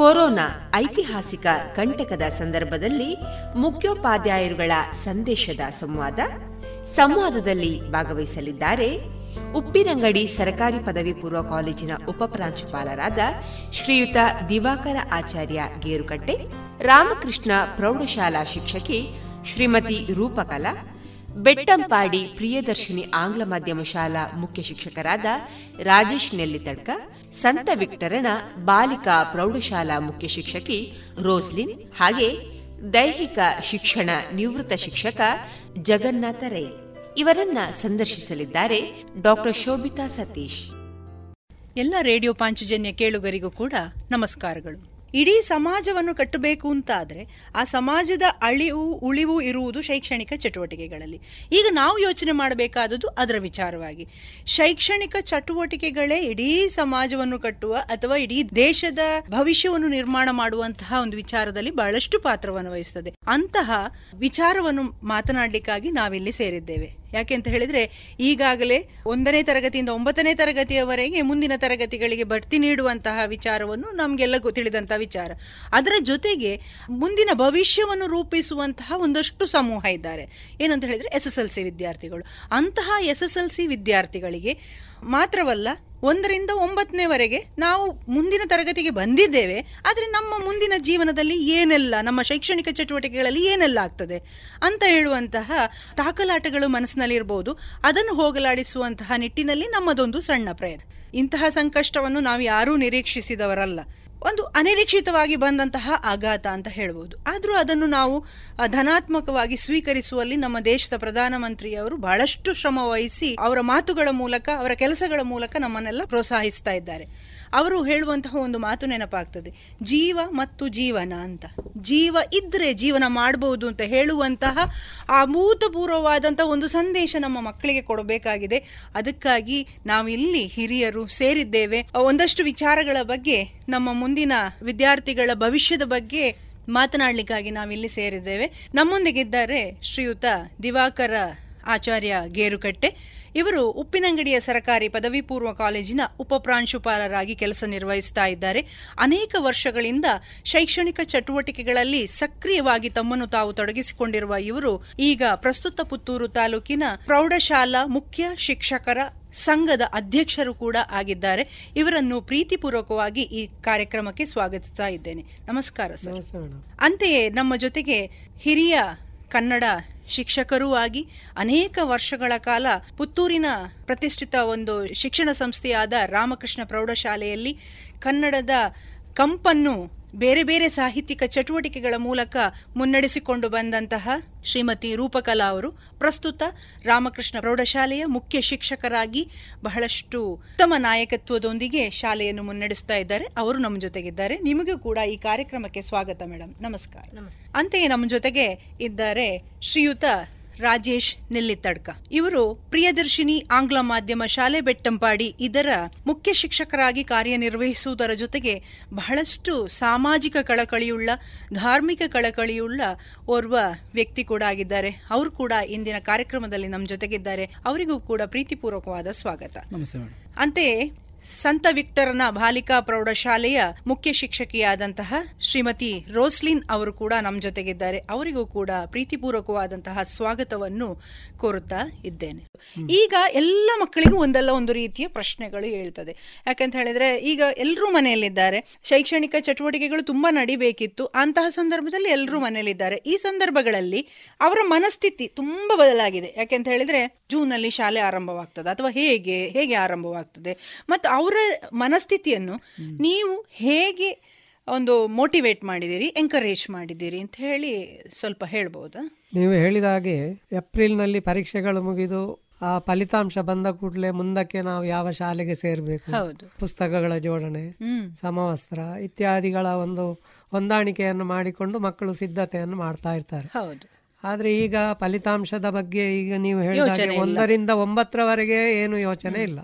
Corona ಐತಿಹಾಸಿಕ ಕಂಟಕದ ಸಂದರ್ಭದಲ್ಲಿ ಮುಖ್ಯೋಪಾಧ್ಯಾಯರುಗಳ ಸಂದೇಶದ ಸಂವಾದ, ಸಂವಾದದಲ್ಲಿ ಭಾಗವಹಿಸಲಿದ್ದಾರೆ ಉಪ್ಪಿನಂಗಡಿ ಸರ್ಕಾರಿ ಪದವಿ ಪೂರ್ವ ಕಾಲೇಜಿನ ಉಪಪ್ರಾಂಶುಪಾಲರಾದ ಶ್ರೀಯುತ ದಿವಾಕರ ಆಚಾರ್ಯ ಗೇರುಕಟ್ಟೆ, ರಾಮಕೃಷ್ಣ ಪ್ರೌಢಶಾಲಾ ಶಿಕ್ಷಕಿ ಶ್ರೀಮತಿ ರೂಪಕಲಾ ಬೆಟ್ಟಂಪಾಡಿ ಪ್ರಿಯದರ್ಶಿನಿ ಆಂಗ್ಲ ಮಾಧ್ಯಮ ಶಾಲಾ ಮುಖ್ಯ ಶಿಕ್ಷಕರಾದ ರಾಜೇಶ್ ನೆಲ್ಲಿತಡ್ಕ, ಸಂತ ವಿಕ್ಟರಣ, ಬಾಲಿಕಾ ಪ್ರೌಢಶಾಲಾ ಮುಖ್ಯ ಶಿಕ್ಷಕಿ ರೋಸ್ಲಿನ್ ಹಾಗೆ ದೈಹಿಕ ಶಿಕ್ಷಣ ನಿವೃತ್ತ ಶಿಕ್ಷಕ ಜಗನ್ನಾಥ ರೈ. ಇವರನ್ನ ಸಂದರ್ಶಿಸಲಿದ್ದಾರೆ ಡಾಕ್ಟರ್ ಶೋಭಿತಾ ಸತೀಶ್. ಎಲ್ಲ ರೇಡಿಯೋ ಪಾಂಚಜನ್ಯ ಕೇಳುಗರಿಗೂ ಕೂಡ ನಮಸ್ಕಾರಗಳು. ಇಡೀ ಸಮಾಜವನ್ನು ಕಟ್ಟಬೇಕು ಅಂತಾದರೆ ಆ ಸಮಾಜದ ಅಳಿವು, ಉಳಿವು ಇರುವುದು ಶೈಕ್ಷಣಿಕ ಚಟುವಟಿಕೆಗಳಲ್ಲಿ. ಈಗ ನಾವು ಯೋಚನೆ ಮಾಡಬೇಕಾದದ್ದು ಅದರ ವಿಚಾರವಾಗಿ. ಶೈಕ್ಷಣಿಕ ಚಟುವಟಿಕೆಗಳೇ ಇಡೀ ಸಮಾಜವನ್ನು ಕಟ್ಟುವ ಅಥವಾ ಇಡೀ ದೇಶದ ಭವಿಷ್ಯವನ್ನು ನಿರ್ಮಾಣ ಮಾಡುವಂತಹ ಒಂದು ವಿಚಾರದಲ್ಲಿ ಬಹಳಷ್ಟು ಪಾತ್ರವನ್ನು ವಹಿಸುತ್ತದೆ ಅಂತಹ ವಿಚಾರವನ್ನು ಮಾತನಾಡಲಿಕ್ಕಾಗಿ ನಾವಿಲ್ಲಿ ಸೇರಿದ್ದೇವೆ. ಯಾಕೆ ಅಂತ ಹೇಳಿದ್ರೆ ಈಗಾಗಲೇ ಒಂದನೇ ತರಗತಿಯಿಂದ ಒಂಬತ್ತನೇ ತರಗತಿಯವರೆಗೆ ಮುಂದಿನ ತರಗತಿಗಳಿಗೆ ಬಡ್ತಿ ನೀಡುವಂತಹ ವಿಚಾರವನ್ನು ನಮಗೆಲ್ಲ ತಿಳಿದಂತಹ ವಿಚಾರ. ಅದರ ಜೊತೆಗೆ ಮುಂದಿನ ಭವಿಷ್ಯವನ್ನು ರೂಪಿಸುವಂತಹ ಒಂದಷ್ಟು ಸಮೂಹ ಇದ್ದಾರೆ. ಏನಂತ ಹೇಳಿದ್ರೆ ಎಸ್ ಎಸ್ ಎಲ್ ಸಿ ವಿದ್ಯಾರ್ಥಿಗಳು. ಅಂತಹ ಎಸ್ ಎಸ್ ಎಲ್ ಸಿ ವಿದ್ಯಾರ್ಥಿಗಳಿಗೆ ಮಾತ್ರವಲ್ಲ ಒಂದರಿಂದ ಒಂಬತ್ತನೇವರೆಗೆ ನಾವು ಮುಂದಿನ ತರಗತಿಗೆ ಬಂದಿದ್ದೇವೆ, ಆದರೆ ನಮ್ಮ ಮುಂದಿನ ಜೀವನದಲ್ಲಿ ಏನೆಲ್ಲ, ನಮ್ಮ ಶೈಕ್ಷಣಿಕ ಚಟುವಟಿಕೆಗಳಲ್ಲಿ ಏನೆಲ್ಲ ಆಗ್ತದೆ ಅಂತ ಹೇಳುವಂತಹ ತಾಕಲಾಟಗಳು ಮನಸ್ಸಿನಲ್ಲಿರ್ಬೋದು, ಅದನ್ನು ಹೋಗಲಾಡಿಸುವಂತಹ ನಿಟ್ಟಿನಲ್ಲಿ ನಮ್ಮದೊಂದು ಸಣ್ಣ ಪ್ರಯತ್ನ. ಇಂತಹ ಸಂಕಷ್ಟವನ್ನು ನಾವು ಯಾರೂ ನಿರೀಕ್ಷಿಸಿದವರಲ್ಲ. ಒಂದು ಅನಿರೀಕ್ಷಿತವಾಗಿ ಬಂದಂತಹ ಆಘಾತ ಅಂತ ಹೇಳ್ಬೋದು. ಆದರೂ ಅದನ್ನು ನಾವು ಧನಾತ್ಮಕವಾಗಿ ಸ್ವೀಕರಿಸುವಲ್ಲಿ ನಮ್ಮ ದೇಶದ ಪ್ರಧಾನಮಂತ್ರಿಯವರು ಬಹಳಷ್ಟು ಶ್ರಮ ವಹಿಸಿ ಅವರ ಮಾತುಗಳ ಮೂಲಕ, ಅವರ ಕೆಲಸಗಳ ಮೂಲಕ ನಮ್ಮನ್ನೆಲ್ಲ ಪ್ರೋತ್ಸಾಹಿಸ್ತಾ ಇದ್ದಾರೆ. ಅವರು ಹೇಳುವಂತಹ ಒಂದು ಮಾತು ನೆನಪಾಗ್ತದೆ. ಜೀವ ಮತ್ತು ಜೀವನ ಅಂತ. ಜೀವ ಇದ್ರೆ ಜೀವನ ಮಾಡಬಹುದು ಅಂತ ಹೇಳುವಂತಹ ಅಭೂತಪೂರ್ವವಾದಂಥ ಒಂದು ಸಂದೇಶ ನಮ್ಮ ಮಕ್ಕಳಿಗೆ ಕೊಡಬೇಕಾಗಿದೆ. ಅದಕ್ಕಾಗಿ ನಾವಿಲ್ಲಿ ಹಿರಿಯರು ಸೇರಿದ್ದೇವೆ. ಒಂದಷ್ಟು ವಿಚಾರಗಳ ಬಗ್ಗೆ, ನಮ್ಮ ಮುಂದಿನ ವಿದ್ಯಾರ್ಥಿಗಳ ಭವಿಷ್ಯದ ಬಗ್ಗೆ ಮಾತನಾಡಲಿಕ್ಕಾಗಿ ನಾವಿಲ್ಲಿ ಸೇರಿದ್ದೇವೆ. ನಮ್ಮೊಂದಿಗಿದ್ದಾರೆ ಶ್ರೀಯುತ ದಿವಾಕರ ಆಚಾರ್ಯ ಗೇರುಕಟ್ಟೆ. ಇವರು ಉಪ್ಪಿನಂಗಡಿಯ ಸರಕಾರಿ ಪದವಿ ಪೂರ್ವ ಕಾಲೇಜಿನ ಉಪಪ್ರಾಂಶುಪಾಲರಾಗಿ ಕೆಲಸ ನಿರ್ವಹಿಸ್ತಾ ಇದ್ದಾರೆ. ಅನೇಕ ವರ್ಷಗಳಿಂದ ಶೈಕ್ಷಣಿಕ ಚಟುವಟಿಕೆಗಳಲ್ಲಿ ಸಕ್ರಿಯವಾಗಿ ತಮ್ಮನ್ನು ತಾವು ತೊಡಗಿಸಿಕೊಂಡಿರುವ ಇವರು ಈಗ ಪ್ರಸ್ತುತ ಪುತ್ತೂರು ತಾಲೂಕಿನ ಪ್ರೌಢಶಾಲಾ ಮುಖ್ಯ ಶಿಕ್ಷಕರ ಸಂಘದ ಅಧ್ಯಕ್ಷರು ಕೂಡ ಆಗಿದ್ದಾರೆ. ಇವರನ್ನು ಪ್ರೀತಿಪೂರ್ವಕವಾಗಿ ಈ ಕಾರ್ಯಕ್ರಮಕ್ಕೆ ಸ್ವಾಗತಿಸ್ತಾ ಇದ್ದೇನೆ. ನಮಸ್ಕಾರ ಸರ್. ಅಂತೆಯೇ ನಮ್ಮ ಜೊತೆಗೆ ಹಿರಿಯ ಕನ್ನಡ ಶಿಕ್ಷಕರೂ ಆಗಿ ಅನೇಕ ವರ್ಷಗಳ ಕಾಲ ಪುತ್ತೂರಿನ ಪ್ರತಿಷ್ಠಿತ ಒಂದು ಶಿಕ್ಷಣ ಸಂಸ್ಥೆಯಾದ ರಾಮಕೃಷ್ಣ ಪ್ರೌಢಶಾಲೆಯಲ್ಲಿ ಕನ್ನಡದ ಕಂಪನ್ನು ಬೇರೆ ಬೇರೆ ಸಾಹಿತ್ಯಿಕ ಚಟುವಟಿಕೆಗಳ ಮೂಲಕ ಮುನ್ನಡೆಸಿಕೊಂಡು ಬಂದಂತಹ ಶ್ರೀಮತಿ ರೂಪಕಲಾ ಅವರು ಪ್ರಸ್ತುತ ರಾಮಕೃಷ್ಣ ಪ್ರೌಢಶಾಲೆಯ ಮುಖ್ಯ ಶಿಕ್ಷಕರಾಗಿ ಬಹಳಷ್ಟು ಉತ್ತಮ ನಾಯಕತ್ವದೊಂದಿಗೆ ಶಾಲೆಯನ್ನು ಮುನ್ನಡೆಸ್ತಾ ಇದ್ದಾರೆ. ಅವರು ನಮ್ಮ ಜೊತೆಗಿದ್ದಾರೆ. ನಿಮಗೂ ಕೂಡ ಈ ಕಾರ್ಯಕ್ರಮಕ್ಕೆ ಸ್ವಾಗತ ಮೇಡಮ್ ನಮಸ್ಕಾರ. ಅಂತೆಯೇ ನಮ್ಮ ಜೊತೆಗೆ ಇದ್ದಾರೆ ಶ್ರೀಯುತ ರಾಜೇಶ್ ನೆಲ್ಲಿತಡ್ಕ ಇವರು ಪ್ರಿಯದರ್ಶಿನಿ ಆಂಗ್ಲ ಮಾಧ್ಯಮ ಶಾಲೆ ಬೆಟ್ಟಂಪಾಡಿ ಇದರ ಮುಖ್ಯ ಶಿಕ್ಷಕರಾಗಿ ಕಾರ್ಯನಿರ್ವಹಿಸುವುದರ ಜೊತೆಗೆ ಬಹಳಷ್ಟು ಸಾಮಾಜಿಕ ಕಳಕಳಿಯುಳ್ಳ ಧಾರ್ಮಿಕ ಕಳಕಳಿಯುಳ್ಳ ಓರ್ವ ವ್ಯಕ್ತಿ ಕೂಡ ಆಗಿದ್ದಾರೆ. ಅವರು ಕೂಡ ಇಂದಿನ ಕಾರ್ಯಕ್ರಮದಲ್ಲಿ ನಮ್ಮ ಜೊತೆಗಿದ್ದಾರೆ. ಅವರಿಗೂ ಕೂಡ ಪ್ರೀತಿಪೂರ್ವಕವಾದ ಸ್ವಾಗತ. ಅಂತೆಯೇ ಸಂತ ವಿಕ್ಟರ್ನ ಬಾಲಿಕಾ ಪ್ರೌಢಶಾಲೆಯ ಮುಖ್ಯ ಶಿಕ್ಷಕಿಯಾದಂತಹ ಶ್ರೀಮತಿ ರೋಸ್ಲಿನ್ ಅವರು ಕೂಡ ನಮ್ಮ ಜೊತೆಗಿದ್ದಾರೆ. ಅವರಿಗೂ ಕೂಡ ಪ್ರೀತಿಪೂರ್ವಕವಾದಂತಹ ಸ್ವಾಗತವನ್ನು ಕೋರುತ್ತಾ ಇದ್ದೇನೆ. ಈಗ ಎಲ್ಲ ಮಕ್ಕಳಿಗೂ ಒಂದಲ್ಲ ಒಂದು ರೀತಿಯ ಪ್ರಶ್ನೆಗಳು ಹೇಳ್ತದೆ. ಯಾಕಂತ ಹೇಳಿದ್ರೆ ಈಗ ಎಲ್ಲರೂ ಮನೆಯಲ್ಲಿದ್ದಾರೆ. ಶೈಕ್ಷಣಿಕ ಚಟುವಟಿಕೆಗಳು ತುಂಬಾ ನಡಿಬೇಕಿತ್ತು. ಅಂತಹ ಸಂದರ್ಭದಲ್ಲಿ ಎಲ್ಲರೂ ಮನೆಯಲ್ಲಿದ್ದಾರೆ. ಈ ಸಂದರ್ಭಗಳಲ್ಲಿ ಅವರ ಮನಸ್ಥಿತಿ ತುಂಬಾ ಬದಲಾಗಿದೆ. ಯಾಕೆಂತ ಹೇಳಿದ್ರೆ ಜೂನ್ ಅಲ್ಲಿ ಶಾಲೆ ಆರಂಭವಾಗ್ತದೆ ಅಥವಾ ಹೇಗೆ ಹೇಗೆ ಆರಂಭವಾಗ್ತದೆ. ಮತ್ತು ಅವರ ಮನಸ್ಥಿತಿಯನ್ನು ನೀವು ಹೇಗೆ ಒಂದು ಮೋಟಿವೇಟ್ ಮಾಡಿದ್ದೀರಿ ಎಂಕರೇಜ್ ಮಾಡಿದ್ದೀರಿ ಅಂತ ಹೇಳಿ ಸ್ವಲ್ಪ ಹೇಳ್ಬೋದಾ? ನೀವು ಹೇಳಿದ ಹಾಗೆ ಏಪ್ರಿಲ್ನಲ್ಲಿ ಪರೀಕ್ಷೆಗಳು ಮುಗಿದು ಆ ಫಲಿತಾಂಶ ಬಂದ ಕೂಡಲೇ ಮುಂದಕ್ಕೆ ನಾವು ಯಾವ ಶಾಲೆಗೆ ಸೇರಬೇಕು? ಪುಸ್ತಕಗಳ ಜೋಡಣೆ ಸಮವಸ್ತ್ರ ಇತ್ಯಾದಿಗಳ ಒಂದು ಹೊಂದಾಣಿಕೆಯನ್ನು ಮಾಡಿಕೊಂಡು ಮಕ್ಕಳು ಸಿದ್ಧತೆಯನ್ನು ಮಾಡ್ತಾ ಇರ್ತಾರೆ. ಆದ್ರೆ ಈಗ ಫಲಿತಾಂಶದ ಬಗ್ಗೆ ಈಗ ನೀವು ಹೇಳಿದ ಒಂದರಿಂದ ಒಂಬತ್ತರವರೆಗೆ ಏನು ಯೋಚನೆ ಇಲ್ಲ.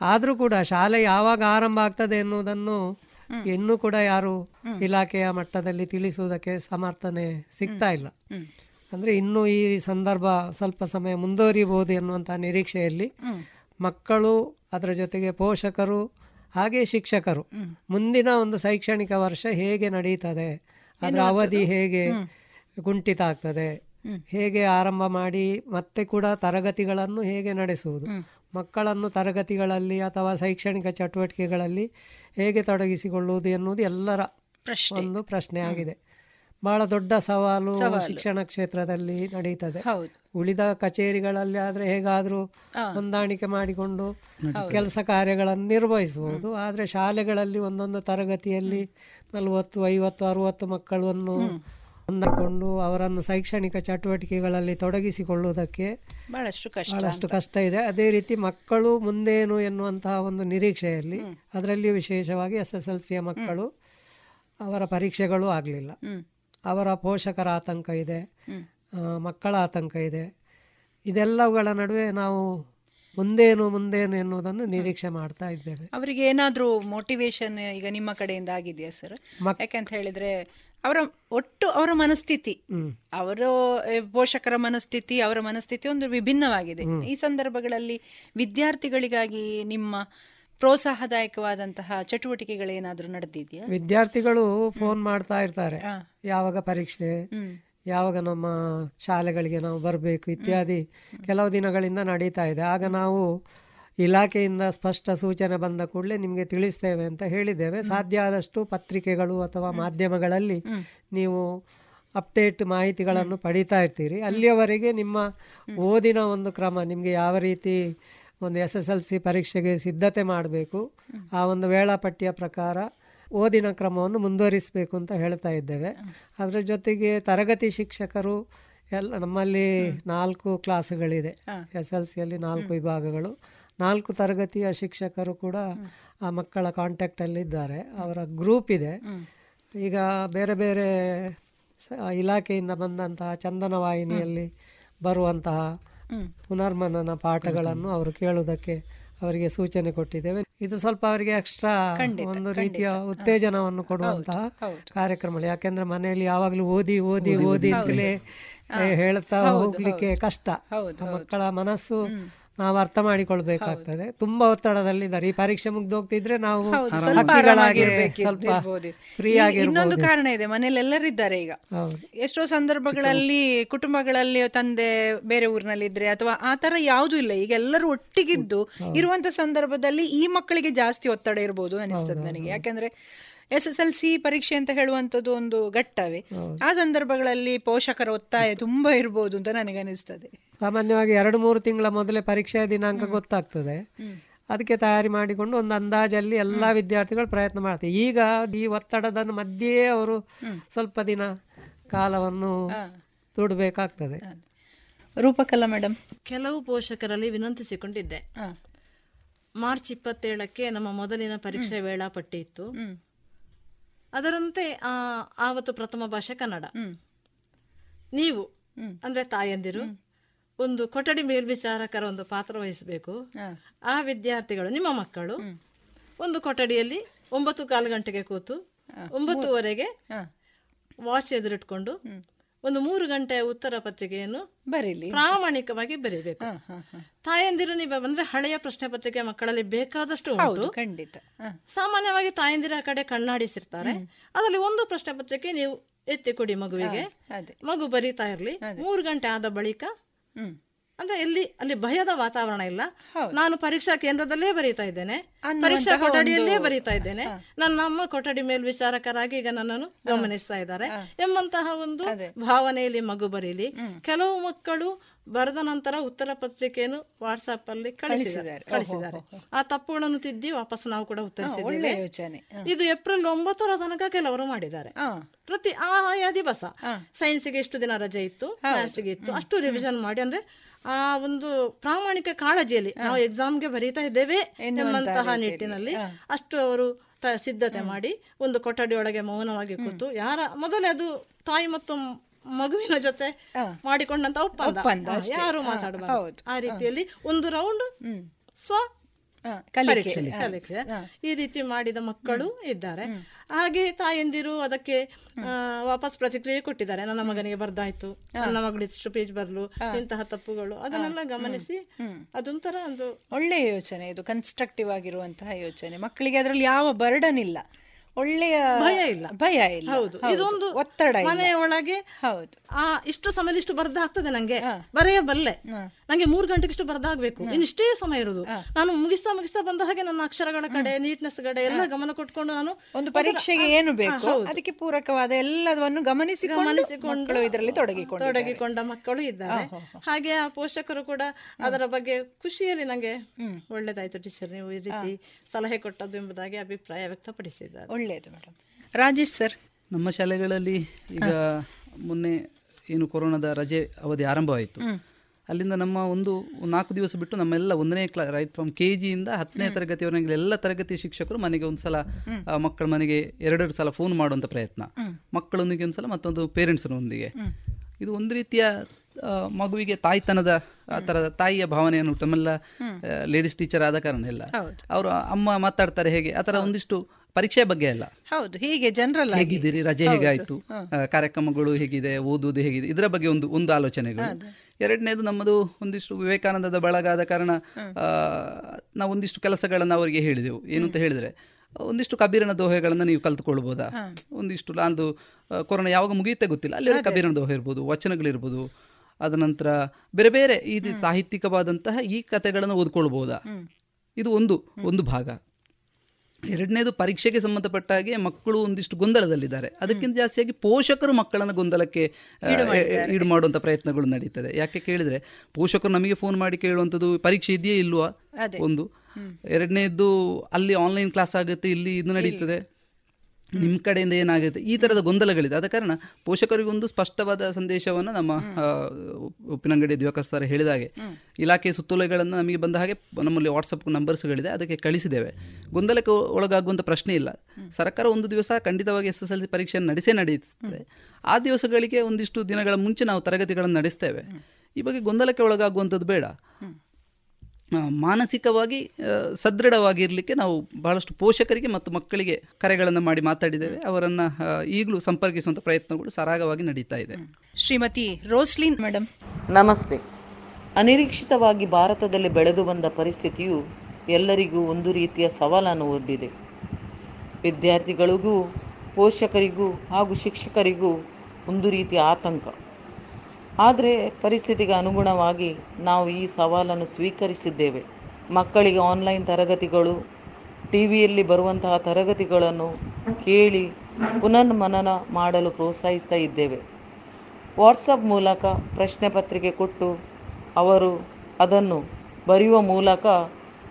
ಆದ್ರೂ ಕೂಡ ಶಾಲೆ ಯಾವಾಗ ಆರಂಭ ಆಗ್ತದೆ ಎನ್ನುವುದನ್ನು ಇನ್ನೂ ಕೂಡ ಯಾರು ಇಲಾಖೆಯ ಮಟ್ಟದಲ್ಲಿ ತಿಳಿಸುವುದಕ್ಕೆ ಸಮರ್ಥನೆ ಸಿಗ್ತಾ ಇಲ್ಲ. ಅಂದ್ರೆ ಇನ್ನು ಈ ಸಂದರ್ಭ ಸ್ವಲ್ಪ ಸಮಯ ಮುಂದುವರಿಬಹುದು ಎನ್ನುವಂತಹ ನಿರೀಕ್ಷೆಯಲ್ಲಿ ಮಕ್ಕಳು ಅದರ ಜೊತೆಗೆ ಪೋಷಕರು ಹಾಗೆ ಶಿಕ್ಷಕರು ಮುಂದಿನ ಒಂದು ಶೈಕ್ಷಣಿಕ ವರ್ಷ ಹೇಗೆ ನಡೀತದೆ ಅದರ ಅವಧಿ ಹೇಗೆ ಕುಂಠಿತ ಆಗ್ತದೆ. ಹೇಗೆ ಆರಂಭ ಮಾಡಿ ಮತ್ತೆ ಕೂಡ ತರಗತಿಗಳನ್ನು ಹೇಗೆ ನಡೆಸುವುದು? ಮಕ್ಕಳನ್ನು ತರಗತಿಗಳಲ್ಲಿ ಅಥವಾ ಶೈಕ್ಷಣಿಕ ಚಟುವಟಿಕೆಗಳಲ್ಲಿ ಹೇಗೆ ತೊಡಗಿಸಿಕೊಳ್ಳುವುದು ಎನ್ನುವುದು ಎಲ್ಲರ ಒಂದು ಪ್ರಶ್ನೆ ಆಗಿದೆ. ಬಹಳ ದೊಡ್ಡ ಸವಾಲು ಶಿಕ್ಷಣ ಕ್ಷೇತ್ರದಲ್ಲಿ ನಡೀತದೆ. ಉಳಿದ ಕಚೇರಿಗಳಲ್ಲಿ ಆದ್ರೆ ಹೇಗಾದ್ರೂ ಹೊಂದಾಣಿಕೆ ಮಾಡಿಕೊಂಡು ಕೆಲಸ ಕಾರ್ಯಗಳನ್ನು ನಿರ್ವಹಿಸಬಹುದು. ಆದ್ರೆ ಶಾಲೆಗಳಲ್ಲಿ ಒಂದೊಂದು ತರಗತಿಯಲ್ಲಿ ನಲವತ್ತು ಐವತ್ತು ಅರುವತ್ತು ಮಕ್ಕಳನ್ನು ಹೊಂದಿಕೊಂಡು ಅವರನ್ನು ಶೈಕ್ಷಣಿಕ ಚಟುವಟಿಕೆಗಳಲ್ಲಿ ತೊಡಗಿಸಿಕೊಳ್ಳುವುದಕ್ಕೆ ಬಹಳಷ್ಟು ಕಷ್ಟ ಬಹಳಷ್ಟು ಕಷ್ಟ ಇದೆ. ಅದೇ ರೀತಿ ಮಕ್ಕಳು ಮುಂದೇನು ಎನ್ನುವಂತಹ ಒಂದು ನಿರೀಕ್ಷೆಯಲ್ಲಿ ಅದರಲ್ಲಿ ವಿಶೇಷವಾಗಿ ಎಸ್ ಎಸ್ ಎಲ್ ಸಿಯ ಮಕ್ಕಳು ಅವರ ಪರೀಕ್ಷೆಗಳು ಆಗಲಿಲ್ಲ. ಅವರ ಪೋಷಕರ ಆತಂಕ ಇದೆ. ಮಕ್ಕಳ ಆತಂಕ ಇದೆ. ಇದೆಲ್ಲವುಗಳ ನಡುವೆ ನಾವು ಮುಂದೇನು ಮುಂದೇನು ಎನ್ನುವುದನ್ನು ನಿರೀಕ್ಷೆ ಮಾಡ್ತಾ ಇದ್ದೇವೆ. ಅವರಿಗೆ ಏನಾದರೂ ಮೋಟಿವೇಶನ್ ಈಗ ನಿಮ್ಮ ಕಡೆಯಿಂದ ಆಗಿದೆಯಾ ಸರ್ ಯಾಕಂತ ಹೇಳಿದ್ರೆ ಅವರ ಒಟ್ಟು ಅವರ ಮನಸ್ಥಿತಿ ಅವರ ಪೋಷಕರ ಮನಸ್ಥಿತಿ ಅವರ ಮನಸ್ಥಿತಿ ಒಂದು ವಿಭಿನ್ನವಾಗಿದೆ. ಈ ಸಂದರ್ಭಗಳಲ್ಲಿ ವಿದ್ಯಾರ್ಥಿಗಳಿಗಾಗಿ ನಿಮ್ಮ ಪ್ರೋತ್ಸಾಹದಾಯಕವಾದಂತಹ ಚಟುವಟಿಕೆಗಳು ಏನಾದರೂ ನಡೆದಿದೆಯಾ? ವಿದ್ಯಾರ್ಥಿಗಳು ಫೋನ್ ಮಾಡ್ತಾ ಇರ್ತಾರೆ. ಯಾವಾಗ ಪರೀಕ್ಷೆ? ಯಾವಾಗ ನಮ್ಮ ಶಾಲೆಗಳಿಗೆ ನಾವು ಬರಬೇಕು ಇತ್ಯಾದಿ ಕೆಲವು ದಿನಗಳಿಂದ ನಡೀತಾ ಇದೆ. ಆಗ ನಾವು ಇಲಾಖೆಯಿಂದ ಸ್ಪಷ್ಟ ಸೂಚನೆ ಬಂದ ಕೂಡಲೇ ನಿಮಗೆ ತಿಳಿಸ್ತೇವೆ ಅಂತ ಹೇಳಿದ್ದೇವೆ. ಸಾಧ್ಯ ಆದಷ್ಟು ಪತ್ರಿಕೆಗಳು ಅಥವಾ ಮಾಧ್ಯಮಗಳಲ್ಲಿ ನೀವು ಅಪ್ಡೇಟ್ ಮಾಹಿತಿಗಳನ್ನು ಪಡಿತಾ ಇರ್ತೀರಿ. ಅಲ್ಲಿಯವರೆಗೆ ನಿಮ್ಮ ಓದಿನ ಒಂದು ಕ್ರಮ, ನಿಮಗೆ ಯಾವ ರೀತಿ ಒಂದು ಎಸ್ ಎಸ್ ಎಲ್ ಸಿ ಪರೀಕ್ಷೆಗೆ ಸಿದ್ಧತೆ ಮಾಡಬೇಕು, ಆ ಒಂದು ವೇಳಾಪಟ್ಟಿಯ ಪ್ರಕಾರ ಓದಿನ ಕ್ರಮವನ್ನು ಮುಂದುವರಿಸಬೇಕು ಅಂತ ಹೇಳ್ತಾ ಇದ್ದೇವೆ. ಅದರ ಜೊತೆಗೆ ತರಗತಿ ಶಿಕ್ಷಕರು ಎಲ್ಲ ನಮ್ಮಲ್ಲಿ ನಾಲ್ಕು ಕ್ಲಾಸ್ಗಳಿದೆ. ಎಸ್ ಎಲ್ ಸಿಯಲ್ಲಿ ನಾಲ್ಕು ವಿಭಾಗಗಳು. ನಾಲ್ಕು ತರಗತಿಯ ಶಿಕ್ಷಕರು ಕೂಡ ಆ ಮಕ್ಕಳ ಕಾಂಟ್ಯಾಕ್ಟಲ್ಲಿ ಇದ್ದಾರೆ ಅವರ ಗ್ರೂಪ್ ಇದೆ. ಈಗ ಬೇರೆ ಬೇರೆ ಇಲಾಖೆಯಿಂದ ಬಂದಂತಹ ಚಂದನ ವಾಹಿನಿಯಲ್ಲಿ ಬರುವಂತಹ ಪುನರ್ಮನನ ಪಾಠಗಳನ್ನು ಅವರು ಕೇಳುವುದಕ್ಕೆ ಅವರಿಗೆ ಸೂಚನೆ ಕೊಟ್ಟಿದ್ದೇವೆ. ಇದು ಸ್ವಲ್ಪ ಅವರಿಗೆ ಎಕ್ಸ್ಟ್ರಾ ಒಂದು ರೀತಿಯ ಉತ್ತೇಜನವನ್ನು ಕೊಡುವಂತಹ ಕಾರ್ಯಕ್ರಮಗಳು. ಯಾಕೆಂದ್ರೆ ಮನೆಯಲ್ಲಿ ಯಾವಾಗಲೂ ಓದಿ ಓದಿ ಓದಿ ಅಂತಲೇ ಹೇಳ್ತಾ ಹೋಗ್ಲಿಕ್ಕೆ ಕಷ್ಟ. ಮಕ್ಕಳ ಮನಸ್ಸು ನಾವು ಅರ್ಥ ಮಾಡಿಕೊಳ್ಬೇಕಾಗ್ತದೆ. ತುಂಬಾ ಒತ್ತಡದಲ್ಲಿದ್ದಾರೆ ಈ ಪರೀಕ್ಷೆ ಮುಗ್ದು ಹೋಗ್ತಿದ್ರೆ ನಾವು ಸ್ವಲ್ಪ ಫ್ರೀ ಆಗಿ ಇನ್ನೊಂದು ಕಾರಣ ಇದೆ ಮನೇಲಿ ಎಲ್ಲರಿದ್ದಾರೆ ಈಗ ಎಷ್ಟೋ ಸಂದರ್ಭಗಳಲ್ಲಿ ಕುಟುಂಬಗಳಲ್ಲಿ ತಂದೆ ಬೇರೆ ಊರಿನಲ್ಲಿ ಇದ್ರೆ ಅಥವಾ ಆ ತರ ಯಾವ್ದು ಇಲ್ಲ ಈಗ ಎಲ್ಲರೂ ಒಟ್ಟಿಗಿದ್ದು ಇರುವಂತ ಸಂದರ್ಭದಲ್ಲಿ ಈ ಮಕ್ಕಳಿಗೆ ಜಾಸ್ತಿ ಒತ್ತಡ ಇರಬಹುದು ಅನಿಸ್ತದೆ ನನಗೆ. ಯಾಕಂದ್ರೆ ಎಸ್ ಎಸ್ ಎಲ್ ಸಿ ಪರೀಕ್ಷೆ ಅಂತ ಹೇಳುವಂಥದ್ದು ಒಂದು ಘಟ್ಟವೇ. ಆ ಸಂದರ್ಭಗಳಲ್ಲಿ ಪೋಷಕರ ಒತ್ತಾಯ ತುಂಬಾ ಇರಬಹುದು ಅಂತ ನನಗೆ ಅನಿಸ್ತದೆ ಸಾಮಾನ್ಯವಾಗಿ ಎರಡು ಮೂರು ತಿಂಗಳ ಮೊದಲೇ ಪರೀಕ್ಷೆಯ ದಿನಾಂಕ ಗೊತ್ತಾಗ್ತದೆ. ಅದಕ್ಕೆ ತಯಾರಿ ಮಾಡಿಕೊಂಡು ಒಂದು ಅಂದಾಜಲ್ಲಿ ಎಲ್ಲಾ ವಿದ್ಯಾರ್ಥಿಗಳು ಪ್ರಯತ್ನ ಮಾಡ್ತಾರೆ. ಈಗ ಈ ಒತ್ತಡದ ಮಧ್ಯೆ ಅವರು ಸ್ವಲ್ಪ ದಿನ ಕಾಲವನ್ನು ದುಡಬೇಕಾಗ್ತದೆ ರೂಪಕಲಾ ಮೇಡಮ್ ಕೆಲವು ಪೋಷಕರಲ್ಲಿ ವಿನಂತಿಸಿಕೊಂಡಿದ್ದೆ. ಮಾರ್ಚ್ ಇಪ್ಪತ್ತೇಳಕ್ಕೆ ನಮ್ಮ ಮೊದಲಿನ ಪರೀಕ್ಷೆ ವೇಳಾಪಟ್ಟಿ ಇತ್ತು. ಅದರಂತೆ ಆವತ್ತು ಪ್ರಥಮ ಭಾಷೆ ಕನ್ನಡ. ನೀವು ಅಂದ್ರೆ ತಾಯಂದಿರು ಒಂದು ಕೊಠಡಿ ಮೇಲ್ವಿಚಾರಕರ ಒಂದು ಪಾತ್ರ ವಹಿಸಬೇಕು. ಆ ವಿದ್ಯಾರ್ಥಿಗಳು ನಿಮ್ಮ ಮಕ್ಕಳು ಒಂದು ಕೊಠಡಿಯಲ್ಲಿ ಒಂಬತ್ತು ಕಾಲು ಗಂಟೆಗೆ ಕೂತು ಒಂಬತ್ತುವರೆಗೆ ವಾಚ್ ಎದುರಿಟ್ಕೊಂಡು ಒಂದು ಮೂರು ಗಂಟೆಯ ಉತ್ತರ ಪತ್ರಿಕೆಯನ್ನು ಬರೀಲಿ. ಪ್ರಾಮಾಣಿಕವಾಗಿ ಬರೀಬೇಕು. ತಾಯಂದಿರು ನೀವು ಬಂದ್ರೆ ಹಳೆಯ ಪ್ರಶ್ನೆ ಪತ್ರಿಕೆ ಮಕ್ಕಳಲ್ಲಿ ಬೇಕಾದಷ್ಟು ಉಂಟು. ಖಂಡಿತ. ಸಾಮಾನ್ಯವಾಗಿ ತಾಯಂದಿರ ಕಡೆ ಕಣ್ಣಾಡಿಸಿರ್ತಾರೆ. ಅದರಲ್ಲಿ ಒಂದು ಪ್ರಶ್ನೆ ಪತ್ರಿಕೆ ನೀವು ಎತ್ತಿ ಕೊಡಿ ಮಗುವಿಗೆ ಮಗು ಬರೀತಾ ಇರ್ಲಿ. ಮೂರು ಗಂಟೆ ಆದ ಬಳಿಕ ಅಂದ್ರೆ ಎಲ್ಲಿ ಅಲ್ಲಿ ಭಯದ ವಾತಾವರಣ ಇಲ್ಲ. ನಾನು ಪರೀಕ್ಷಾ ಕೇಂದ್ರದಲ್ಲೇ ಬರೀತಾ ಇದ್ದೇನೆ. ಪರೀಕ್ಷಾ ಕೊಠಡಿಯಲ್ಲೇ ಬರೀತಾ ಇದ್ದೇನೆ. ನನ್ನ ನಮ್ಮ ಕೊಠಡಿ ಮೇಲ್ವಿಚಾರಕರಾಗಿ ಈಗ ನನ್ನನ್ನು ಗಮನಿಸ್ತಾ ಇದ್ದಾರೆ. ಎಂಬಂತಹ ಒಂದು ಭಾವನೆಯಲ್ಲಿ ಮಗು ಬರೀಲಿ. ಕೆಲವು ಮಕ್ಕಳು ಬರೆದ ನಂತರ ಉತ್ತರ ಪತ್ರಿಕೆಯನ್ನು ವಾಟ್ಸ್ಆಪ್ ಅಲ್ಲಿ ಕಳಿಸಿದ್ದಾರೆ ಕಳಿಸಿದ್ದಾರೆ. ಆ ತಪ್ಪುಗಳನ್ನು ತಿದ್ದಿ ವಾಪಸ್ ನಾವು ಕೂಡ ಉತ್ತರಿಸಿದ್ದೇವೆ. ಇದು ಏಪ್ರಿಲ್ ಒಂಬತ್ತರ ತನಕ ಕೆಲವರು ಮಾಡಿದ್ದಾರೆ. ಪ್ರತಿ ಆಯಾ ದಿವಸ ಸೈನ್ಸ್ಗೆ ಎಷ್ಟು ದಿನ ರಜೆ ಇತ್ತು ಮ್ಯಾಥ್ಸ್ಗೆ ಇತ್ತು ಅಷ್ಟು ರಿವಿಷನ್ ಮಾಡಿ. ಅಂದ್ರೆ ಆ ಒಂದು ಪ್ರಾಮಾಣಿಕ ಕಾಳಜಿಯಲ್ಲಿ ನಾವು ಎಕ್ಸಾಮ್ಗೆ ಬರೀತಾ ಇದ್ದೇವೆ ಎಂಬಂತಹ ನಿಟ್ಟಿನಲ್ಲಿ ಅಷ್ಟು ಅವರು ಸಿದ್ಧತೆ ಮಾಡಿ ಒಂದು ಕೊಠಡಿಯೊಳಗೆ ಮೌನವಾಗಿ ಕೂತು ಯಾರ ಮೊದಲೇ ಅದು ತಾಯಿ ಮತ್ತು ಮಗುವಿನ ಜೊತೆ ಮಾಡಿಕೊಂಡಂತ ಒಪ್ಪಂದ. ಯಾರು ಮಾತಾಡಬಾರದು. ಆ ರೀತಿಯಲ್ಲಿ ಒಂದು ರೌಂಡ್ ಸ್ವ ಕಲಿಕೆ ಈ ರೀತಿ ಮಾಡಿದ ಮಕ್ಕಳು ಇದ್ದಾರೆ. ಹಾಗೆ ತಾಯಂದಿರು ಅದಕ್ಕೆ ವಾಪಸ್ ಪ್ರತಿಕ್ರಿಯೆ ಕೊಟ್ಟಿದ್ದಾರೆ. ನನ್ನ ಮಗನಿಗೆ ಬರ್ದಾಯ್ತು. ನನ್ನ ಮಗಳಿಷ್ಟು ಪೇಜ್ ಬರ್ಲು ಇಂತಹ ತಪ್ಪುಗಳು. ಅದನ್ನೆಲ್ಲ ಗಮನಿಸಿ ಅದೊಂಥರ ಒಂದು ಒಳ್ಳೆಯ ಯೋಚನೆ ಇದು ಕನ್ಸ್ಟ್ರಕ್ಟಿವ್ ಆಗಿರುವಂತಹ ಯೋಚನೆ. ಮಕ್ಕಳಿಗೆ ಅದರಲ್ಲಿ ಯಾವ ಬರ್ಡನ್ ಇಲ್ಲ. ಒಳ್ಳೆಯ ಭಯ ಇಲ್ಲ. ಭಯ ಇಲ್ಲ. ಹೌದು. ಇದೊಂದು ಒತ್ತಡ ಮನೆಯ ಒಳಗೆ ಹೌದು. ಆ ಇಷ್ಟು ಸಮಯ ಇಷ್ಟು ಬರ್ದಾಗ್ತದೆ ನಂಗೆ. ಬರೆಯಬಲ್ಲೆ. ನಂಗೆ ಮೂರ್ ಗಂಟೆಗೆ ಇಷ್ಟು ಬರ್ದಾಗ್ಬೇಕು ಇನ್ನಿಷ್ಟೇ ಸಮಯ ಇರುದು. ನಾನು ಮುಗಿಸ್ತಾ ಮುಗಿಸ್ತಾ ಬಂದ ಹಾಗೆ ನನ್ನ ಅಕ್ಷರಗಳ ಕಡೆ ನೀಟ್ನೆಸ್ ಕಡೆ ಎಲ್ಲ ಗಮನ ಕೊಟ್ಕೊಂಡು ನಾನು ಒಂದು ಪರೀಕ್ಷೆಗೆ ಏನು ಬೇಕು? ಅದಕ್ಕೆ ಪೂರಕವಾದ ಎಲ್ಲವನ್ನು ಗಮನಿಸಿಕೊಂಡು ಇದರಲ್ಲಿ ತೊಡಗಿಕೊಂಡು ತೊಡಗಿಕೊಂಡ ಮಕ್ಕಳು ಇದ್ದಾರೆ. ಹಾಗೆ ಆ ಪೋಷಕರು ಕೂಡ ಅದರ ಬಗ್ಗೆ ಖುಷಿಯಲ್ಲಿ ನಂಗೆ ಒಳ್ಳೇದಾಯ್ತು ಟೀಚರ್. ನೀವು ಈ ರೀತಿ ಸಲಹೆ ಕೊಟ್ಟದ್ದು ಎಂಬುದಾಗಿ ಅಭಿಪ್ರಾಯ ವ್ಯಕ್ತಪಡಿಸಿದ್ದಾರೆ. ಒಳ್ಳೆಯದು ಮೇಡಮ್. ರಾಜೇಶ್ ಸರ್. ನಮ್ಮ ಶಾಲೆಗಳಲ್ಲಿ ಈಗ ಮೊನ್ನೆ ಏನು ಕೊರೋನಾದ ರಜೆ ಅವಧಿ ಆರಂಭವಾಯಿತು. ಅಲ್ಲಿಂದ ನಮ್ಮ ಒಂದು ನಾಲ್ಕು ದಿವಸ ಬಿಟ್ಟು ನಮ್ಮೆಲ್ಲ ಒಂದನೇ ಕ್ಲಾ ರೈಟ್ ಫ್ರಮ್ ಕೆ ಜಿಯಿಂದ ಹತ್ತನೇ ತರಗತಿಯವರೆಗೆ ಎಲ್ಲ ತರಗತಿ ಶಿಕ್ಷಕರು ಮನೆಗೆ ಒಂದು ಸಲ ಮಕ್ಕಳ ಮನೆಗೆ ಎರಡೆರಡು ಸಲ ಫೋನ್ ಮಾಡುವಂಥ ಪ್ರಯತ್ನ. ಮಕ್ಕಳೊಂದಿಗೆ ಒಂದು ಸಲ ಮತ್ತೊಂದು ಪೇರೆಂಟ್ಸ್ನೊಂದಿಗೆ ಇದು ಒಂದು ರೀತಿಯ ಮಗುವಿಗೆ ತಾಯ್ತನದ ಆ ಥರದ ತಾಯಿಯ ಭಾವನೆಯನ್ನು ತಮ್ಮೆಲ್ಲ ಲೇಡೀಸ್ ಟೀಚರ್ ಆದ ಕಾರಣ ಎಲ್ಲ ಅವರು ಅಮ್ಮ ಮಾತಾಡ್ತಾರೆ ಹೇಗೆ ಆ ಥರ ಒಂದಿಷ್ಟು ಪರೀಕ್ಷೆ ಬಗ್ಗೆ ಅಲ್ಲ. ಹೌದು ಹೀಗೆ ಜನರಲ್ ಹೇಗಿದ್ದೀರಿ? ರಜೆ ಹೇಗಾಯ್ತು? ಕಾರ್ಯಕ್ರಮಗಳು ಹೇಗಿದೆ ಓದುವುದು ಹೇಗಿದೆ ಇದರ ಬಗ್ಗೆ ಒಂದು ಒಂದು ಆಲೋಚನೆಗಳು. ಎರಡನೇದು ನಮ್ಮದು ಒಂದಿಷ್ಟು ವಿವೇಕಾನಂದದ ಬಳಗ ಆದ ಕಾರಣ ನಾವು ಒಂದಿಷ್ಟು ಕೆಲಸಗಳನ್ನು ಅವರಿಗೆ ಹೇಳಿದೆವು. ಏನು ಅಂತ ಹೇಳಿದ್ರೆ ಒಂದಿಷ್ಟು ಕಬೀರನ ದೋಹೆಗಳನ್ನು ನೀವು ಕಲ್ತ್ಕೊಳ್ಬೋದಾ? ಒಂದಿಷ್ಟು ನಂದು ಕೊರೋನಾ ಯಾವಾಗ ಮುಗಿಯುತ್ತೆ ಗೊತ್ತಿಲ್ಲ ಅಲ್ಲಿ ಕಬೀರನ ದೋಹೆ ಇರ್ಬೋದು ವಚನಗಳಿರ್ಬೋದು ಅದ ನಂತರ ಬೇರೆ ಬೇರೆ ಈ ಸಾಹಿತ್ಯಿಕವಾದಂತಹ ಈ ಕಥೆಗಳನ್ನು ಓದ್ಕೊಳ್ಬೋದಾ? ಇದು ಒಂದು ಒಂದು ಭಾಗ. ಎರಡನೇದು ಪರೀಕ್ಷೆಗೆ ಸಂಬಂಧಪಟ್ಟ ಹಾಗೆ ಮಕ್ಕಳು ಒಂದಿಷ್ಟು ಗೊಂದಲದಲ್ಲಿದ್ದಾರೆ. ಅದಕ್ಕಿಂತ ಜಾಸ್ತಿಯಾಗಿ ಪೋಷಕರು ಮಕ್ಕಳನ್ನು ಗೊಂದಲಕ್ಕೆ ಈಡು ಮಾಡುವಂಥ ಪ್ರಯತ್ನಗಳು ನಡೀತದೆ. ಯಾಕೆ ಕೇಳಿದ್ರೆ ಪೋಷಕರು ನಮಗೆ ಫೋನ್ ಮಾಡಿ ಕೇಳುವಂಥದ್ದು ಪರೀಕ್ಷೆ ಇದೆಯೇ ಇಲ್ವಾ? ಒಂದು. ಎರಡನೇದು ಅಲ್ಲಿ ಆನ್ಲೈನ್ ಕ್ಲಾಸ್ ಆಗುತ್ತೆ ಇಲ್ಲಿ ಇದು ನಡೀತದೆ. ನಿಮ್ಮ ಕಡೆಯಿಂದ ಏನಾಗುತ್ತೆ? ಈ ಥರದ ಗೊಂದಲಗಳಿದೆ. ಆದ ಕಾರಣ ಪೋಷಕರಿಗೊಂದು ಸ್ಪಷ್ಟವಾದ ಸಂದೇಶವನ್ನು ನಮ್ಮ ಉಪ್ಪಿನಂಗಡಿ ದಿವಾಕರ್ ಸರ್ ಹೇಳಿದ ಹಾಗೆ ಇಲಾಖೆ ಸುತ್ತೋಲೆಗಳನ್ನು ನಮಗೆ ಬಂದ ಹಾಗೆ ನಮ್ಮಲ್ಲಿ ವಾಟ್ಸಪ್ ನಂಬರ್ಸ್ಗಳಿದೆ. ಅದಕ್ಕೆ ಕಳಿಸಿದ್ದೇವೆ. ಗೊಂದಲಕ್ಕೆ ಒಳಗಾಗುವಂಥ ಪ್ರಶ್ನೆ ಇಲ್ಲ. ಸರ್ಕಾರ ಒಂದು ದಿವಸ ಖಂಡಿತವಾಗಿ ಎಸ್ ಎಸ್ ಎಲ್ ಸಿ ಪರೀಕ್ಷೆಯನ್ನು ನಡೆಸೇ ನಡೆಯುತ್ತದೆ ಆ ದಿವಸಗಳಿಗೆ ಒಂದಿಷ್ಟು ದಿನಗಳ ಮುಂಚೆ ನಾವು ತರಗತಿಗಳನ್ನು ನಡೆಸ್ತೇವೆ. ಈ ಬಗ್ಗೆ ಗೊಂದಲಕ್ಕೆ ಒಳಗಾಗುವಂಥದ್ದು ಬೇಡ. ಮಾನಸಿಕವಾಗಿ ಸದೃಢವಾಗಿರಲಿಕ್ಕೆ ನಾವು ಬಹಳಷ್ಟು ಪೋಷಕರಿಗೆ ಮತ್ತು ಮಕ್ಕಳಿಗೆ ಕರೆಗಳನ್ನು ಮಾಡಿ ಮಾತಾಡಿದ್ದೇವೆ. ಅವರನ್ನು ಈಗಲೂ ಸಂಪರ್ಕಿಸುವಂಥ ಪ್ರಯತ್ನಗಳು ಸರಾಗವಾಗಿ ನಡೀತಾ ಇದೆ. ಶ್ರೀಮತಿ ರೋಸ್ಲಿನ್ ಮೇಡಮ್ ನಮಸ್ತೆ. ಅನಿರೀಕ್ಷಿತವಾಗಿ ಭಾರತದಲ್ಲಿ ಬೆಳೆದು ಬಂದ ಪರಿಸ್ಥಿತಿಯು ಎಲ್ಲರಿಗೂ ಒಂದು ರೀತಿಯ ಸವಾಲನ್ನು ಒಡ್ಡಿದೆ. ವಿದ್ಯಾರ್ಥಿಗಳಿಗೂ ಪೋಷಕರಿಗೂ ಹಾಗೂ ಶಿಕ್ಷಕರಿಗೂ ಒಂದು ರೀತಿಯ ಆತಂಕ. ಆದರೆ ಪರಿಸ್ಥಿತಿಗೆ ಅನುಗುಣವಾಗಿ ನಾವು ಈ ಸವಾಲನ್ನು ಸ್ವೀಕರಿಸಿದ್ದೇವೆ. ಮಕ್ಕಳಿಗೆ ಆನ್ಲೈನ್ ತರಗತಿಗಳು ಟಿ ವಿಯಲ್ಲಿ ಬರುವಂತಹ ತರಗತಿಗಳನ್ನು ಕೇಳಿ ಪುನರ್ಮನನ ಮಾಡಲು ಪ್ರೋತ್ಸಾಹಿಸ್ತಾ ಇದ್ದೇವೆ. ವಾಟ್ಸಪ್ ಮೂಲಕ ಪ್ರಶ್ನೆ ಪತ್ರಿಕೆ ಕೊಟ್ಟು ಅವರು ಅದನ್ನು ಬರೆಯುವ ಮೂಲಕ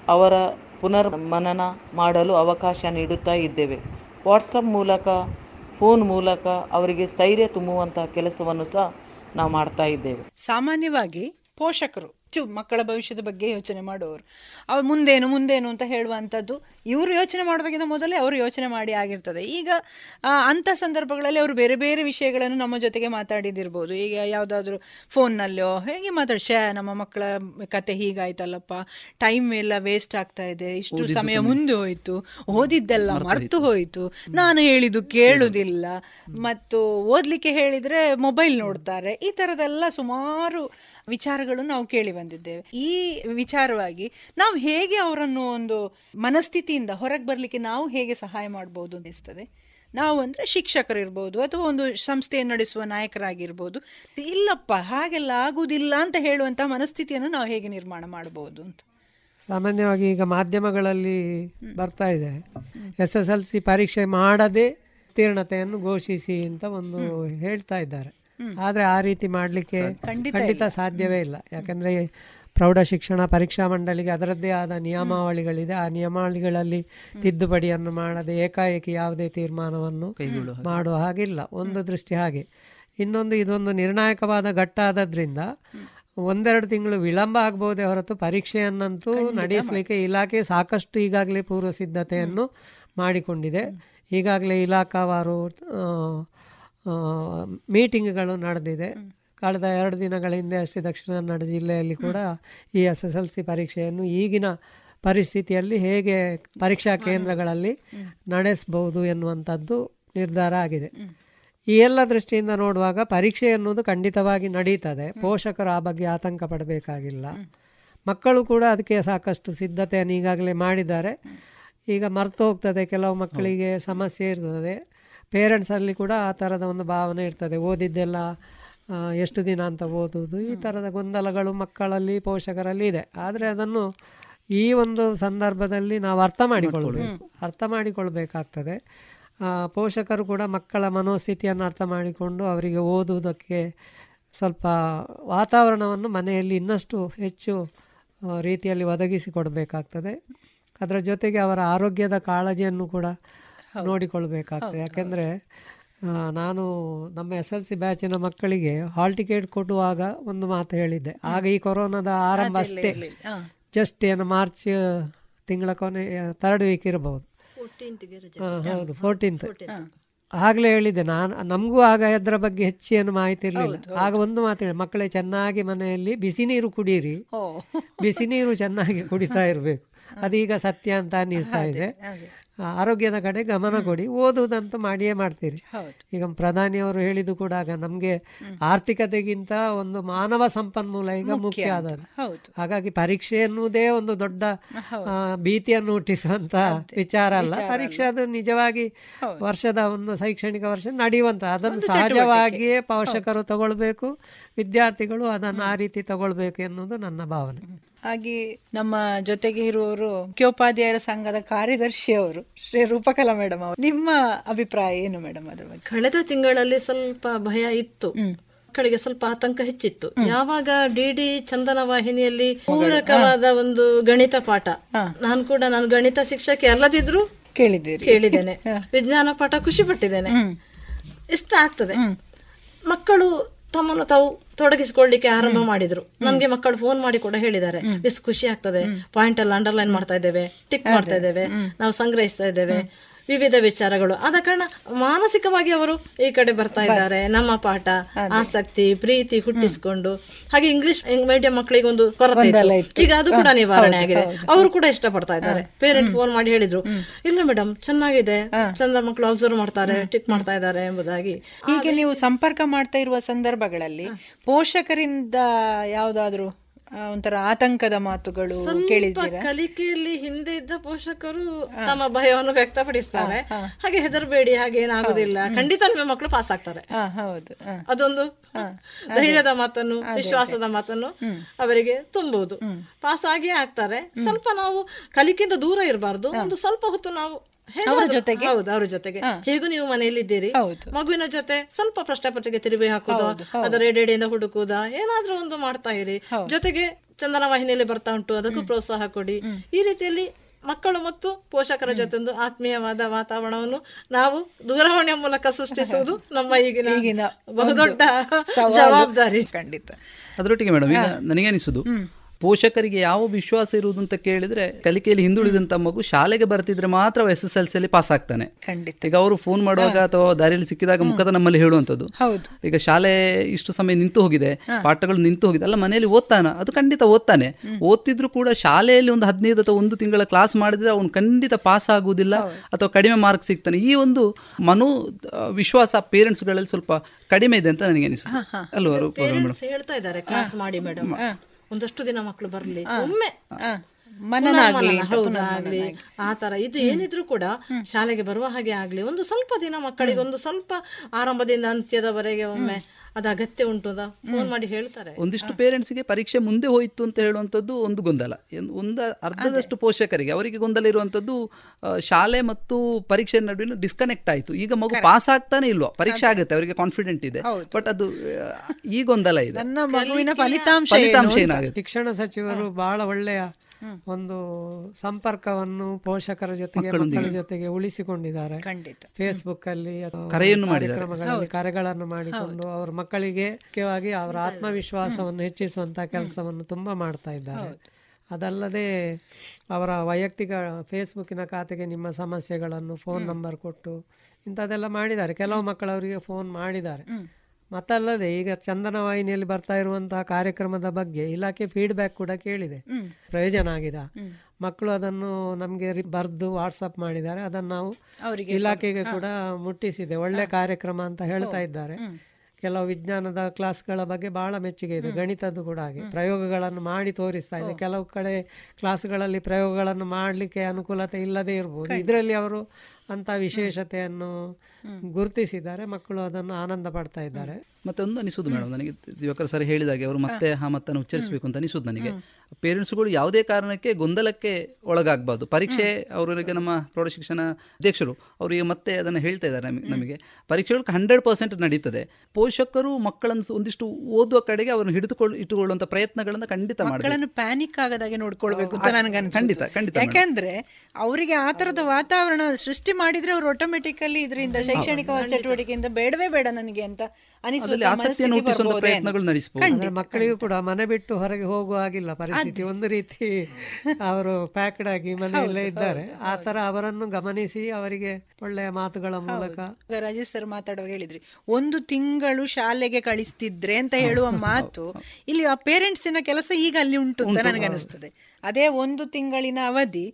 ಅವರ ಪುನರ್ಮನನ ಮಾಡಲು ಅವಕಾಶ ನೀಡುತ್ತಾ ಇದ್ದೇವೆ. ವಾಟ್ಸಪ್ ಮೂಲಕ ಫೋನ್ ಮೂಲಕ ಅವರಿಗೆ ಸ್ಥೈರ್ಯ ತುಂಬುವಂತಹ ಕೆಲಸವನ್ನು ಸಹ ನಾವು ಮಾಡ್ತಾ ಇದ್ದೇವೆ. ಸಾಮಾನ್ಯವಾಗಿ ಪೋಷಕರು ಚು ಮಕ್ಕಳ ಭವಿಷ್ಯದ ಬಗ್ಗೆ ಯೋಚನೆ ಮಾಡುವವರು ಅವ್ರು ಮುಂದೇನು ಮುಂದೇನು ಅಂತ ಹೇಳುವಂಥದ್ದು ಇವರು ಯೋಚನೆ ಮಾಡೋದಕ್ಕಿಂತ ಮೊದಲೇ ಅವರು ಯೋಚನೆ ಮಾಡಿ ಆಗಿರ್ತದೆ. ಈಗ ಅಂಥ ಸಂದರ್ಭಗಳಲ್ಲಿ ಅವರು ಬೇರೆ ಬೇರೆ ವಿಷಯಗಳನ್ನು ನಮ್ಮ ಜೊತೆಗೆ ಮಾತಾಡಿದಿರ್ಬೋದು. ಈಗ ಯಾವುದಾದ್ರೂ ಫೋನ್ನಲ್ಲೋ ಹೇಗೆ ಮಾತಾಡಿ ಶೇ ನಮ್ಮ ಮಕ್ಕಳ ಕತೆ ಹೀಗಾಯ್ತಲ್ಲಪ್ಪ. ಟೈಮ್ ಎಲ್ಲ ವೇಸ್ಟ್ ಆಗ್ತಾ ಇದೆ. ಇಷ್ಟು ಸಮಯ ಮುಂದೆ ಹೋಯ್ತು. ಓದಿದ್ದೆಲ್ಲ ಮರ್ತು ಹೋಯಿತು. ನಾನು ಹೇಳಿದ್ದು ಕೇಳುವುದಿಲ್ಲ ಮತ್ತು ಓದಲಿಕ್ಕೆ ಹೇಳಿದರೆ ಮೊಬೈಲ್ ನೋಡ್ತಾರೆ. ಈ ಥರದೆಲ್ಲ ಸುಮಾರು ವಿಚಾರಗಳು ನಾವು ಕೇಳಿ ಬಂದಿದ್ದೇವೆ. ಈ ವಿಚಾರವಾಗಿ ನಾವು ಹೇಗೆ ಅವರನ್ನು ಒಂದು ಮನಸ್ಥಿತಿಯಿಂದ ಹೊರಗೆ ಬರಲಿಕ್ಕೆ ನಾವು ಹೇಗೆ ಸಹಾಯ ಮಾಡ್ಬೋದು ಅನ್ನಿಸ್ತದೆ ನಾವು ಅಂದರೆ ಶಿಕ್ಷಕರಿರ್ಬೋದು ಅಥವಾ ಒಂದು ಸಂಸ್ಥೆಯನ್ನು ನಡೆಸುವ ನಾಯಕರಾಗಿರ್ಬೋದು. ಇಲ್ಲಪ್ಪ ಹಾಗೆಲ್ಲ ಆಗುವುದಿಲ್ಲ ಅಂತ ಹೇಳುವಂಥ ಮನಸ್ಥಿತಿಯನ್ನು ನಾವು ಹೇಗೆ ನಿರ್ಮಾಣ ಮಾಡಬಹುದು ಅಂತ. ಸಾಮಾನ್ಯವಾಗಿ ಈಗ ಮಾಧ್ಯಮಗಳಲ್ಲಿ ಬರ್ತಾ ಇದೆ. ಎಸ್ ಎಸ್ ಎಲ್ ಸಿ ಪರೀಕ್ಷೆ ಮಾಡದೆ ತೀರ್ಣತೆಯನ್ನು ಘೋಷಿಸಿ ಅಂತ ಒಂದು ಹೇಳ್ತಾ ಇದ್ದಾರೆ. ಆದರೆ ಆ ರೀತಿ ಮಾಡಲಿಕ್ಕೆ ಖಂಡಿತ ಸಾಧ್ಯವೇ ಇಲ್ಲ. ಯಾಕಂದರೆ ಪ್ರೌಢ ಶಿಕ್ಷಣ ಪರೀಕ್ಷಾ ಮಂಡಳಿಗೆ ಅದರದ್ದೇ ಆದ ನಿಯಮಾವಳಿಗಳಿದೆ. ಆ ನಿಯಮಾವಳಿಗಳಲ್ಲಿ ತಿದ್ದುಪಡಿಯನ್ನು ಮಾಡದೆ ಏಕಾಏಕಿ ಯಾವುದೇ ತೀರ್ಮಾನವನ್ನು ಮಾಡುವ ಹಾಗಿಲ್ಲ. ಒಂದು ದೃಷ್ಟಿ ಹಾಗೆ. ಇನ್ನೊಂದು ಇದೊಂದು ನಿರ್ಣಾಯಕವಾದ ಘಟ್ಟ ಆದದ್ರಿಂದ ಒಂದೆರಡು ತಿಂಗಳು ವಿಳಂಬ ಆಗ್ಬೋದೇ ಹೊರತು ಪರೀಕ್ಷೆಯನ್ನಂತೂ ನಡೆಸಲಿಕ್ಕೆ ಇಲಾಖೆ ಸಾಕಷ್ಟು ಈಗಾಗಲೇ ಪೂರ್ವ ಸಿದ್ಧತೆಯನ್ನು ಮಾಡಿಕೊಂಡಿದೆ. ಈಗಾಗಲೇ ಇಲಾಖಾವಾರು ಮೀಟಿಂಗ್ಗಳು ನಡೆದಿದೆ. ಕಳೆದ ಎರಡು ದಿನಗಳ ಹಿಂದೆ ಅಷ್ಟೇ ದಕ್ಷಿಣ ಕನ್ನಡ ಜಿಲ್ಲೆಯಲ್ಲಿ ಕೂಡ ಈ ಎಸ್ ಎಸ್ ಎಲ್ ಸಿ ಪರೀಕ್ಷೆಯನ್ನು ಈಗಿನ ಪರಿಸ್ಥಿತಿಯಲ್ಲಿ ಹೇಗೆ ಪರೀಕ್ಷಾ ಕೇಂದ್ರಗಳಲ್ಲಿ ನಡೆಸಬಹುದು ಎನ್ನುವಂಥದ್ದು ನಿರ್ಧಾರ ಆಗಿದೆ. ಈ ಎಲ್ಲ ದೃಷ್ಟಿಯಿಂದ ನೋಡುವಾಗ ಪರೀಕ್ಷೆ ಅನ್ನೋದು ಖಂಡಿತವಾಗಿ ನಡೀತದೆ. ಪೋಷಕರು ಆ ಬಗ್ಗೆ ಆತಂಕ ಪಡಬೇಕಾಗಿಲ್ಲ. ಮಕ್ಕಳು ಕೂಡ ಅದಕ್ಕೆ ಸಾಕಷ್ಟು ಸಿದ್ಧತೆಯನ್ನು ಈಗಾಗಲೇ ಮಾಡಿದ್ದಾರೆ. ಈಗ ಮರೆತು ಹೋಗ್ತದೆ. ಕೆಲವು ಮಕ್ಕಳಿಗೆ ಸಮಸ್ಯೆ ಇರ್ತದೆ. ಪೇರೆಂಟ್ಸಲ್ಲಿ ಕೂಡ ಆ ಥರದ ಒಂದು ಭಾವನೆ ಇರ್ತದೆ. ಓದಿದ್ದೆಲ್ಲ ಎಷ್ಟು ದಿನ ಅಂತ ಓದುವುದು ಈ ಥರದ ಗೊಂದಲಗಳು ಮಕ್ಕಳಲ್ಲಿ ಪೋಷಕರಲ್ಲಿ ಇದೆ. ಆದರೆ ಅದನ್ನು ಈ ಒಂದು ಸಂದರ್ಭದಲ್ಲಿ ನಾವು ಅರ್ಥ ಮಾಡಿಕೊಳ್ಬೇಕು. ಅರ್ಥ ಮಾಡಿಕೊಳ್ಬೇಕಾಗ್ತದೆ. ಪೋಷಕರು ಕೂಡ ಮಕ್ಕಳ ಮನೋಸ್ಥಿತಿಯನ್ನು ಅರ್ಥ ಮಾಡಿಕೊಂಡು ಅವರಿಗೆ ಓದುವುದಕ್ಕೆ ಸ್ವಲ್ಪ ವಾತಾವರಣವನ್ನು ಮನೆಯಲ್ಲಿ ಇನ್ನಷ್ಟು ಹೆಚ್ಚು ರೀತಿಯಲ್ಲಿ ಒದಗಿಸಿಕೊಡಬೇಕಾಗ್ತದೆ. ಅದರ ಜೊತೆಗೆ ಅವರ ಆರೋಗ್ಯದ ಕಾಳಜಿಯನ್ನು ಕೂಡ ನೋಡಿಕೊಳ್ಬೇಕಾಗ್ತದೆ. ಯಾಕೆಂದರೆ ನಾನು ನಮ್ಮ ಎಸ್ ಎಲ್ ಸಿ ಬ್ಯಾಚಿನ ಮಕ್ಕಳಿಗೆ ಹಾಲ್ ಟಿಕೆಟ್ ಕೊಡುವಾಗ ಒಂದು ಮಾತು ಹೇಳಿದ್ದೆ. ಆಗ ಈ ಕೊರೋನಾದ ಆರಂಭ ಅಷ್ಟೇ. ಜಸ್ಟ್ ಏನು ಮಾರ್ಚ್ ತಿಂಗಳ ಕೊನೆ ಥರ್ಡ್ ವೀಕ್ ಇರಬಹುದು. ಹೌದು ಫೋರ್ಟೀನ್ತ್ ಆಗಲೇ ಹೇಳಿದ್ದೆ ನಾನು. ನಮಗೂ ಆಗ ಅದರ ಬಗ್ಗೆ ಹೆಚ್ಚೇನು ಮಾಹಿತಿ ಇರಲಿಲ್ಲ ಆಗ ಒಂದು ಮಾತು ಹೇಳಿ ಮಕ್ಕಳೇ ಚೆನ್ನಾಗಿ ಮನೆಯಲ್ಲಿ ಬಿಸಿ ನೀರು ಕುಡೀರಿ. ಬಿಸಿ ನೀರು ಚೆನ್ನಾಗಿ ಕುಡಿತಾ ಇರಬೇಕು. ಅದೀಗ ಸತ್ಯ ಅಂತ ಅನ್ನಿಸ್ತಾ ಇದೆ. ಆರೋಗ್ಯದ ಕಡೆ ಗಮನ ಕೊಡಿ. ಓದುವುದಂತೂ ಮಾಡಿಯೇ ಮಾಡ್ತೀರಿ. ಈಗ ಪ್ರಧಾನಿಯವರು ಹೇಳಿದ್ದು ಕೂಡ ಆಗ ನಮಗೆ ಆರ್ಥಿಕತೆಗಿಂತ ಒಂದು ಮಾನವ ಸಂಪನ್ಮೂಲ ಈಗ ಮುಖ್ಯ ಆದ ಹಾಗಾಗಿ ಪರೀಕ್ಷೆ ಎನ್ನುವುದೇ ಒಂದು ದೊಡ್ಡ ಭೀತಿಯನ್ನು ಹುಟ್ಟಿಸುವಂತ ವಿಚಾರ ಅಲ್ಲ. ಪರೀಕ್ಷೆ ಅದು ನಿಜವಾಗಿ ವರ್ಷದ ಒಂದು ಶೈಕ್ಷಣಿಕ ವರ್ಷ ನಡೆಯುವಂತ. ಅದನ್ನು ಸಹಜವಾಗಿಯೇ ಪೋಷಕರು ತಗೊಳ್ಬೇಕು. ವಿದ್ಯಾರ್ಥಿಗಳು ಅದನ್ನು ಆ ರೀತಿ ತಗೊಳ್ಬೇಕು ಎನ್ನುವುದು ನನ್ನ ಭಾವನೆ. ಹಾಗೆ ನಮ್ಮ ಜೊತೆಗೆ ಇರುವವರು ಮುಖ್ಯೋಪಾಧ್ಯಾಯರ ಸಂಘದ ಕಾರ್ಯದರ್ಶಿ ಅವರು ಶ್ರೀ ರೂಪಕಲಾ ಮೇಡಮ್ ಅವರು. ನಿಮ್ಮ ಅಭಿಪ್ರಾಯ ಏನು ಮೇಡಮ್ ಅದ್ರ ಬಗ್ಗೆ? ಕಳೆದ ತಿಂಗಳಲ್ಲಿ ಸ್ವಲ್ಪ ಭಯ ಇತ್ತು. ಮಕ್ಕಳಿಗೆ ಸ್ವಲ್ಪ ಆತಂಕ ಹೆಚ್ಚಿತ್ತು. ಯಾವಾಗ ಡಿ ಡಿ ಚಂದನ ವಾಹಿನಿಯಲ್ಲಿ ಪೂರಕವಾದ ಒಂದು ಗಣಿತ ಪಾಠ. ನಾನು ಕೂಡ ನಾನು ಗಣಿತ ಶಿಕ್ಷಕಿ ಅಲ್ಲದಿದ್ರು ಕೇಳಿದ್ದೀರಿ. ಕೇಳಿದ್ದೇನೆ. ವಿಜ್ಞಾನ ಪಾಠ ಖುಷಿ ಪಟ್ಟಿದ್ದೇನೆ. ಇಷ್ಟ ಆಗ್ತದೆ? ಮಕ್ಕಳು ತಮ್ಮನ್ನು ತಾವು ತೊಡಗಿಸಿಕೊಳ್ಳಿಕ್ಕೆ ಆರಂಭ ಮಾಡಿದ್ರು. ನಮ್ಗೆ ಮಕ್ಕಳು ಫೋನ್ ಮಾಡಿ ಕೂಡ ಹೇಳಿದ್ದಾರೆ. ಎಷ್ಟು ಖುಷಿ ಆಗ್ತದೆ. ಪಾಯಿಂಟ್ ಎಲ್ಲ ಅಂಡರ್ಲೈನ್ ಮಾಡ್ತಾ ಇದ್ದೇವೆ ಟಿಕ್ ಮಾಡ್ತಾ ಇದ್ದೇವೆ. ನಾವು ಸಂಗ್ರಹಿಸ್ತಾ ಇದ್ದೇವೆ. ವಿವಿಧ ವಿಚಾರಗಳು. ಆದ ಕಾರಣ ಮಾನಸಿಕವಾಗಿ ಅವರು ಈ ಕಡೆ ಬರ್ತಾ ಇದ್ದಾರೆ. ನಮ್ಮ ಪಾಠ ಆಸಕ್ತಿ ಪ್ರೀತಿ ಹುಟ್ಟಿಸಿಕೊಂಡು. ಹಾಗೆ ಇಂಗ್ಲಿಷ್ ಮೀಡಿಯಂ ಮಕ್ಕಳಿಗೆ ಒಂದು ಕೊರತೆ ಇತ್ತು. ಈಗ ಅದು ಕೂಡ ನಿವಾರಣೆ ಆಗಿದೆ. ಅವರು ಕೂಡ ಇಷ್ಟ ಪಡ್ತಾ ಇದ್ದಾರೆ ಪೇರೆಂಟ್ ಫೋನ್ ಮಾಡಿ ಹೇಳಿದ್ರು. ಇಲ್ಲ ಮೇಡಮ್ ಚೆನ್ನಾಗಿದೆ. ಚಂದ ಮಕ್ಕಳು ಅಬ್ಸರ್ವ್ ಮಾಡ್ತಾರೆ ಟಿಕ್ ಮಾಡ್ತಾ ಇದ್ದಾರೆ ಎಂಬುದಾಗಿ. ಹೀಗೆ ನೀವು ಸಂಪರ್ಕ ಮಾಡ್ತಾ ಇರುವ ಸಂದರ್ಭಗಳಲ್ಲಿ ಪೋಷಕರಿಂದ ಯಾವ್ದಾದ್ರು ಒಂಥರ ಆತಂಕದ ಮಾತುಗಳು ಕೇಳಿದ್ದೀರಾ? ಕಲಿಕೆಯಲ್ಲಿ ಹಿಂದೆ ಇದ್ದ ಪೋಷಕರು ತಮ್ಮ ಭಯವನ್ನು ವ್ಯಕ್ತಪಡಿಸ್ತಾರೆ. ಹಾಗೆ ಹೆದರಬೇಡಿ ಹಾಗೆ ಏನಾಗುದಿಲ್ಲ ಖಂಡಿತ ನಿಮ್ಮ ಮಕ್ಕಳು ಪಾಸ್ ಆಗ್ತಾರೆ. ಹೌದು. ಅದೊಂದು ಧೈರ್ಯದ ಮಾತನ್ನು ವಿಶ್ವಾಸದ ಮಾತನ್ನು ಅವರಿಗೆ ತುಂಬುವುದು. ಪಾಸ್ ಆಗಿಯೇ ಆಗ್ತಾರೆ. ಸ್ವಲ್ಪ ನಾವು ಕಲಿಕೆಯಿಂದ ದೂರ ಇರಬಾರ್ದು. ಒಂದು ಸ್ವಲ್ಪ ಹೊತ್ತು ನಾವು ಅವರ ಜೊತೆಗೆ? ಹೌದು ಅವ್ರ ಜೊತೆಗೆ. ಹೇಗೂ ನೀವು ಮನೆಯಲ್ಲಿ ಇದ್ದೀರಿ ಮಗುವಿನ ಜೊತೆ ಸ್ವಲ್ಪ ಪ್ರಶ್ನೆ ಪತ್ರಿಕೆ ತಿರುವಿ ಹಾಕುದು? ಅದರ ಎಡೆಡೆಯಿಂದ ಹುಡುಕುದ? ಏನಾದ್ರೂ ಒಂದು ಮಾಡ್ತಾ ಇರಿ. ಜೊತೆಗೆ ಚಂದನ ವಾಹಿನಿಯಲ್ಲಿ ಬರ್ತಾ ಉಂಟು ಅದಕ್ಕೂ ಪ್ರೋತ್ಸಾಹ ಕೊಡಿ. ಈ ರೀತಿಯಲ್ಲಿ ಮಕ್ಕಳು ಮತ್ತು ಪೋಷಕರ ಜೊತೆ ಒಂದು ಆತ್ಮೀಯವಾದ ವಾತಾವರಣವನ್ನು ನಾವು ದೂರವಾಣಿಯ ಮೂಲಕ ಸೃಷ್ಟಿಸುವುದು ನಮ್ಮ ಈಗಿನ ಈಗಿನ ಬಹುದೊಡ್ಡ ಜವಾಬ್ದಾರಿ. ಖಂಡಿತ. ಅದರೊಟ್ಟಿಗೆ ಮೇಡಮ್ ಈಗ ನನಗೆ ಅನಿಸುದು ಪೋಷಕರಿಗೆ ಯಾವ ವಿಶ್ವಾಸ ಇರುವುದು ಅಂತ ಕೇಳಿದ್ರೆ ಕಲಿಕೆಯಲ್ಲಿ ಹಿಂದುಳಿದಂತ ಮಗು ಶಾಲೆಗೆ ಬರ್ತಿದ್ರೆ ಮಾತ್ರ ಎಸ್ ಎಸ್ ಎಲ್ ಸಿಯಲ್ಲಿ ಪಾಸ್ ಆಗ್ತಾನೆ. ಖಂಡಿತ. ಈಗ ಅವರು ಫೋನ್ ಮಾಡುವಾಗ ಅಥವಾ ದಾರಿಯಲ್ಲಿ ಸಿಕ್ಕಿದಾಗ ಮುಖದ ನಮ್ಮಲ್ಲಿ ಹೇಳುವಂಥದ್ದು. ಹೌದು. ಈಗ ಶಾಲೆ ಇಷ್ಟು ಸಮಯ ನಿಂತು ಹೋಗಿದೆ ಪಾಠಗಳು ನಿಂತು ಹೋಗಿದೆ ಅಲ್ಲ ಮನೆಯಲ್ಲಿ ಓದ್ತಾನ ಅದು ಖಂಡಿತ ಓದ್ತಾನೆ. ಓದ್ತಿದ್ರು ಕೂಡ ಶಾಲೆಯಲ್ಲಿ ಒಂದು ಹದಿನೈದು ಅಥವಾ ಒಂದು ತಿಂಗಳ ಕ್ಲಾಸ್ ಮಾಡಿದ್ರೆ ಅವನು ಖಂಡಿತ ಪಾಸ್ ಆಗುವುದಿಲ್ಲ ಅಥವಾ ಕಡಿಮೆ ಮಾರ್ಕ್ ಸಿಗ್ತಾನೆ. ಈ ಒಂದು ಮನು ವಿಶ್ವಾಸ ಪೇರೆಂಟ್ಸ್ಗಳಲ್ಲಿ ಸ್ವಲ್ಪ ಕಡಿಮೆ ಇದೆ ಅಂತ ನನಗೆ ಅನಿಸುತ್ತೆ. ಅಲ್ವಾ ಹೇಳ್ತಾ ಇದ್ದಾರೆ ಕ್ಲಾಸ್ ಮಾಡಿ ಮೇಡಮ್. ಒಂದಷ್ಟು ದಿನ ಮಕ್ಕಳು ಬರ್ಲಿ. ಒಮ್ಮೆ ಹೌದಾಗ್ಲಿ ಆ ತರ ಇದು ಏನಿದ್ರು ಕೂಡ ಶಾಲೆಗೆ ಬರುವ ಹಾಗೆ ಆಗ್ಲಿ. ಒಂದು ಸ್ವಲ್ಪ ದಿನ ಮಕ್ಕಳಿಗೆ ಒಂದು ಸ್ವಲ್ಪ ಆರಂಭದಿಂದ ಅಂತ್ಯದವರೆಗೆ ಒಮ್ಮೆ ಅದು ಅಗತ್ಯ ಉಂಟು ಫೋನ್ ಮಾಡಿ ಹೇಳ್ತಾರೆ. ಒಂದಿಷ್ಟು ಪೇರೆಂಟ್ಸ್ಗೆ ಪರೀಕ್ಷೆ ಮುಂದೆ ಹೋಯಿತು ಅಂತ ಹೇಳುವಂಥದ್ದು ಒಂದು ಗೊಂದಲ. ಒಂದು ಅರ್ಧದಷ್ಟು ಪೋಷಕರಿಗೆ ಅವರಿಗೆ ಗೊಂದಲ ಇರುವಂಥದ್ದು ಶಾಲೆ ಮತ್ತು ಪರೀಕ್ಷೆ ನಡುವಿನ ಡಿಸ್ಕನೆಕ್ಟ್ ಆಯಿತು. ಈಗ ಮಗು ಪಾಸ್ ಆಗ್ತಾನೆ ಇಲ್ವಾ? ಪರೀಕ್ಷೆ ಆಗುತ್ತೆ ಅವರಿಗೆ ಕಾನ್ಫಿಡೆಂಟ್ ಇದೆ. ಬಟ್ ಅದು ಈ ಗೊಂದಲ ಇದೆ. ಫಲಿತಾಂಶ ಫಲಿತಾಂಶ ಏನಾಗುತ್ತೆ? ಶಿಕ್ಷಣ ಸಚಿವರು ಬಹಳ ಒಳ್ಳೆಯ ಒಂದು ಸಂಪರ್ಕವನ್ನು ಪೋಷಕರ ಜೊತೆಗೆ ಮಕ್ಕಳ ಜೊತೆಗೆ ಉಳಿಸಿಕೊಂಡಿದ್ದಾರೆ. ಫೇಸ್ಬುಕ್ ಅಲ್ಲಿ ಕಾರ್ಯಕ್ರಮಗಳಲ್ಲಿ ಕರೆಗಳನ್ನು ಮಾಡಿಕೊಂಡು ಅವರ ಮಕ್ಕಳಿಗೆ ಮುಖ್ಯವಾಗಿ ಅವರ ಆತ್ಮವಿಶ್ವಾಸವನ್ನು ಹೆಚ್ಚಿಸುವಂತಹ ಕೆಲಸವನ್ನು ತುಂಬಾ ಮಾಡ್ತಾ ಇದ್ದಾರೆ. ಅದಲ್ಲದೆ ಅವರ ವೈಯಕ್ತಿಕ ಫೇಸ್ಬುಕ್ಕಿನ ಖಾತೆಗೆ ನಿಮ್ಮ ಸಮಸ್ಯೆಗಳನ್ನು ಫೋನ್ ನಂಬರ್ ಕೊಟ್ಟು ಇಂಥದ್ದೆಲ್ಲ ಮಾಡಿದ್ದಾರೆ. ಕೆಲವು ಮಕ್ಕಳವರಿಗೆ ಫೋನ್ ಮಾಡಿದ್ದಾರೆ. ಮತ್ತಲ್ಲದೆ ಈಗ ಚಂದನ ವಾಹಿನಿಯಲ್ಲಿ ಬರ್ತಾ ಇರುವಂತಹ ಕಾರ್ಯಕ್ರಮದ ಬಗ್ಗೆ ಇಲಾಖೆ ಫೀಡ್ಬ್ಯಾಕ್ ಕೂಡ ಕೇಳಿದೆ. ಪ್ರಯೋಜನ ಆಗಿದೆ. ಮಕ್ಕಳು ಅದನ್ನು ನಮಗೆ ಬರೆದು ವಾಟ್ಸಪ್ ಮಾಡಿದ್ದಾರೆ. ಅದನ್ನು ನಾವು ಇಲಾಖೆಗೆ ಕೂಡ ಮುಟ್ಟಿಸಿದೆ. ಒಳ್ಳೆ ಕಾರ್ಯಕ್ರಮ ಅಂತ ಹೇಳ್ತಾ ಇದ್ದಾರೆ. ಕೆಲವು ವಿಜ್ಞಾನದ ಕ್ಲಾಸ್ಗಳ ಬಗ್ಗೆ ಬಹಳ ಮೆಚ್ಚುಗೆ ಇದೆ. ಗಣಿತದ್ದು ಕೂಡ ಹಾಗೆ. ಪ್ರಯೋಗಗಳನ್ನು ಮಾಡಿ ತೋರಿಸ್ತಾ ಇದೆ. ಕೆಲವು ಕಡೆ ಕ್ಲಾಸ್ಗಳಲ್ಲಿ ಪ್ರಯೋಗಗಳನ್ನು ಮಾಡಲಿಕ್ಕೆ ಅನುಕೂಲತೆ ಇಲ್ಲದೇ ಇರ್ಬೋದು. ಇದರಲ್ಲಿ ಅವರು ಅಂತ ವಿಶೇಷತೆಯನ್ನು ಗುರುತಿಸಿದ್ದಾರೆ. ಮಕ್ಕಳು ಅದನ್ನು ಆನಂದ ಪಡ್ತಾ ಇದ್ದಾರೆ. ಮತ್ತೆ ಒಂದು ಅನಿಸುದು ಮೇಡಮ್ ನನಗೆ. ಯುವಕರ ಸರ್ ಹೇಳಿದಾಗೆ ಅವರು ಮತ್ತೆ ಆ ಮತ್ತನ್ನು ಉಚ್ಚರಿಸಬೇಕು ಅಂತ ಅನಿಸುದು ನನಗೆ. ಪೇರೆಂಟ್ಸ್ಗಳು ಯಾವುದೇ ಕಾರಣಕ್ಕೆ ಗೊಂದಲಕ್ಕೆ ಒಳಗಾಗಬಾರ್ದು. ಪರೀಕ್ಷೆ ಅವರಿಗೆ ನಮ್ಮ ಪ್ರೌಢಶಿಕ್ಷಣ ಅಧ್ಯಕ್ಷರು ಅವರಿಗೆ ಮತ್ತೆ ಅದನ್ನು ಹೇಳ್ತಾ ಇದ್ದಾರೆ ನಮಗೆ ನಮಗೆ. ಪರೀಕ್ಷೆಗಳು ಹಂಡ್ರೆಡ್ ಪರ್ಸೆಂಟ್ ನಡೀತದೆ. ಪೋಷಕರು ಮಕ್ಕಳನ್ನು ಒಂದಿಷ್ಟು ಓದುವ ಕಡೆಗೆ ಅವರನ್ನು ಹಿಡಿದುಕೊಳ್ಳಿ ಇಟ್ಟುಕೊಳ್ಳುವಂತ ಪ್ರಯತ್ನಗಳನ್ನು ಖಂಡಿತ ಮಕ್ಕಳನ್ನು ಪ್ಯಾನಿಕ್ ಆಗದಾಗೆ ನೋಡ್ಕೊಳ್ಬೇಕು ಅಂತ ನನಗೆ ಖಂಡಿತ ಖಂಡಿತ ಯಾಕೆಂದ್ರೆ ಅವರಿಗೆ ಆ ತರದ ವಾತಾವರಣ ಸೃಷ್ಟಿ ಮಾಡಿದ್ರೆ ಅವ್ರು ಆಟೋಮೆಟಿಕಲಿ ಇದರಿಂದ ಶೈಕ್ಷಣಿಕ ಚಟುವಟಿಕೆಯಿಂದ ಬೇಡವೇ ಬೇಡ ನನಗೆ ಅಂತ ಮಕ್ಕಳಿಗೂ ಕೂಡ ಮನೆ ಬಿಟ್ಟು ಹೊರಗೆ ಹೋಗುವ ಹಾಗಿಲ್ಲ ಪರಿಸ್ಥಿತಿ. ಒಂದು ರೀತಿ ಅವರು ಪ್ಯಾಕ್ಡ್ ಆಗಿ ಮನೆಯಲ್ಲೇ ಇದ್ದಾರೆ. ಆ ತರ ಅವರನ್ನು ಗಮನಿಸಿ ಅವರಿಗೆ ಒಳ್ಳೆಯ ಮಾತುಗಳ ಮೂಲಕ. ರಾಜೇಶ್ ಸರ್ ಮಾತಾಡುವಾಗ ಹೇಳಿದ್ರಿ ಒಂದು ತಿಂಗಳು ಶಾಲೆಗೆ ಕಳಿಸ್ತಿದ್ರೆ ಅಂತ ಹೇಳುವ ಮಾತು ಇಲ್ಲಿ ಆ ಪೇರೆಂಟ್ಸಿನ ಕೆಲಸ ಈಗ ಅಲ್ಲಿ ಉಂಟು ಅಂತ ನನಗೆ ಅನಿಸ್ತದೆ ಅದೇ ಒಂದು ತಿಂಗಳಿನ ಅವಧಿ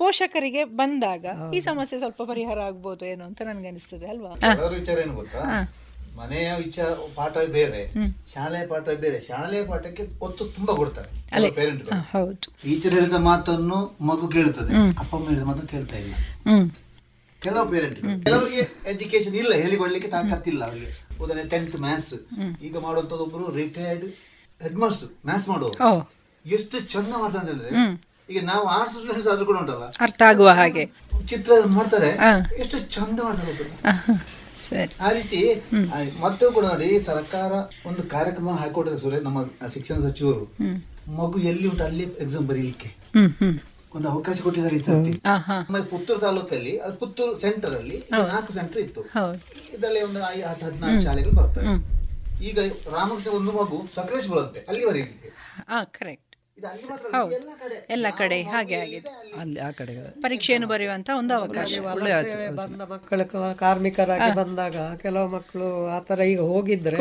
ಪೋಷಕರಿಗೆ ಬಂದಾಗ ಈ ಸಮಸ್ಯೆ ಸ್ವಲ್ಪ ಪರಿಹಾರ ಆಗ್ಬೋದು ಏನು ಅಂತ ನನ್ಗೆ ಅನಿಸ್ತದೆ ಅಲ್ವಾ ವಿಚಾರ ಏನು ಗೊತ್ತಾ? ಮನೆಯ ವಿಚಾರ ಪಾಠ ಬೇರೆ ಶಾಲೆಯ ಪಾಠ ಬೇರೆ. ಶಾಲೆಯ ಪಾಠಕ್ಕೆ ಒತ್ತು ತುಂಬಾ ಕೊಡ್ತಾರೆ ಪೇರೆಂಟ್ ಟೀಚರ್ ಹೇಳಿದ ಮಾತನ್ನು ಮಗು ಕೇಳ್ತದೆ ಅಪ್ಪ ಅಮ್ಮ ಹೇಳಿದ ಮಾತು ಕೇಳ್ತಾ ಇಲ್ಲ. ಕೆಲವು ಪೇರೆಂಟ್ ಕೆಲವರಿಗೆ ಎಜುಕೇಶನ್ ಇಲ್ಲ ಹೇಳಿಕೊಡ್ಲಿಕ್ಕೆ ತಾಕತ್ತಿಲ್ಲ ಅವರಿಗೆ. ಉದಾಹರಣೆ ಟೆಂತ್ ಮ್ಯಾಥ್ಸ್ ಈಗ ಮಾಡುವಂತದ್ದು ಒಬ್ಬರು ರಿಟೈರ್ಡ್ ಹೆಡ್ ಮಾಸ್ಟರ್ ಮ್ಯಾಥ್ಸ್ ಮಾಡುವ ಎಷ್ಟು ಚಂದ ಮಾಡ್ತಾರೆ ಹೇಳಿದ್ರೆ ಈಗ ನಾವು ಆರ್ಟ್ಸ್ ಸ್ಟೂಡೆಂಟ್ಸ್ ಆದ್ರೂ ಕೂಡ ಉಂಟಲ್ಲ? ಅರ್ಥ ಆಗುವ ಹಾಗೆ. ಚಿತ್ರ ಮಾಡ್ತಾರೆ ಎಷ್ಟು ಚಂದ ಮಾಡ್ತಾರೆ ಆ ರೀತಿ ಮತ್ತೆ ಕೂಡ ನೋಡಿ ಸರ್ಕಾರ ಒಂದು ಕಾರ್ಯಕ್ರಮ ಹಾಕೊಟ್ಟಿದೆ ಸುರೇ ನಮ್ಮ ಶಿಕ್ಷಣ ಸಚಿವರು. ಮಗು ಎಲ್ಲಿ ಉಂಟು ಅಲ್ಲಿ ಎಕ್ಸಾಮ್ ಬರೀಲಿಕ್ಕೆ. ಒಂದು ಅವಕಾಶ ಕೊಟ್ಟಿದ್ದಾರೆ ಈ ಸರ್ತಿ. ಪುತ್ತೂರು ತಾಲೂಕಲ್ಲಿ ಅದು ಪುತ್ತೂರು ಸೆಂಟರ್ ಅಲ್ಲಿ ನಾಲ್ಕು ಸೆಂಟರ್ ಇತ್ತು. ಇದರಲ್ಲಿ ಒಂದು ಹತ್ತು ಹದಿನಾಲ್ಕು ಶಾಲೆಗಳು ಬರ್ತವೆ. ಈಗ ರಾಮಕೃಷ್ಣ ಒಂದು ಮಗು ಸಕಲೇಶ್ ಬರುತ್ತೆ ಅಲ್ಲಿವರೆಗೆ ಕರೆಕ್ಟ್ ಹೌದು. ಎಲ್ಲ ಕಡೆ. ಹಾಗೆ ಆಗಿದೆ. ಅಲ್ಲಿ ಆ ಕಡೆ ಪರೀಕ್ಷೆಯನ್ನು ಬರೆಯುವಂತ ಒಂದು ಅವಕಾಶ. ಬಂದ ಮಕ್ಕಳು ಕಾರ್ಮಿಕರಾಗಿ ಬಂದಾಗ ಕೆಲವು ಮಕ್ಕಳು ಆತರ ಈಗ ಹೋಗಿದ್ರೆ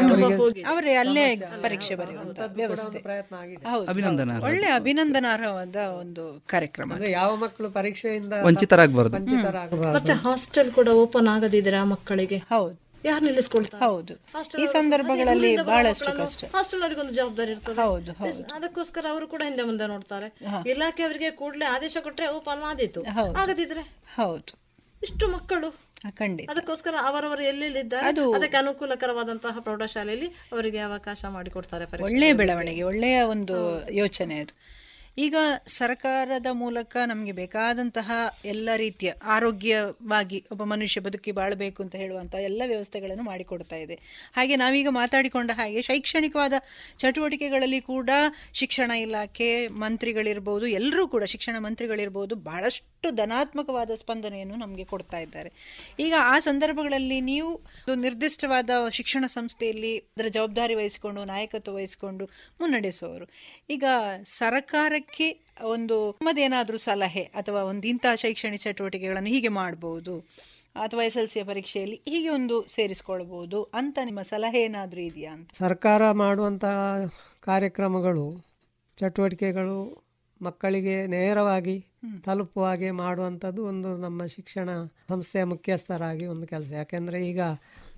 ಅವರೇ ಅಲ್ಲೇ ಪರೀಕ್ಷೆ ಬರೆಯುವಂತ ವ್ಯವಸ್ಥೆ. ಪ್ರಯತ್ನ ಆಗಿದೆ. ಅಭಿನಂದನ ಒಳ್ಳೆ ಅಭಿನಂದನಾರ್ಹವಾದ ಒಂದು ಕಾರ್ಯಕ್ರಮ. ಅಂದ್ರೆ ಯಾವ ಮಕ್ಕಳು ಪರೀಕ್ಷೆಯಿಂದ ವಂಚಿತರಾಗಬಾರದು. ವಂಚಿತರಾಗಬಾರದು. ಮತ್ತೆ ಹಾಸ್ಟೆಲ್ ಕೂಡ ಓಪನ್ ಆಗದಿದ್ರೆ ಆ ಮಕ್ಕಳಿಗೆ? ಹೌದು. ಯಾರು ನಿಲ್ಲಿಸ್ಕೊಳ್ತಾರೆ ಹೌದು. ಈ ಸಂದರ್ಭಗಳಲ್ಲಿ ಬಹಳಷ್ಟು ಕಷ್ಟ. ಹಾಸ್ಟೆಲ್ ಅವರಿಗೆ ಒಂದು ಜವಾಬ್ದಾರಿ ಇರ್ತದೆ. ಹೌದು ಅದಕ್ಕೋಸ್ಕರ ಅವರು ಕೂಡ ಹಿಂದೆ ಮುಂದೆ ನೋಡ್ತಾರೆ. ಇಲಾಖೆ ಅವರಿಗೆ ಕೂಡಲೇ ಆದೇಶ ಕೊಟ್ರೆ ಓಪನ್ ಆದಿತ್ತು ಆಗದಿದ್ರೆ? ಹೌದು. ಇಷ್ಟು ಮಕ್ಕಳು. ಖಂಡಿತ. ಅದಕ್ಕೋಸ್ಕರ ಅವರವರು ಎಲ್ಲೆಲ್ಲಿದ್ದಾರೆ ಅದಕ್ಕೆ ಅನುಕೂಲಕರವಾದಂತಹ ಪ್ರೌಢಶಾಲೆಯಲ್ಲಿ ಅವರಿಗೆ ಅವಕಾಶ ಮಾಡಿಕೊಡ್ತಾರೆ ಒಳ್ಳೆಯ ಬೆಳವಣಿಗೆ ಒಳ್ಳೆಯ ಒಂದು ಯೋಚನೆ ಅದು. ಈಗ ಸರ್ಕಾರದ ಮೂಲಕ ನಮಗೆ ಬೇಕಾದಂತಹ ಎಲ್ಲ ರೀತಿಯ ಆರೋಗ್ಯವಾಗಿ ಒಬ್ಬ ಮನುಷ್ಯ ಬದುಕಿ ಬಾಳಬೇಕು ಅಂತ ಹೇಳುವಂಥ ಎಲ್ಲ ವ್ಯವಸ್ಥೆಗಳನ್ನು ಮಾಡಿಕೊಡ್ತಾ ಇದೆ. ಹಾಗೆ ನಾವೀಗ ಮಾತಾಡಿಕೊಂಡ ಹಾಗೆ ಶೈಕ್ಷಣಿಕವಾದ ಚಟುವಟಿಕೆಗಳಲ್ಲಿ ಕೂಡ ಶಿಕ್ಷಣ ಇಲಾಖೆ ಮಂತ್ರಿಗಳಿರ್ಬೋದು, ಎಲ್ಲರೂ ಕೂಡ ಶಿಕ್ಷಣ ಮಂತ್ರಿಗಳಿರ್ಬೋದು ಬಹಳಷ್ಟು ಧನಾತ್ಮಕವಾದ ಸ್ಪಂದನೆಯನ್ನು ನಮಗೆ ಕೊಡ್ತಾ ಇದ್ದಾರೆ. ಈಗ ಆ ಸಂದರ್ಭಗಳಲ್ಲಿ ನೀವು ಒಂದು ನಿರ್ದಿಷ್ಟವಾದ ಶಿಕ್ಷಣ ಸಂಸ್ಥೆಯಲ್ಲಿ ಅದರ ಜವಾಬ್ದಾರಿ ವಹಿಸಿಕೊಂಡು, ನಾಯಕತ್ವ ವಹಿಸಿಕೊಂಡು ಮುನ್ನಡೆಸುವವರು. ಈಗ ಸರ್ಕಾರಕ್ಕೆ ಒಂದು ನಮ್ಮದೇನಾದರೂ ಸಲಹೆ ಅಥವಾ ಒಂದು ಇಂಥ ಶೈಕ್ಷಣಿಕ ಚಟುವಟಿಕೆಗಳನ್ನು ಹೀಗೆ ಮಾಡಬಹುದು ಅಥವಾ ಎಸ್ ಎಲ್ ಸಿಯ ಪರೀಕ್ಷೆಯಲ್ಲಿ ಹೀಗೆ ಒಂದು ಸೇರಿಸ್ಕೊಳ್ಬಹುದು ಅಂತ ನಿಮ್ಮ ಸಲಹೆ ಏನಾದರೂ ಇದೆಯಾ ಅಂತ? ಸರ್ಕಾರ ಮಾಡುವಂತಹ ಕಾರ್ಯಕ್ರಮಗಳು ಚಟುವಟಿಕೆಗಳು ಮಕ್ಕಳಿಗೆ ನೇರವಾಗಿ ತಲುಪುವ ಹಾಗೆ ಮಾಡುವಂಥದ್ದು ಒಂದು ನಮ್ಮ ಶಿಕ್ಷಣ ಸಂಸ್ಥೆಯ ಮುಖ್ಯಸ್ಥರಾಗಿ ಒಂದು ಕೆಲಸ. ಯಾಕೆಂದರೆ ಈಗ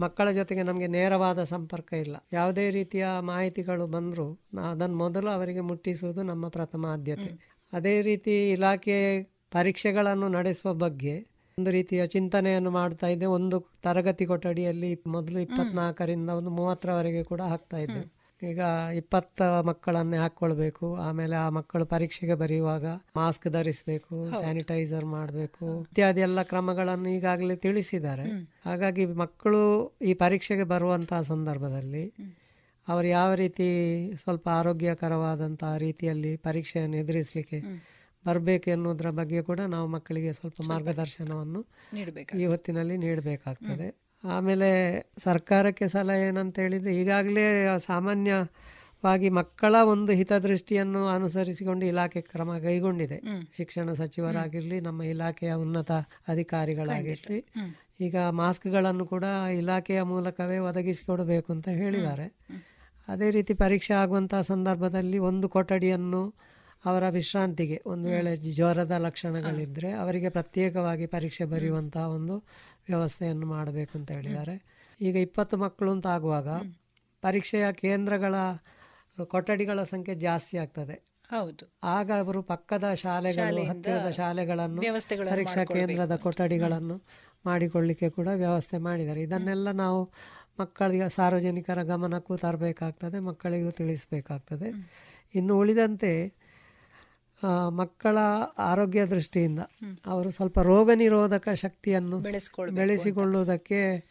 ಮಕ್ಕಳ ಜೊತೆಗೆ ನಮಗೆ ನೇರವಾದ ಸಂಪರ್ಕ ಇಲ್ಲ. ಯಾವುದೇ ರೀತಿಯ ಮಾಹಿತಿಗಳು ಬಂದರೂ ಅದನ್ನು ಮೊದಲು ಅವರಿಗೆ ಮುಟ್ಟಿಸುವುದು ನಮ್ಮ ಪ್ರಥಮ ಆದ್ಯತೆ. ಅದೇ ರೀತಿ ಇಲಾಖೆ ಪರೀಕ್ಷೆಗಳನ್ನು ನಡೆಸುವ ಬಗ್ಗೆ ಒಂದು ರೀತಿಯ ಚಿಂತನೆಯನ್ನು ಮಾಡ್ತಾ ಇದ್ದೆ. ಒಂದು ತರಗತಿ ಕೊಠಡಿಯಲ್ಲಿ ಮೊದಲು ಇಪ್ಪತ್ನಾಲ್ಕರಿಂದ ಒಂದು ಮೂವತ್ತರವರೆಗೆ ಕೂಡ ಹಾಕ್ತಾ ಇದ್ದೆ. ಈಗ ಇಪ್ಪತ್ತ ಮಕ್ಕಳನ್ನೇ ಹಾಕೊಳ್ಬೇಕು ಆಮೇಲೆ ಆ ಮಕ್ಕಳು ಪರೀಕ್ಷೆಗೆ ಬರೆಯುವಾಗ ಮಾಸ್ಕ್ ಧರಿಸಬೇಕು ಸ್ಯಾನಿಟೈಸರ್ ಮಾಡಬೇಕು ಇತ್ಯಾದಿ ಎಲ್ಲ ಕ್ರಮಗಳನ್ನು ಈಗಾಗಲೇ ತಿಳಿಸಿದ್ದಾರೆ. ಹಾಗಾಗಿ ಮಕ್ಕಳು ಈ ಪರೀಕ್ಷೆಗೆ ಬರುವಂತಹ ಸಂದರ್ಭದಲ್ಲಿ ಅವರು ಯಾವ ರೀತಿ ಸ್ವಲ್ಪ ಆರೋಗ್ಯಕರವಾದಂತಹ ರೀತಿಯಲ್ಲಿ ಪರೀಕ್ಷೆಯನ್ನು ಎದುರಿಸಲಿಕ್ಕೆ ಬರಬೇಕು ಎನ್ನುವುದರ ಬಗ್ಗೆ ಕೂಡ ನಾವು ಮಕ್ಕಳಿಗೆ ಸ್ವಲ್ಪ ಮಾರ್ಗದರ್ಶನವನ್ನು ಈ ಹೊತ್ತಿನಲ್ಲಿ ನೀಡಬೇಕಾಗ್ತದೆ. ಆಮೇಲೆ ಸರ್ಕಾರಕ್ಕೆ ಸಲಹೆ ಏನಂತ ಹೇಳಿದರೆ ಈಗಾಗಲೇ ಸಾಮಾನ್ಯವಾಗಿ ಮಕ್ಕಳ ಒಂದು ಹಿತದೃಷ್ಟಿಯನ್ನು ಅನುಸರಿಸಿಕೊಂಡು ಇಲಾಖೆ ಕ್ರಮ ಕೈಗೊಂಡಿದೆ. ಶಿಕ್ಷಣ ಸಚಿವರಾಗಿರಲಿ ನಮ್ಮ ಇಲಾಖೆಯ ಉನ್ನತ ಅಧಿಕಾರಿಗಳಾಗಿರಲಿ ಈಗ ಮಾಸ್ಕ್ಗಳನ್ನು ಕೂಡ ಇಲಾಖೆಯ ಮೂಲಕವೇ ಒದಗಿಸಿಕೊಡಬೇಕು ಅಂತ ಹೇಳಿದ್ದಾರೆ. ಅದೇ ರೀತಿ ಪರೀಕ್ಷೆ ಆಗುವಂತಹ ಸಂದರ್ಭದಲ್ಲಿ ಒಂದು ಕೊಠಡಿಯನ್ನು ಅವರ ವಿಶ್ರಾಂತಿಗೆ ಒಂದು ವೇಳೆ ಜ್ವರದ ಲಕ್ಷಣಗಳಿದ್ದರೆ ಅವರಿಗೆ ಪ್ರತ್ಯೇಕವಾಗಿ ಪರೀಕ್ಷೆ ಬರೆಯುವಂತಹ ಒಂದು ವ್ಯವಸ್ಥೆಯನ್ನು ಮಾಡಬೇಕು ಅಂತ ಹೇಳಿದ್ದಾರೆ. ಈಗ ಇಪ್ಪತ್ತು ಮಕ್ಕಳು ಅಂತ ಆಗುವಾಗ ಪರೀಕ್ಷೆಯ ಕೇಂದ್ರಗಳ ಕೊಠಡಿಗಳ ಸಂಖ್ಯೆ ಜಾಸ್ತಿ ಆಗ್ತದೆ. ಹೌದು. ಆಗ ಅವರು ಪಕ್ಕದ ಶಾಲೆಗಳು ಹತ್ತಿರದ ಶಾಲೆಗಳನ್ನು ಪರೀಕ್ಷಾ ಕೇಂದ್ರದ ಕೊಠಡಿಗಳನ್ನು ಮಾಡಿಕೊಳ್ಳಿಕ್ಕೆ ಕೂಡ ವ್ಯವಸ್ಥೆ ಮಾಡಿದ್ದಾರೆ. ಇದನ್ನೆಲ್ಲ ನಾವು ಮಕ್ಕಳಿಗೆ ಸಾರ್ವಜನಿಕರ ಗಮನಕ್ಕೂ ತರಬೇಕಾಗ್ತದೆ ಮಕ್ಕಳಿಗೂ ತಿಳಿಸಬೇಕಾಗ್ತದೆ. ಇನ್ನು ಉಳಿದಂತೆ ಮಕ್ಕಳ ಆರೋಗ್ಯ ದೃಷ್ಟಿಯಿಂದ ಅವರು ಸ್ವಲ್ಪ ರೋಗ ನಿರೋಧಕ ಶಕ್ತಿಯನ್ನು ಬೆಳೆಸಿಕೊಳ್ಳುವುದಕ್ಕೆ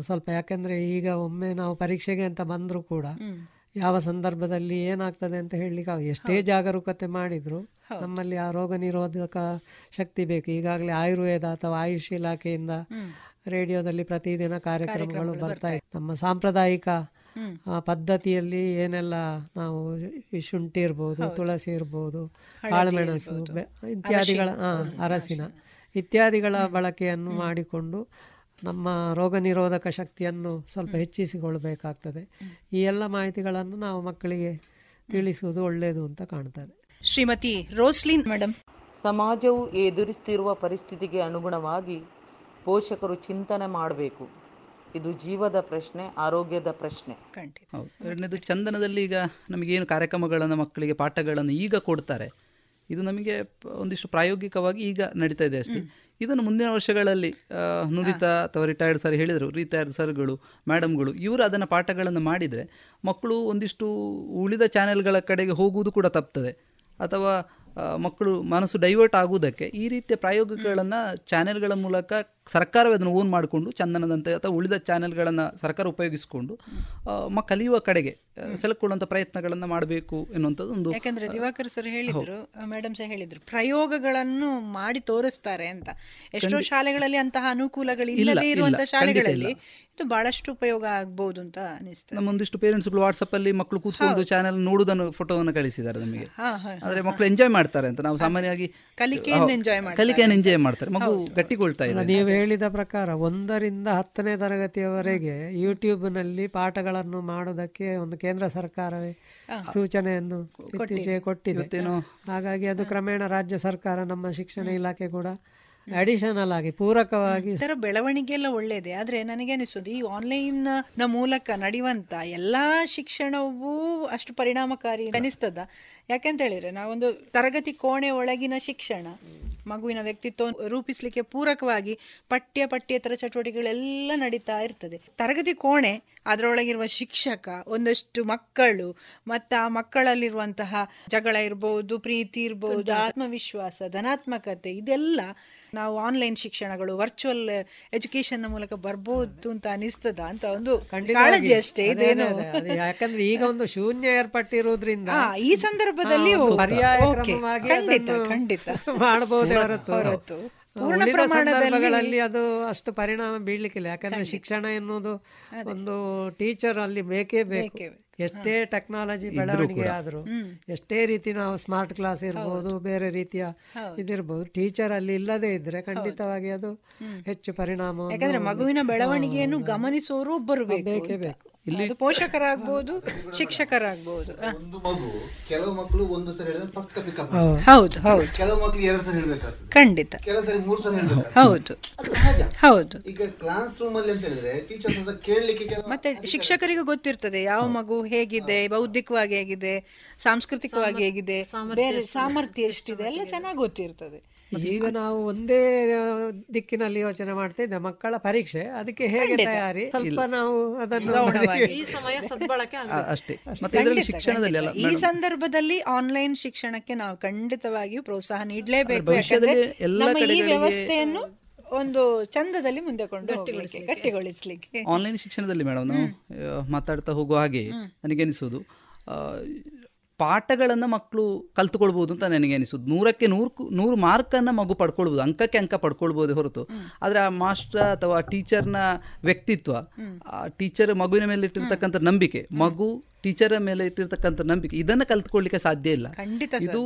ಸ್ವಲ್ಪ ಯಾಕೆಂದರೆ ಈಗ ಒಮ್ಮೆ ನಾವು ಪರೀಕ್ಷೆಗೆ ಅಂತ ಬಂದರೂ ಕೂಡ ಯಾವ ಸಂದರ್ಭದಲ್ಲಿ ಏನಾಗ್ತದೆ ಅಂತ ಹೇಳಲಿಕ್ಕೆ ಎಷ್ಟೇ ಜಾಗರೂಕತೆ ಮಾಡಿದ್ರು ನಮ್ಮಲ್ಲಿ ಆ ರೋಗ ನಿರೋಧಕ ಶಕ್ತಿ ಬೇಕು. ಈಗಾಗಲೇ ಆಯುರ್ವೇದ ಅಥವಾ ಆಯುಷ್ ಇಲಾಖೆಯಿಂದ ರೇಡಿಯೋದಲ್ಲಿ ಪ್ರತಿದಿನ ಕಾರ್ಯಕ್ರಮಗಳು ಬರ್ತಾ ಇತ್ತು ನಮ್ಮ ಸಾಂಪ್ರದಾಯಿಕ ಪದ್ಧತಿಯಲ್ಲಿ ಏನೆಲ್ಲ ನಾವು ಶುಂಠಿ ಇರ್ಬೋದು ತುಳಸಿ ಇರ್ಬೋದು ಕಾಳುಮೆಣಸು ಇತ್ಯಾದಿಗಳ ಅರಸಿನ ಇತ್ಯಾದಿಗಳ ಬಳಕೆಯನ್ನು ಮಾಡಿಕೊಂಡು ನಮ್ಮ ರೋಗ ನಿರೋಧಕ ಶಕ್ತಿಯನ್ನು ಸ್ವಲ್ಪ ಹೆಚ್ಚಿಸಿಕೊಳ್ಬೇಕಾಗ್ತದೆ. ಈ ಎಲ್ಲ ಮಾಹಿತಿಗಳನ್ನು ನಾವು ಮಕ್ಕಳಿಗೆ ತಿಳಿಸುವುದು ಒಳ್ಳೆಯದು ಅಂತ ಕಾಣ್ತದೆ. ಶ್ರೀಮತಿ ರೋಸ್ಲಿನ್ ಮೇಡಮ್ ಸಮಾಜವು ಎದುರಿಸುತ್ತಿರುವ ಪರಿಸ್ಥಿತಿಗೆ ಅನುಗುಣವಾಗಿ ಪೋಷಕರು ಚಿಂತನೆ ಮಾಡಬೇಕು. ಇದು ಜೀವದ ಪ್ರಶ್ನೆ ಆರೋಗ್ಯದ ಪ್ರಶ್ನೆ. ಹೌದು. ಎರಡನೇದು ಚಂದನದಲ್ಲಿ ಈಗ ನಮಗೇನು ಕಾರ್ಯಕ್ರಮಗಳನ್ನು ಮಕ್ಕಳಿಗೆ ಪಾಠಗಳನ್ನು ಈಗ ಕೊಡ್ತಾರೆ. ಇದು ನಮಗೆ ಒಂದಿಷ್ಟು ಪ್ರಾಯೋಗಿಕವಾಗಿ ಈಗ ನಡೀತಾ ಇದೆ ಅಷ್ಟೇ. ಇದನ್ನು ಮುಂದಿನ ವರ್ಷಗಳಲ್ಲಿ ನುರಿತ ಅಥವಾ ರಿಟೈರ್ಡ್ ಸರ್ ಹೇಳಿದರು ರಿಟೈರ್ಡ್ ಸರ್ಗಳು ಮೇಡಮ್ಗಳು ಇವರು ಅದನ್ನು ಪಾಠಗಳನ್ನು ಮಾಡಿದರೆ ಮಕ್ಕಳು ಒಂದಿಷ್ಟು ಉಳಿದ ಚಾನೆಲ್ಗಳ ಕಡೆಗೆ ಹೋಗುವುದು ಕೂಡ ತಪ್ತದೆ. ಅಥವಾ ಮಕ್ಕಳು ಮನಸ್ಸು ಡೈವರ್ಟ್ ಆಗುವುದಕ್ಕೆ ಈ ರೀತಿಯ ಪ್ರಾಯೋಗಿಕಗಳನ್ನು ಚಾನೆಲ್ಗಳ ಮೂಲಕ ಸರ್ಕಾರವೇ ಅದನ್ನು ಓನ್ ಮಾಡಿಕೊಂಡು ಚಂದನದಂತೆ ಅಥವಾ ಉಳಿದ ಚಾನೆಲ್ಗಳನ್ನು ಸರ್ಕಾರ ಉಪಯೋಗಿಸಿಕೊಂಡು ಮ ಕಲಿಯುವ ಕಡೆಗೆ ಸೆಲೆಕ್ಕೊಳ್ಳುವಂಥ ಪ್ರಯತ್ನಗಳನ್ನು ಮಾಡಬೇಕು ಎನ್ನುವಂಥದ್ದು ಒಂದು ಯಾಕಂದ್ರೆ ದಿವಾಕರ್ ಸರ್ ಹೇಳಿದರು ಮೇಡಮ್ ಸರ್ ಹೇಳಿದರು ಪ್ರಯೋಗಗಳನ್ನು ಮಾಡಿ ತೋರಿಸ್ತಾರೆ ಅಂತ. ಎಷ್ಟೋ ಶಾಲೆಗಳಲ್ಲಿ ಅಂತಹ ಅನುಕೂಲಗಳು ಇಲ್ಲದೇ ಇರುವಂತಹ ಶಾಲೆಗಳಲ್ಲಿ ಇದು ಬಹಳಷ್ಟು ಉಪಯೋಗ ಆಗ್ಬಹುದು ಅಂತ ಅನಿಸ್ತದೆ. ನಮ್ಮ ಒಂದಿಷ್ಟು ಪೇರೆಂಟ್ಸ್ಗಳು ವಾಟ್ಸಪ್ ಅಲ್ಲಿ ಮಕ್ಕಳು ಕೂತ್ಕೊಂಡು ಚಾನೆಲ್ ನೋಡುವುದನ್ನು ಫೋಟೋವನ್ನು ಕಳಿಸಿದ್ದಾರೆ ನಮಗೆ. ಆದ್ರೆ ಮಕ್ಕಳು ಎಂಜಾಯ್ ಮಾಡ್ತಾರೆ ಅಂತ. ನಾವು ಸಾಮಾನ್ಯವಾಗಿ ಕಲಿಕೆಯನ್ನು ಎಂಜಾಯ್ ಕಲಿಕೆಯನ್ನು ಎಂಜಾಯ್ ಮಾಡ್ತಾರೆ. ಮಗು ಗಟ್ಟಿಗೊಳ್ತಾ ಇದೆ. ನೀವು ಹೇಳಿದ ಪ್ರಕಾರ ಒಂದರಿಂದ ಹತ್ತನೇ ತರಗತಿಯವರೆಗೆ ಯೂಟ್ಯೂಬ್ನಲ್ಲಿ ಪಾಠಗಳನ್ನು ಮಾಡೋದಕ್ಕೆ ಒಂದು ಕೇಂದ್ರ ಸರ್ಕಾರವೇ ಸೂಚನೆಯನ್ನು ಇತ್ತೀಚೆಗೆ ಕೊಟ್ಟಿದೆ. ಹಾಗಾಗಿ ಅದು ಕ್ರಮೇಣ ರಾಜ್ಯ ಸರ್ಕಾರ ನಮ್ಮ ಶಿಕ್ಷಣ ಇಲಾಖೆ ಕೂಡ ಅಡಿಷನಲ್ ಆಗಿ ಪೂರಕವಾಗಿ. ಇದರ ಬೆಳವಣಿಗೆ ಎಲ್ಲ ಒಳ್ಳೇದೆ. ಆದ್ರೆ ನನಗೆ ಅನಿಸೋದು ಈ ಆನ್ಲೈನ್ನ ಮೂಲಕ ನಡೆಯುವಂತ ಎಲ್ಲಾ ಶಿಕ್ಷಣವೂ ಅಷ್ಟು ಪರಿಣಾಮಕಾರಿ ಅನಿಸ್ತದ. ಯಾಕೆಂತ ಹೇಳಿದ್ರೆ ನಾವೊಂದು ತರಗತಿ ಕೋಣೆ ಒಳಗಿನ ಶಿಕ್ಷಣ ಮಗುವಿನ ವ್ಯಕ್ತಿತ್ವ ರೂಪಿಸಲಿಕ್ಕೆ ಪೂರಕವಾಗಿ ಪಠ್ಯ ಪಠ್ಯೇತರ ಚಟುವಟಿಕೆಗಳೆಲ್ಲ ನಡೀತಾ ಇರ್ತದೆ. ತರಗತಿ ಕೋಣೆ ಅದರೊಳಗಿರುವ ಶಿಕ್ಷಕ ಒಂದಷ್ಟು ಮಕ್ಕಳು ಮತ್ತು ಆ ಮಕ್ಕಳಲ್ಲಿರುವಂತಹ ಜಗಳ ಇರ್ಬೋದು ಪ್ರೀತಿ ಇರ್ಬೋದು ಆತ್ಮವಿಶ್ವಾಸ ಧನಾತ್ಮಕತೆ ಇದೆಲ್ಲ ನಾವು ಆನ್ಲೈನ್ ಶಿಕ್ಷಣಗಳು ವರ್ಚುವಲ್ ಎಜುಕೇಶನ್ ಮೂಲಕ ಬರ್ಬೋದು ಅಂತ ಅನಿಸ್ತದ? ಅಂತ ಒಂದು ಕಾಳಜಿ ಅಷ್ಟೇ ಇದೇನು. ಯಾಕಂದ್ರೆ ಈಗ ಒಂದು ಶೂನ್ಯ ಏರ್ಪಟ್ಟಿರೋದ್ರಿಂದ ಈ ಸಂದರ್ಭದಲ್ಲಿ ಖಂಡಿತ ಖಂಡಿತ. ಮಾಡಬಹುದು ಹೊರತು. ಉಳಿದ ಸಂದರ್ಭಗಳಲ್ಲಿ ಅದು ಅಷ್ಟು ಪರಿಣಾಮ ಬೀಳ್ಲಿಕ್ಕಿಲ್ಲ ಯಾಕಂದ್ರೆ ಶಿಕ್ಷಣ ಎನ್ನುವುದು ಒಂದು ಟೀಚರ್ ಅಲ್ಲಿ ಬೇಕೇ ಬೇಕು. ಎಷ್ಟೇ ಟೆಕ್ನಾಲಜಿ ಬೆಳವಣಿಗೆ ಆದ್ರೂ ಎಷ್ಟೇ ರೀತಿ ನಾವು ಸ್ಮಾರ್ಟ್ ಕ್ಲಾಸ್ ಇರ್ಬೋದು ಬೇರೆ ರೀತಿಯ ಇದಿರ್ಬೋದು ಟೀಚರ್ ಅಲ್ಲಿ ಇಲ್ಲದೆ ಇದ್ರೆ ಖಂಡಿತವಾಗಿ ಅದು ಹೆಚ್ಚು ಪರಿಣಾಮ ಯಾಕಂದ್ರೆ ಮಗುವಿನ ಬೆಳವಣಿಗೆಯನ್ನು ಗಮನಿಸುವವರು ಒಬ್ಬರು ಬೇಕೇ ಬೇಕು. ಇಲ್ಲಿ ಪೋಷಕರಾಗ್ಬೋದು ಶಿಕ್ಷಕರಾಗ್ಬೋದು. ಒಂದು ಮಗು ಕೆಲವು ಮಕ್ಕಳು ಒಂದು ಸರಿ ಹೇಳಿದ್ರೆ ಪಕ್ಕ ಪಿಕಪ್ ಹೌದು. ಹೌದು ಕೆಲವು ಮಕ್ಕಳು ಎರಡು ಸರಿ ಹೇಳ್ಬೇಕಾಗ್ತದೆ. ಖಂಡಿತ. ಕೆಲವು ಸರಿ ಮೂರು ಸರಿ ಹೇಳ್ಬೇಕು ಹೌದು. ಅದು ಸಹಜ. ಹೌದು. ಈಗ ಕ್ಲಾಸ್ ರೂಮ್ ಅಲ್ಲಿ ಅಂತ ಹೇಳಿದ್ರೆ ಟೀಚರ್ಸ್ ಹತ್ರ ಕೇಳಲಿಕ್ಕೆ ಮತ್ತೆ ಶಿಕ್ಷಕರಿಗೂ ಗೊತ್ತಿರ್ತದೆ ಯಾವ ಮಗು ಹೇಗಿದೆ ಬೌದ್ಧಿಕವಾಗಿ ಹೇಗಿದೆ ಸಾಂಸ್ಕೃತಿಕವಾಗಿ ಹೇಗಿದೆ ಬೇರೆ ಸಾಮರ್ಥ್ಯ ಎಷ್ಟಿದೆ? ಎಲ್ಲ ಚೆನ್ನಾಗಿ ಗೊತ್ತಿರ್ತದೆ. ಈಗ ನಾವು ಒಂದೇ ದಿಕ್ಕಿನಲ್ಲಿ ಯೋಚನೆ ಮಾಡ್ತಿದ್ದೆ ಮಕ್ಕಳ ಪರೀಕ್ಷೆ. ಅದಕ್ಕೆ ಹೇಗೆ ತಯಾರಿ? ಸ್ವಲ್ಪ ನಾವು ಅದನ್ನು ಈ ಸಮಯ ಸದ್ಬಳಕೆ ಅಷ್ಟೇ. ಮತ್ತೆ ಇದರಲ್ಲಿ ಶಿಕ್ಷಣದಲ್ಲಿ ಅಲ್ಲ ಈ ಸಂದರ್ಭದಲ್ಲಿ ಆನ್ಲೈನ್ ಶಿಕ್ಷಣಕ್ಕೆ ನಾವು ಖಂಡಿತವಾಗಿಯೂ ಪ್ರೋತ್ಸಾಹ ನೀಡಲೇಬೇಕು. ಈ ವ್ಯವಸ್ಥೆಯನ್ನು ಒಂದು ಚಂದದಲ್ಲಿ ಮುಂದೆ ಕೊಂಡು ಗಟ್ಟಿಗೊಳಿಸ್ಲಿಕ್ಕೆ. ಆನ್ಲೈನ್ ಶಿಕ್ಷಣದಲ್ಲಿ ಮೇಡಮ್ ನಾವು ಮಾತಾಡ್ತಾ ಹೋಗುವ ಹಾಗೆ ನನಗೆ ಅನಿಸೋದು ಪಾಠಗಳನ್ನು ಮಕ್ಕಳು ಕಲ್ತ್ಕೊಳ್ಬೋದು ಅಂತ ನನಗೆ ಅನಿಸೋದು. ನೂರಕ್ಕೆ ನೂರು ನೂರು ಮಾರ್ಕನ್ನು ಮಗು ಪಡ್ಕೊಳ್ಬೋದು ಅಂಕಕ್ಕೆ ಅಂಕ ಪಡ್ಕೊಳ್ಬೋದು ಹೊರತು. ಆದರೆ ಆ ಮಾಸ್ಟರ್ ಅಥವಾ ಟೀಚರ್ನ ವ್ಯಕ್ತಿತ್ವ ಆ ಟೀಚರ್ ಮಗುವಿನ ಮೇಲೆ ಇಟ್ಟಿರ್ತಕ್ಕಂಥ ನಂಬಿಕೆ ಮಗು ಟೀಚರ್ ಮೇಲೆ ಇಟ್ಟಿರ್ತಕ್ಕಂಥ ನಂಬಿಕೆ ಇದನ್ನ ಕಲ್ತ್ಕೊಳ್ಳಿಕ್ಕೆ ಸಾಧ್ಯ ಇಲ್ಲ. ಇದು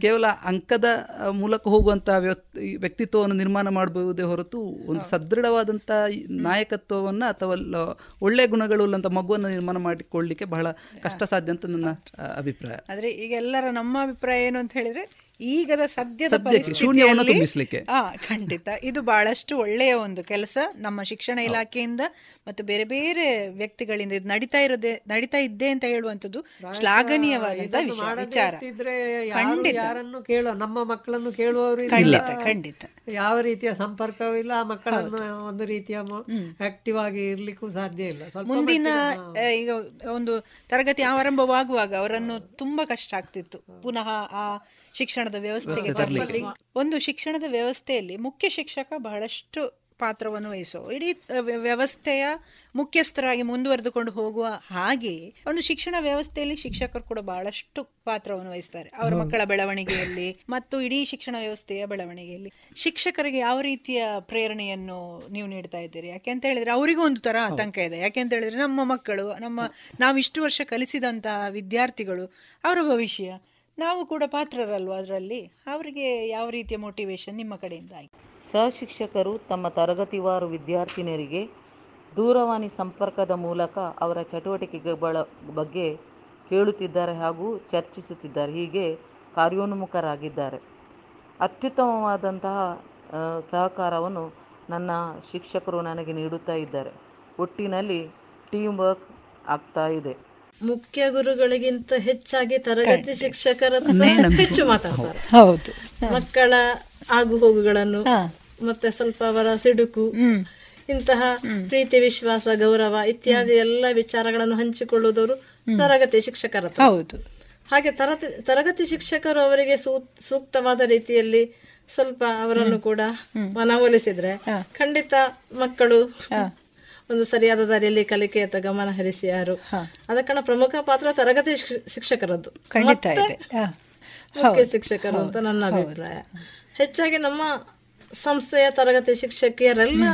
ಕೇವಲ ಅಂಕದ ಮೂಲಕ ಹೋಗುವಂತಹ ವ್ಯಕ್ತಿತ್ವವನ್ನು ನಿರ್ಮಾಣ ಮಾಡಬಹುದೇ ಹೊರತು ಒಂದು ಸದೃಢವಾದಂತಹ ನಾಯಕತ್ವವನ್ನ ಅಥವಾ ಒಳ್ಳೆ ಗುಣಗಳು ಅಂತ ಮಗುವನ್ನು ನಿರ್ಮಾಣ ಮಾಡಿಕೊಳ್ಳಿಕ್ಕೆ ಬಹಳ ಕಷ್ಟ ಸಾಧ್ಯ ಅಂತ ನನ್ನ ಅಭಿಪ್ರಾಯ. ಆದ್ರೆ ಈಗ ಎಲ್ಲರ ನಮ್ಮ ಅಭಿಪ್ರಾಯ ಏನು ಅಂತ ಹೇಳಿದ್ರೆ ಈಗದ ಸದ್ಯದ ಪರಿಸ್ಥಿತಿಯಲ್ಲಿ ಖಂಡಿತ. ಇದು ಬಹಳಷ್ಟು ಒಳ್ಳೆಯ ಒಂದು ಕೆಲಸ ನಮ್ಮ ಶಿಕ್ಷಣ ಇಲಾಖೆಯಿಂದ ಮತ್ತು ಬೇರೆ ಬೇರೆ ವ್ಯಕ್ತಿಗಳಿಂದ ಇದು ನಡೀತಾ ಇರೋದೇ ನಡೀತಾ ಇದ್ದೆ ಅಂತ ಹೇಳುವಂತದ್ದು ಶ್ಲಾಘನೀಯವಾದ ವಿಚಾರ. ಖಂಡಿತ. ಯಾರನ್ನು ಕೇಳುವ ನಮ್ಮ ಮಕ್ಕಳನ್ನು ಕೇಳುವವರು ಖಂಡಿತ ಖಂಡಿತ. ಯಾವ ರೀತಿಯ ಸಂಪರ್ಕವೂ ಇಲ್ಲ. ಆ ಮಕ್ಕಳನ್ನು ಒಂದು ರೀತಿಯ ಆಕ್ಟಿವ್ ಆಗಿ ಇರ್ಲಿಕ್ಕೂ ಸಾಧ್ಯ ಇಲ್ಲ. ಮುಂದಿನ ಈಗ ಒಂದು ತರಗತಿ ಆರಂಭವಾಗುವಾಗ ಅವರನ್ನು ತುಂಬಾ ಕಷ್ಟ ಆಗ್ತಿತ್ತು. ಪುನಃ ಆ ಶಿಕ್ಷಣದ ವ್ಯವಸ್ಥೆಗೆ ಒಂದು ಶಿಕ್ಷಣದ ವ್ಯವಸ್ಥೆಯಲ್ಲಿ ಮುಖ್ಯ ಶಿಕ್ಷಕ ಬಹಳಷ್ಟು ಪಾತ್ರವನ್ನು ವಹಿಸೋ ಇಡೀ ವ್ಯವಸ್ಥೆಯ ಮುಖ್ಯಸ್ಥರಾಗಿ ಮುಂದುವರೆದುಕೊಂಡು ಹೋಗುವ ಹಾಗೆ ಒಂದು ಶಿಕ್ಷಣ ವ್ಯವಸ್ಥೆಯಲ್ಲಿ ಶಿಕ್ಷಕರು ಕೂಡ ಬಹಳಷ್ಟು ಪಾತ್ರವನ್ನು ವಹಿಸ್ತಾರೆ. ಅವರ ಮಕ್ಕಳ ಬೆಳವಣಿಗೆಯಲ್ಲಿ ಮತ್ತು ಇಡೀ ಶಿಕ್ಷಣ ವ್ಯವಸ್ಥೆಯ ಬೆಳವಣಿಗೆಯಲ್ಲಿ. ಶಿಕ್ಷಕರಿಗೆ ಯಾವ ರೀತಿಯ ಪ್ರೇರಣೆಯನ್ನು ನೀವು ನೀಡ್ತಾ ಇದ್ದೀರಿ? ಯಾಕೆ ಅಂತ ಹೇಳಿದ್ರೆ ಅವರಿಗೂ ಒಂದು ತರ ಆತಂಕ ಇದೆ. ಯಾಕೆ ಅಂತ ಹೇಳಿದ್ರೆ ನಮ್ಮ ಮಕ್ಕಳು ನಮ್ಮ ನಾವು ಇಷ್ಟು ವರ್ಷ ಕಲಿಸಿದಂತಹ ವಿದ್ಯಾರ್ಥಿಗಳು ಅವರ ಭವಿಷ್ಯ ನಾವು ಕೂಡ ಪಾತ್ರರಲ್ವ ಅದರಲ್ಲಿ? ಅವರಿಗೆ ಯಾವ ರೀತಿಯ ಮೋಟಿವೇಶನ್ ನಿಮ್ಮ ಕಡೆಯಿಂದ ಆಯ್ತು? ಸಹಶಿಕ್ಷಕರು ತಮ್ಮ ತರಗತಿವಾರು ವಿದ್ಯಾರ್ಥಿನಿಯರಿಗೆ ದೂರವಾಣಿ ಸಂಪರ್ಕದ ಮೂಲಕ ಅವರ ಚಟುವಟಿಕೆಗಳ ಬಗ್ಗೆ ಕೇಳುತ್ತಿದ್ದಾರೆ ಹಾಗೂ ಚರ್ಚಿಸುತ್ತಿದ್ದಾರೆ. ಹೀಗೆ ಕಾರ್ಯೋನ್ಮುಖರಾಗಿದ್ದಾರೆ. ಅತ್ಯುತ್ತಮವಾದಂತಹ ಸಹಕಾರವನ್ನು ನನ್ನ ಶಿಕ್ಷಕರು ನನಗೆ ನೀಡುತ್ತಾ ಇದ್ದಾರೆ. ಒಟ್ಟಿನಲ್ಲಿ ಟೀಮ್ ವರ್ಕ್ ಆಗ್ತಾ ಇದೆ. ಮುಖ್ಯ ಗುರುಗಳಿಗಿಂತ ಹೆಚ್ಚಾಗಿ ತರಗತಿ ಶಿಕ್ಷಕರ ಹೆಚ್ಚು ಮಾತಾಡ್ತಾರೆ. ಹೌದು. ಮಕ್ಕಳ ಆಗು ಹೋಗುಗಳನ್ನು ಮತ್ತೆ ಸ್ವಲ್ಪ ಅವರ ಸಿಡುಕು ಇಂತಹ ಪ್ರೀತಿ ವಿಶ್ವಾಸ ಗೌರವ ಇತ್ಯಾದಿ ಎಲ್ಲ ವಿಚಾರಗಳನ್ನು ಹಂಚಿಕೊಳ್ಳುವುದವರು ತರಗತಿ ಶಿಕ್ಷಕರ ಹೌದು. ಹಾಗೆ ತರಗತಿ ತರಗತಿ ಶಿಕ್ಷಕರು ಅವರಿಗೆ ಸೂಕ್ತವಾದ ರೀತಿಯಲ್ಲಿ ಸ್ವಲ್ಪ ಅವರನ್ನು ಕೂಡ ಮನವೊಲಿಸಿದ್ರೆ ಖಂಡಿತ ಮಕ್ಕಳು ಒಂದು ಸರಿಯಾದ ದಾರಿಯಲ್ಲಿ ಕಲಿಕೆಯತ್ತ ಗಮನ ಹರಿಸಿ ಯಾರು? ಅದಕ್ಕಣ ಪ್ರಮುಖ ಪಾತ್ರ ತರಗತಿ ಶಿಕ್ಷಕರದ್ದು. ಮುಖ್ಯ ಶಿಕ್ಷಕರು ಅಂತ ನನ್ನ ಅಭಿಪ್ರಾಯ. ಹೆಚ್ಚಾಗಿ ನಮ್ಮ ಸಂಸ್ಥೆಯ ತರಗತಿ ಶಿಕ್ಷಕಿಯರೆಲ್ಲ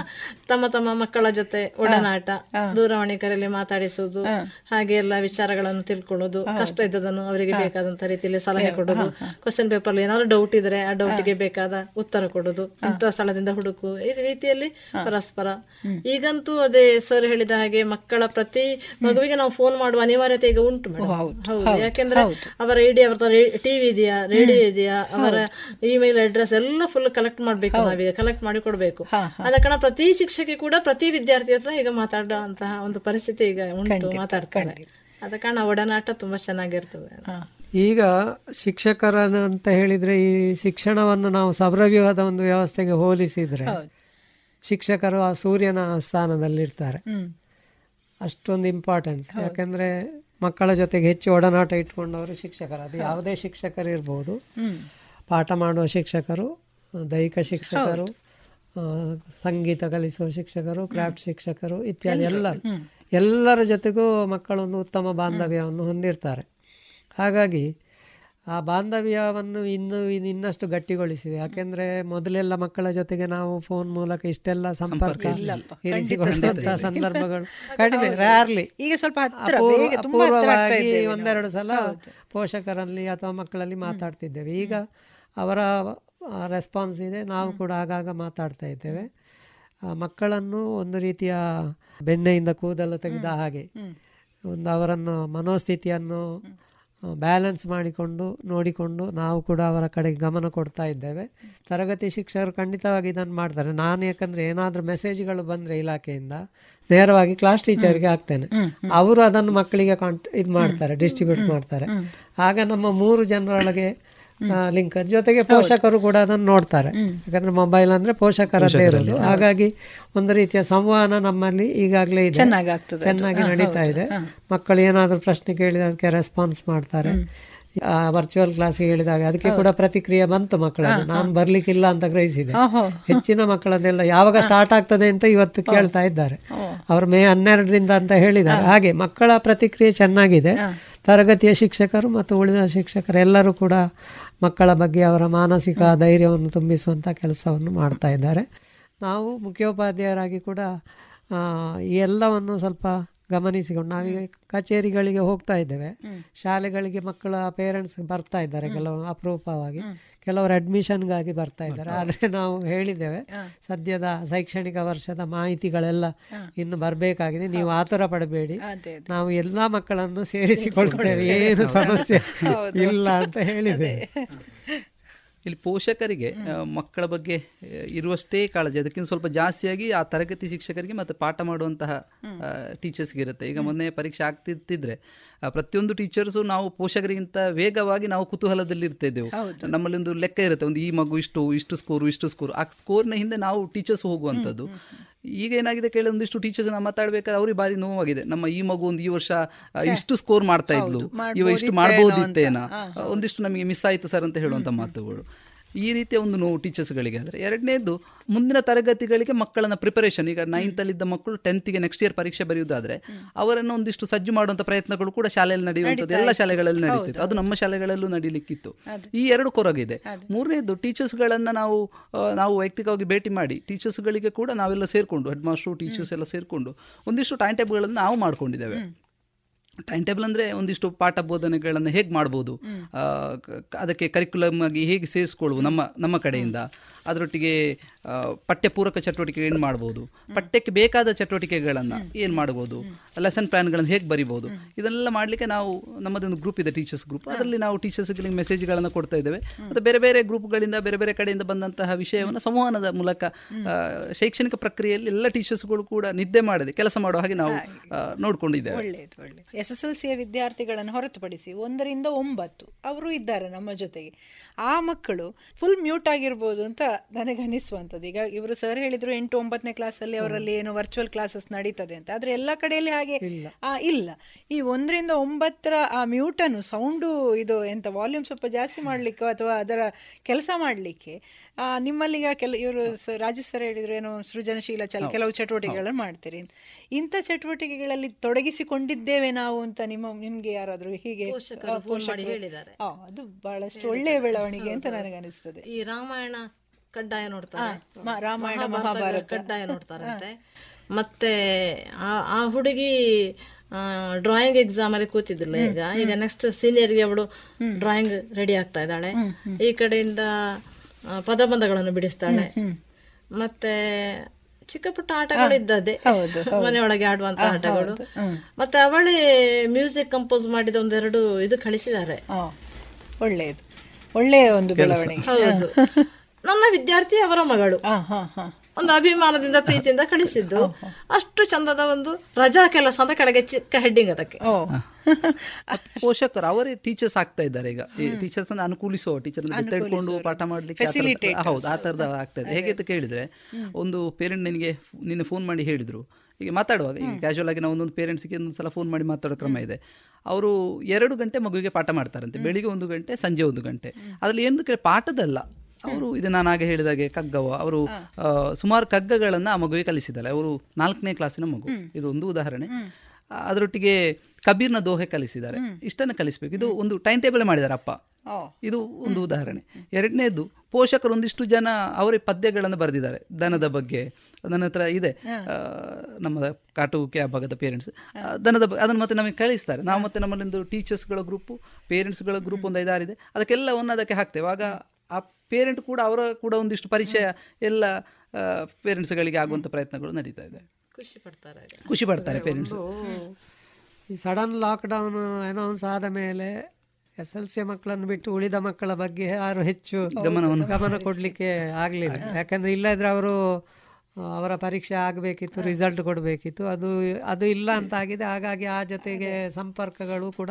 ತಮ್ಮ ತಮ್ಮ ಮಕ್ಕಳ ಜೊತೆ ಒಡನಾಟ ದೂರವಾಣಿ ಕರೆಯಲ್ಲಿ ಮಾತಾಡಿಸುವುದು ಹಾಗೆ ಎಲ್ಲ ವಿಚಾರಗಳನ್ನು ತಿಳ್ಕೊಳ್ಳೋದು ಕಷ್ಟ ಇದ್ದದನ್ನು ಅವರಿಗೆ ಬೇಕಾದಂತ ರೀತಿಯಲ್ಲಿ ಸಲಹೆ ಕೊಡೋದು ಕ್ವಶನ್ ಪೇಪರ್ ಏನಾದ್ರು ಡೌಟ್ ಇದ್ರೆ ಆ ಡೌಟ್ಗೆ ಬೇಕಾದ ಉತ್ತರ ಕೊಡೋದು ಇಂಥ ಸ್ಥಳದಿಂದ ಹುಡುಕು ಈ ರೀತಿಯಲ್ಲಿ ಪರಸ್ಪರ. ಈಗಂತೂ ಅದೇ ಸರ್ ಹೇಳಿದ ಹಾಗೆ ಮಕ್ಕಳ ಪ್ರತಿ ಮಗುವಿಗೆ ನಾವು ಫೋನ್ ಮಾಡುವ ಅನಿವಾರ್ಯತೆ ಈಗ ಉಂಟು ಹೌದು ಯಾಕೆಂದ್ರೆ ಅವರ ಇಡಿ ಅವರ ಟಿವಿ ಇದೆಯಾ ರೇಡಿಯೋ ಇದೆಯಾ ಅವರ ಇಮೇಲ್ ಅಡ್ರೆಸ್ ಎಲ್ಲ ಫುಲ್ ಕಲೆಕ್ಟ್ ಮಾಡ್ಬೇಕು. ನಾವೀಗ ಕಲೆಕ್ಟ್ ಮಾಡಿ ಕೊಡಬೇಕು. ಆದ ಕಾರಣ ಪ್ರತಿ ಶಿಕ್ಷಕಿ ಕೂಡ ಪ್ರತಿ ವಿದ್ಯಾರ್ಥಿ ಹತ್ರ ಈಗ ಮಾತಾಡುವಂತಹ ಒಂದು ಪರಿಸ್ಥಿತಿ ಈಗ ಉಂಟು ಮಾತಾಡ್ತಾರೆ ಆದ ಕಾರಣ ಒಡನಾಟ ತುಂಬಾ ಚೆನ್ನಾಗಿರ್ತದೆ. ಈಗ ಶಿಕ್ಷಕರ ಅಂತ ಹೇಳಿದ್ರೆ ಈ ಶಿಕ್ಷಣವನ್ನು ನಾವು ಸೌರವ್ಯೂಹದ ಒಂದು ವ್ಯವಸ್ಥೆಗೆ ಹೋಲಿಸಿದ್ರೆ ಶಿಕ್ಷಕರು ಆ ಸೂರ್ಯನ ಸ್ಥಾನದಲ್ಲಿರ್ತಾರೆ. ಅಷ್ಟೊಂದು ಇಂಪಾರ್ಟೆನ್ಸ್ ಯಾಕಂದ್ರೆ ಮಕ್ಕಳ ಜೊತೆಗೆ ಹೆಚ್ಚು ಒಡನಾಟ ಇಟ್ಕೊಂಡವರು ಶಿಕ್ಷಕರು. ಅದು ಯಾವುದೇ ಶಿಕ್ಷಕರು ಇರ್ಬೋದು ಪಾಠ ಮಾಡುವ ಶಿಕ್ಷಕರು ದೈಹಿಕ ಶಿಕ್ಷಕರು ಸಂಗೀತ ಕಲಿಸುವ ಶಿಕ್ಷಕರು ಕ್ರಾಫ್ಟ್ ಶಿಕ್ಷಕರು ಇತ್ಯಾದಿ ಎಲ್ಲ ಎಲ್ಲರ. ಜೊತೆಗೂ ಮಕ್ಕಳೊಂದು ಉತ್ತಮ ಬಾಂಧವ್ಯವನ್ನು ಹೊಂದಿರ್ತಾರೆ. ಹಾಗಾಗಿ ಆ ಬಾಂಧವ್ಯವನ್ನು ಇನ್ನು ಇನ್ನಷ್ಟು ಗಟ್ಟಿಗೊಳಿಸಿದೆ. ಯಾಕೆಂದ್ರೆ ಮೊದಲೆಲ್ಲ ಮಕ್ಕಳ ಜೊತೆಗೆ ನಾವು ಫೋನ್ ಮೂಲಕ ಇಷ್ಟೆಲ್ಲ ಸಂಪರ್ಕ ಇರಿಸಿಕೊಳ್ಳುವಂತಹ ಸಂದರ್ಭಗಳು. ಕಡಿಮೆ ರ್ಯಾರ್ಲಿ ಈಗ ಸ್ವಲ್ಪ ಅಪೂರ್ವವಾಗಿ ಒಂದೆರಡು ಸಲ ಪೋಷಕರಲ್ಲಿ ಅಥವಾ ಮಕ್ಕಳಲ್ಲಿ ಮಾತಾಡ್ತಿದ್ದೇವೆ. ಈಗ ಅವರ ರೆಸ್ಪಾನ್ಸ್ ಇದೆ. ನಾವು ಕೂಡ ಆಗಾಗ ಮಾತಾಡ್ತಾ ಇದ್ದೇವೆ. ಮಕ್ಕಳನ್ನು ಒಂದು ರೀತಿಯ ಬೆಣ್ಣೆಯಿಂದ ಕೂದಲು ತೆಗೆದ ಹಾಗೆ ಒಂದು ಅವರನ್ನು ಮನೋಸ್ಥಿತಿಯನ್ನು ಬ್ಯಾಲೆನ್ಸ್ ಮಾಡಿಕೊಂಡು ನೋಡಿಕೊಂಡು ನಾವು ಕೂಡ ಅವರ ಕಡೆಗೆ ಗಮನ ಕೊಡ್ತಾ ಇದ್ದೇವೆ. ತರಗತಿ ಶಿಕ್ಷಕರು ಖಂಡಿತವಾಗಿ ಇದನ್ನು ಮಾಡ್ತಾರೆ. ನಾನು ಯಾಕಂದರೆ ಏನಾದರೂ ಮೆಸೇಜ್ಗಳು ಬಂದರೆ ಇಲಾಖೆಯಿಂದ ನೇರವಾಗಿ ಕ್ಲಾಸ್ ಟೀಚರ್ಗೆ ಹಾಕ್ತೇನೆ. ಅವರು ಅದನ್ನು ಮಕ್ಕಳಿಗೆ ಕಾಂಟ್ ಇದು ಮಾಡ್ತಾರೆ ಡಿಸ್ಟ್ರಿಬ್ಯೂಟ್ ಮಾಡ್ತಾರೆ. ಆಗ ನಮ್ಮ ಮೂರು ಜನರೊಳಗೆ ಲಿಂಕ್ ಜೊತೆಗೆ ಪೋಷಕರು ಕೂಡ ಅದನ್ನು ನೋಡ್ತಾರೆ. ಯಾಕಂದ್ರೆ ಮೊಬೈಲ್ ಅಂದ್ರೆ ಪೋಷಕರದ್ದೇ ಇರೋದು. ಹಾಗಾಗಿ ಒಂದು ರೀತಿಯ ಸಂವಹನ ನಮ್ಮಲ್ಲಿ ಈಗಾಗಲೇ ಇದೆ. ಚೆನ್ನಾಗಿ ನಡೀತಾ ಇದೆ. ಮಕ್ಕಳು ಏನಾದರೂ ಪ್ರಶ್ನೆ ಕೇಳಿದ ಅದಕ್ಕೆ ರೆಸ್ಪಾನ್ಸ್ ಮಾಡ್ತಾರೆ. ವರ್ಚುವಲ್ ಕ್ಲಾಸ್ ಹೇಳಿದಾಗ ಅದಕ್ಕೆ ಕೂಡ ಪ್ರತಿಕ್ರಿಯೆ ಬಂತು ಮಕ್ಕಳನ್ನು ನಾನು ಬರ್ಲಿಕ್ಕಿಲ್ಲ ಅಂತ ಗ್ರಹಿಸಿದೆ. ಹೆಚ್ಚಿನ ಮಕ್ಕಳನ್ನೆಲ್ಲ ಯಾವಾಗ ಸ್ಟಾರ್ಟ್ ಆಗ್ತದೆ ಅಂತ ಇವತ್ತು ಕೇಳ್ತಾ ಇದ್ದಾರೆ. ಅವರು ಮೇ ಹನ್ನೆರಡರಿಂದ ಅಂತ ಹೇಳಿದ್ದಾರೆ. ಹಾಗೆ ಮಕ್ಕಳ ಪ್ರತಿಕ್ರಿಯೆ ಚೆನ್ನಾಗಿದೆ. ತರಗತಿಯ ಶಿಕ್ಷಕರು ಮತ್ತು ಉಳಿದ ಶಿಕ್ಷಕರು ಎಲ್ಲರೂ ಕೂಡ ಮಕ್ಕಳ ಬಗ್ಗೆ ಅವರ ಮಾನಸಿಕ ಧೈರ್ಯವನ್ನು ತುಂಬಿಸುವಂಥ ಕೆಲಸವನ್ನು ಮಾಡ್ತಾ ಇದ್ದಾರೆ. ನಾವು ಮುಖ್ಯೋಪಾಧ್ಯಾಯರಾಗಿ ಕೂಡ ಈ ಎಲ್ಲವನ್ನು ಸ್ವಲ್ಪ ಗಮನಿಸಿಕೊಂಡು ನಾವೀಗ ಕಚೇರಿಗಳಿಗೆ ಹೋಗ್ತಾ ಇದ್ದೇವೆ. ಶಾಲೆಗಳಿಗೆ ಮಕ್ಕಳ ಪೇರೆಂಟ್ಸ್ ಬರ್ತಾ ಇದ್ದಾರೆ ಕೆಲವು ಅಪರೂಪವಾಗಿ. ಕೆಲವರು ಅಡ್ಮಿಷನ್ಗಾಗಿ ಬರ್ತಾ ಇದ್ದಾರೆ. ಆದರೆ ನಾವು ಹೇಳಿದ್ದೇವೆ ಸದ್ಯದ ಶೈಕ್ಷಣಿಕ ವರ್ಷದ ಮಾಹಿತಿಗಳೆಲ್ಲ ಇನ್ನು ಬರಬೇಕಾಗಿದೆ. ನೀವು ಆತುರ ಪಡಬೇಡಿ. ನಾವು ಎಲ್ಲ ಮಕ್ಕಳನ್ನು ಸೇರಿಸಿಕೊಳ್ತೇವೆ. ಏನು ಸಮಸ್ಯೆ ಇಲ್ಲ ಅಂತ ಹೇಳಿದೆ ಇಲ್ಲಿ ಪೋಷಕರಿಗೆ ಮಕ್ಕಳ ಬಗ್ಗೆ ಇರುವಷ್ಟೇ ಕಾಳಜಿ. ಅದಕ್ಕಿಂತ ಸ್ವಲ್ಪ ಜಾಸ್ತಿಯಾಗಿ ಆ ತರಗತಿ ಶಿಕ್ಷಕರಿಗೆ ಮತ್ತು ಪಾಠ ಮಾಡುವಂತಹ ಟೀಚರ್ಸ್ಗೆ ಇರುತ್ತೆ ಈಗ ಮೊನ್ನೆ ಪರೀಕ್ಷೆ ಆಗ್ತಿತ್ತಿದ್ರೆ ಪ್ರತಿಯೊಂದು ಟೀಚರ್ಸು ನಾವು ಪೋಷಕರಿಗಿಂತ ವೇಗವಾಗಿ ನಾವು ಕುತೂಹಲದಲ್ಲಿ ಇರ್ತಿದ್ದೆವು. ನಮ್ಮಲ್ಲಿ ಒಂದು ಲೆಕ್ಕ ಇರುತ್ತೆ. ಒಂದು ಈ ಮಗು ಇಷ್ಟು ಇಷ್ಟು ಸ್ಕೋರು ಇಷ್ಟು ಸ್ಕೋರ್ ಆ ಸ್ಕೋರ್ನ ಹಿಂದೆ ನಾವು ಟೀಚರ್ಸ್ ಹೋಗುವಂಥದ್ದು. ಈಗ ಏನಾಗಿದೆ ಕೇಳಿ ಒಂದಿಷ್ಟು ಟೀಚರ್ಸ್ ನಾವು ಮಾತಾಡ್ಬೇಕಾದ್ರೆ ಅವ್ರಿಗೆ ಬಾರಿ ನೋವಾಗಿದೆ. ನಮ್ಮ ಈ ಮಗು ಒಂದು ಈ ವರ್ಷ ಇಷ್ಟು ಸ್ಕೋರ್ ಮಾಡ್ತಾ ಇದ್ಲು. ಇವ ಇಷ್ಟು ಮಾಡ್ಬೋದಿತ್ತೇನ ಒಂದಿಷ್ಟು ನಮಗೆ ಮಿಸ್ ಆಯ್ತು ಸರ್ ಅಂತ ಹೇಳುವಂತ ಮಾತುಗಳು. ಈ ರೀತಿಯ ಒಂದು ನೋವು ಟೀಚರ್ಸ್ಗಳಿಗೆ. ಅಂದರೆ ಎರಡನೇದು ಮುಂದಿನ ತರಗತಿಗಳಿಗೆ ಮಕ್ಕಳನ್ನ ಪ್ರಿಪರೇಷನ್ ಈಗ ನೈನ್ತಲ್ಲಿದ್ದ ಮಕ್ಕಳು ಟೆಂತ್ಗೆ ನೆಕ್ಸ್ಟ್ ಇಯರ್ ಪರೀಕ್ಷೆ ಬರೆಯುವುದಾದರೆ ಅವರನ್ನು ಒಂದಿಷ್ಟು ಸಜ್ಜು ಮಾಡುವಂಥ ಪ್ರಯತ್ನಗಳು ಕೂಡ ಶಾಲೆಯಲ್ಲಿ ನಡೆಯುವಂಥದ್ದು. ಎಲ್ಲ ಶಾಲೆಗಳಲ್ಲಿ ನಡೀತಿತ್ತು. ಅದು ನಮ್ಮ ಶಾಲೆಗಳಲ್ಲೂ ನಡೀಲಿಕ್ಕಿತ್ತು. ಈ ಎರಡು ಕೊರಗಿದೆ. ಮೂರನೇದು ಟೀಚರ್ಸ್ಗಳನ್ನು ನಾವು ನಾವು ವೈಯಕ್ತಿಕವಾಗಿ ಭೇಟಿ ಮಾಡಿ ಟೀಚರ್ಸ್ಗಳಿಗೆ ಕೂಡ ನಾವೆಲ್ಲ ಸೇರಿಕೊಂಡು ಹೆಡ್ ಮಾಸ್ಟ್ರು ಟೀಚರ್ಸ್ ಎಲ್ಲ ಸೇರಿಕೊಂಡು ಒಂದಿಷ್ಟು ಟೈಮ್ ಟೇಬಲ್ಗಳನ್ನು ನಾವು ಮಾಡ್ಕೊಂಡಿದ್ದೇವೆ. ಟೈಮ್ ಟೇಬಲ್ ಅಂದರೆ ಒಂದಿಷ್ಟು ಪಾಠ ಬೋಧನೆಗಳನ್ನು ಹೇಗೆ ಮಾಡ್ಬೋದು? ಅದಕ್ಕೆ ಕರಿಕ್ಯುಲಮ್ ಆಗಿ ಹೇಗೆ ಸೇರಿಸ್ಕೊಳ್ಬೋದು ನಮ್ಮ ನಮ್ಮ ಕಡೆಯಿಂದ? ಅದರೊಟ್ಟಿಗೆ ಪಠ್ಯಪೂರಕ ಚಟುವಟಿಕೆ ಏನು ಮಾಡ್ಬೋದು? ಪಠ್ಯಕ್ಕೆ ಬೇಕಾದ ಚಟುವಟಿಕೆಗಳನ್ನು ಏನು ಮಾಡ್ಬೋದು? ಲೆಸನ್ ಪ್ಲ್ಯಾನ್ಗಳನ್ನು ಹೇಗೆ ಬರಿಬೋದು? ಇದನ್ನೆಲ್ಲ ಮಾಡಲಿಕ್ಕೆ ನಾವು ನಮ್ಮದೊಂದು ಗ್ರೂಪ್ ಇದೆ ಟೀಚರ್ಸ್ ಗ್ರೂಪ್ ಅದರಲ್ಲಿ ನಾವು ಟೀಚರ್ಸ್ಗಳಿಗೆ ಮೆಸೇಜ್ಗಳನ್ನು ಕೊಡ್ತಾ ಇದ್ದೇವೆ. ಮತ್ತು ಬೇರೆ ಬೇರೆ ಗ್ರೂಪ್ಗಳಿಂದ ಬೇರೆ ಬೇರೆ ಕಡೆಯಿಂದ ಬಂದಂತಹ ವಿಷಯವನ್ನು ಸಂವಹನದ ಮೂಲಕ ಶೈಕ್ಷಣಿಕ ಪ್ರಕ್ರಿಯೆಯಲ್ಲಿ ಎಲ್ಲ ಟೀಚರ್ಸ್ಗಳು ಕೂಡ ನಿದ್ದೆ ಮಾಡದೆ ಕೆಲಸ ಮಾಡುವ ಹಾಗೆ ನಾವು ನೋಡ್ಕೊಂಡಿದ್ದೇವೆ ಒಳ್ಳೆಯದು ಒಳ್ಳೆ ಎಸ್ ಎಸ್ ಎಲ್ ಸಿಯ ವಿದ್ಯಾರ್ಥಿಗಳನ್ನು ಹೊರತುಪಡಿಸಿ ಒಂದರಿಂದ ಒಂಬತ್ತು ಅವರು ಇದ್ದಾರೆ ನಮ್ಮ ಜೊತೆಗೆ. ಆ ಮಕ್ಕಳು ಫುಲ್ ಮ್ಯೂಟ್ ಆಗಿರ್ಬೋದು ಅಂತ ನನಗೆ ಅನಿಸುವಂಥದ್ದು ಈಗ ಇವರು ಸರ್ ಹೇಳಿದ್ರು ಎಂಟು ಒಂಬತ್ತನೇ ಕ್ಲಾಸಲ್ಲಿ ಅವರಲ್ಲಿ ಏನು ವರ್ಚುವಲ್ ಕ್ಲಾಸಸ್ ನಡೀತದೆ ಅಂತ. ಆದರೆ ಎಲ್ಲ ಕಡೆಯಲ್ಲಿ ಹಾಗೆ ಇಲ್ಲ. ಈ ಒಂದರಿಂದ ಒಂಬತ್ತರ ಆ ಮ್ಯೂಟನ್ನು ಸೌಂಡು ಇದು ಎಂತ ವಾಲ್ಯೂಮ್ ಸ್ವಲ್ಪ ಜಾಸ್ತಿ ಮಾಡಲಿಕ್ಕೆ ಅಥವಾ ಅದರ ಕೆಲಸ ಮಾಡಲಿಕ್ಕೆ ನಿಮ್ಮಲ್ಲಿ ಕೆಲ ಇವರು ರಾಜೇಶ್ ಸರ್ ಹೇಳಿದ್ರು ಏನೋ ಸೃಜನಶೀಲ ಚಲ ಕೆಲವು ಚಟುವಟಿಕೆಗಳನ್ನು ಮಾಡ್ತೀರಿ ಇಂಥ ಚಟುವಟಿಕೆಗಳಲ್ಲಿ ತೊಡಗಿಸಿಕೊಂಡಿದ್ದೇವೆ ನಾವು ಅಂತ ನಿಮ್ಮ ನಿಮ್ಗೆ ಯಾರಾದರೂ ಹೀಗೆ ಹೇಳಿದ್ದಾರೆ. ಅದು ಬಹಳಷ್ಟು ಒಳ್ಳೆಯ ಬೆಳವಣಿಗೆ ಅಂತ ನನಗೆ ಅನಿಸ್ತದೆ ಈ ರಾಮಾಯಣ ಕಡ್ಡಾಯ ನೋಡ್ತಾರೆ. ರಾಮಾಯಣ ಮಹಾಭಾರತ. ಕಡ್ಡಾಯ ನೋಡ್ತಾರಂತೆ. ಮತ್ತೆ ಆ ಹುಡುಗಿ ಡ್ರಾಯಿಂಗ್ ಎಕ್ಸಾಮ್ ಅಲ್ಲಿ ಕೂತಿದ್ಲು ಈಗ. ಈಗ ನೆಕ್ಸ್ಟ್ ಸೀನಿಯರ್ಗೆ ಅವಳು ಡ್ರಾಯಿಂಗ್ ರೆಡಿ ಆಗ್ತಾ ಇದ್ದಾಳೆ. ಈ ಕಡೆಯಿಂದ ಪದಬಂಧಗಳನ್ನು ಬಿಡಿಸ್ತಾಳೆ. ಮತ್ತೆ ಚಿಕ್ಕ ಪುಟ್ಟ ಆಟಗಳು ಇದ್ದದೆ ಮನೆಯೊಳಗೆ ಆಡುವಂತ ಆಟಗಳು. ಮತ್ತೆ ಅವಳೇ ಮ್ಯೂಸಿಕ್ ಕಂಪೋಸ್ ಮಾಡಿದ ಒಂದೆರಡು ಇದು ಕಳಿಸಿದ್ದಾರೆ. ಒಳ್ಳೆಯದು. ಒಳ್ಳೆಯ ಒಂದು ಬೆಳವಣಿಗೆ. ಹೌದು. ನನ್ನ ವಿದ್ಯಾರ್ಥಿ ಅವರ ಮಗಳು. ಒಂದು ಅಭಿಮಾನದಿಂದ ಪ್ರೀತಿಯಿಂದ ಕಳಿಸಿದ್ದು. ಅಷ್ಟು ಚಂದದ ಒಂದು ರಜಾ ಕೆಲಸ ಅಂತ ಕೆಳಗೆ ಚಿಕ್ಕ ಹೆಡ್ಡಿಂಗ್ ಅದಕ್ಕೆ. ಪೋಷಕರು ಅವರೇ ಟೀಚರ್ಸ್ ಆಗ್ತಾ ಇದ್ದಾರೆ ಈಗ. ಟೀಚರ್ಸ್ ಅನ್ನು ಅನುಕೂಲಿಸುವ ಟೀಚರ್ ತೆಗೆದುಕೊಂಡು ಪಾಠ ಮಾಡ್ಲಿಕ್ಕೆ ಹೌದು ಆ ತರದ ಆಗ್ತಾ ಇದೆ. ಹೇಗೆ ಅಂತ ಕೇಳಿದ್ರೆ ಒಂದು ಪೇರೆಂಟ್ ನಿನಗೆ ನಿನ್ನೆ ಫೋನ್ ಮಾಡಿ ಹೇಳಿದ್ರು. ಈಗ ಮಾತಾಡುವಾಗ ಈಗ ಕ್ಯಾಶುವಲ್ ಆಗಿ ನಾವು ಒಂದೊಂದು ಪೇರೆಂಟ್ಸ್ಗೆ ಒಂದೊಂದು ಸಲ ಫೋನ್ ಮಾಡಿ ಮಾತಾಡೋ ಕ್ರಮ ಇದೆ. ಅವರು ಎರಡು ಗಂಟೆ ಮಗುವಿಗೆ ಪಾಠ ಮಾಡ್ತಾರಂತೆ. ಬೆಳಿಗ್ಗೆ ಒಂದು ಗಂಟೆ ಸಂಜೆ ಒಂದು ಗಂಟೆ. ಅದರಲ್ಲಿ ಏನು ಕೇಳಿ ಪಾಠದಲ್ಲ. ಅವರು ಇದು ನಾನು ಆಗ ಹೇಳಿದಾಗೆ ಕಗ್ಗವ ಅವರು ಸುಮಾರು ಕಗ್ಗಗಳನ್ನು ಆ ಮಗುವಿಗೆ ಕಲಿಸಿದ್ದಾರೆ ಅವರು ನಾಲ್ಕನೇ ಕ್ಲಾಸಿನ ಮಗು. ಇದು ಒಂದು ಉದಾಹರಣೆ. ಅದರೊಟ್ಟಿಗೆ ಕಬೀರ್ನ ದೋಹೆ ಕಲಿಸಿದ್ದಾರೆ. ಇಷ್ಟನ್ನು ಕಲಿಸ್ಬೇಕು. ಇದು ಒಂದು ಟೈಮ್ ಟೇಬಲ್ ಮಾಡಿದ್ದಾರೆ ಅಪ್ಪ. ಇದು ಒಂದು ಉದಾಹರಣೆ. ಎರಡನೇದು ಪೋಷಕರು ಒಂದಿಷ್ಟು ಜನ ಅವರೇ ಪದ್ಯಗಳನ್ನು ಬರೆದಿದ್ದಾರೆ. ದನದ ಬಗ್ಗೆ ನನ್ನ ಹತ್ರ ಇದೆ. ನಮ್ಮ ಕಾಟುಕೆ ಆ ಭಾಗದ ಪೇರೆಂಟ್ಸ್ ದನದ ಅದನ್ನು ಮತ್ತೆ ನಮಗೆ ಕಳಿಸ್ತಾರೆ. ನಾವು ಮತ್ತೆ ನಮ್ಮಲ್ಲೊಂದು ಟೀಚರ್ಸ್ಗಳ ಗ್ರೂಪು ಪೇರೆಂಟ್ಸ್ಗಳ ಗ್ರೂಪ್ ಒಂದು ಐದಾರಿದೆ. ಅದಕ್ಕೆಲ್ಲ ಅದಕ್ಕೆ ಹಾಕ್ತೇವೆ. ಆಗ ಆ ಪೇರೆಂಟ್ ಕೂಡ ಅವರ ಕೂಡ ಒಂದಿಷ್ಟು ಪರಿಚಯ ಎಲ್ಲ ಪೇರೆಂಟ್ಸ್ಗಳಿಗೆ ಆಗುವಂಥ ಪ್ರಯತ್ನಗಳು ನಡೀತಾ ಇದೆ. ಖುಷಿ ಪಡ್ತಾರೆ ಖುಷಿ ಪಡ್ತಾರೆ ಪೇರೆಂಟ್ಸ್. ಈ ಸಡನ್ ಲಾಕ್ಡೌನ್ ಅನೌನ್ಸ್ ಆದ ಮೇಲೆ ಎಸ್ ಎಲ್ ಸಿ ಮಕ್ಕಳನ್ನು ಬಿಟ್ಟು ಉಳಿದ ಮಕ್ಕಳ ಬಗ್ಗೆ ಯಾರು ಹೆಚ್ಚು ಗಮನವನ್ನು ಗಮನ ಕೊಡಲಿಕ್ಕೆ ಆಗಲಿಲ್ಲ. ಯಾಕಂದ್ರೆ ಇಲ್ಲದ್ರೆ ಅವರು ಅವರ ಪರೀಕ್ಷೆ ಆಗಬೇಕಿತ್ತು ರಿಸಲ್ಟ್ ಕೊಡಬೇಕಿತ್ತು. ಅದು ಅದು ಇಲ್ಲ ಅಂತ ಆಗಿದೆ. ಹಾಗಾಗಿ ಆ ಜೊತೆಗೆ ಸಂಪರ್ಕಗಳು ಕೂಡ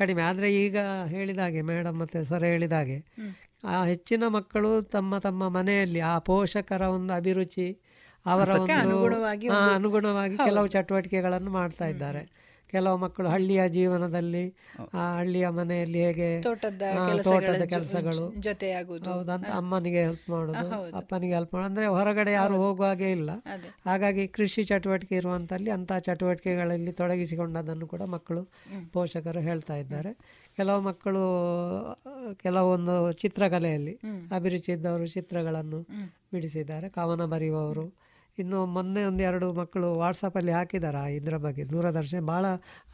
ಕಡಿಮೆ. ಆದರೆ ಈಗ ಹೇಳಿದಾಗೆ ಮೇಡಮ್ ಮತ್ತು ಸರ್ ಹೇಳಿದಾಗೆ ಆ ಹೆಚ್ಚಿನ ಮಕ್ಕಳು ತಮ್ಮ ತಮ್ಮ ಮನೆಯಲ್ಲಿ ಆ ಪೋಷಕರ ಒಂದು ಅಭಿರುಚಿ ಅವರ ಒಂದು ಅನುಗುಣವಾಗಿ ಕೆಲವು ಚಟುವಟಿಕೆಗಳನ್ನು ಮಾಡ್ತಾ ಇದ್ದಾರೆ. ಕೆಲವು ಮಕ್ಕಳು ಹಳ್ಳಿಯ ಜೀವನದಲ್ಲಿ ಆ ಹಳ್ಳಿಯ ಮನೆಯಲ್ಲಿ ಹೇಗೆ ತೋಟದ ಕೆಲಸಗಳು ಹೌದಂತ ಅಮ್ಮನಿಗೆ ಹೆಲ್ಪ್ ಮಾಡೋದು ಅಪ್ಪನಿಗೆ ಹೆಲ್ಪ್ ಮಾಡೋದು ಅಂದ್ರೆ ಹೊರಗಡೆ ಯಾರು ಹೋಗುವಾಗೆ ಇಲ್ಲ. ಹಾಗಾಗಿ ಕೃಷಿ ಚಟುವಟಿಕೆ ಇರುವಂತಲ್ಲಿ ಅಂತ ಚಟುವಟಿಕೆಗಳಲ್ಲಿ ತೊಡಗಿಸಿಕೊಂಡದನ್ನು ಕೂಡ ಮಕ್ಕಳು ಪೋಷಕರು ಹೇಳ್ತಾ ಇದ್ದಾರೆ. ಕೆಲವು ಮಕ್ಕಳು ಕೆಲವೊಂದು ಚಿತ್ರಕಲೆಯಲ್ಲಿ ಅಭಿರುಚಿ ಇದ್ದವರು ಚಿತ್ರಗಳನ್ನು ಬಿಡಿಸಿದ್ದಾರೆ. ಕವನ ಬರೆಯುವವರು. ಇನ್ನು ಮೊನ್ನೆ ಒಂದು ಎರಡು ಮಕ್ಕಳು ವಾಟ್ಸಪ್ಪಲ್ಲಿ ಹಾಕಿದ್ದಾರೆ ಇದರ ಬಗ್ಗೆ? ದೂರದರ್ಶನ. ಭಾಳ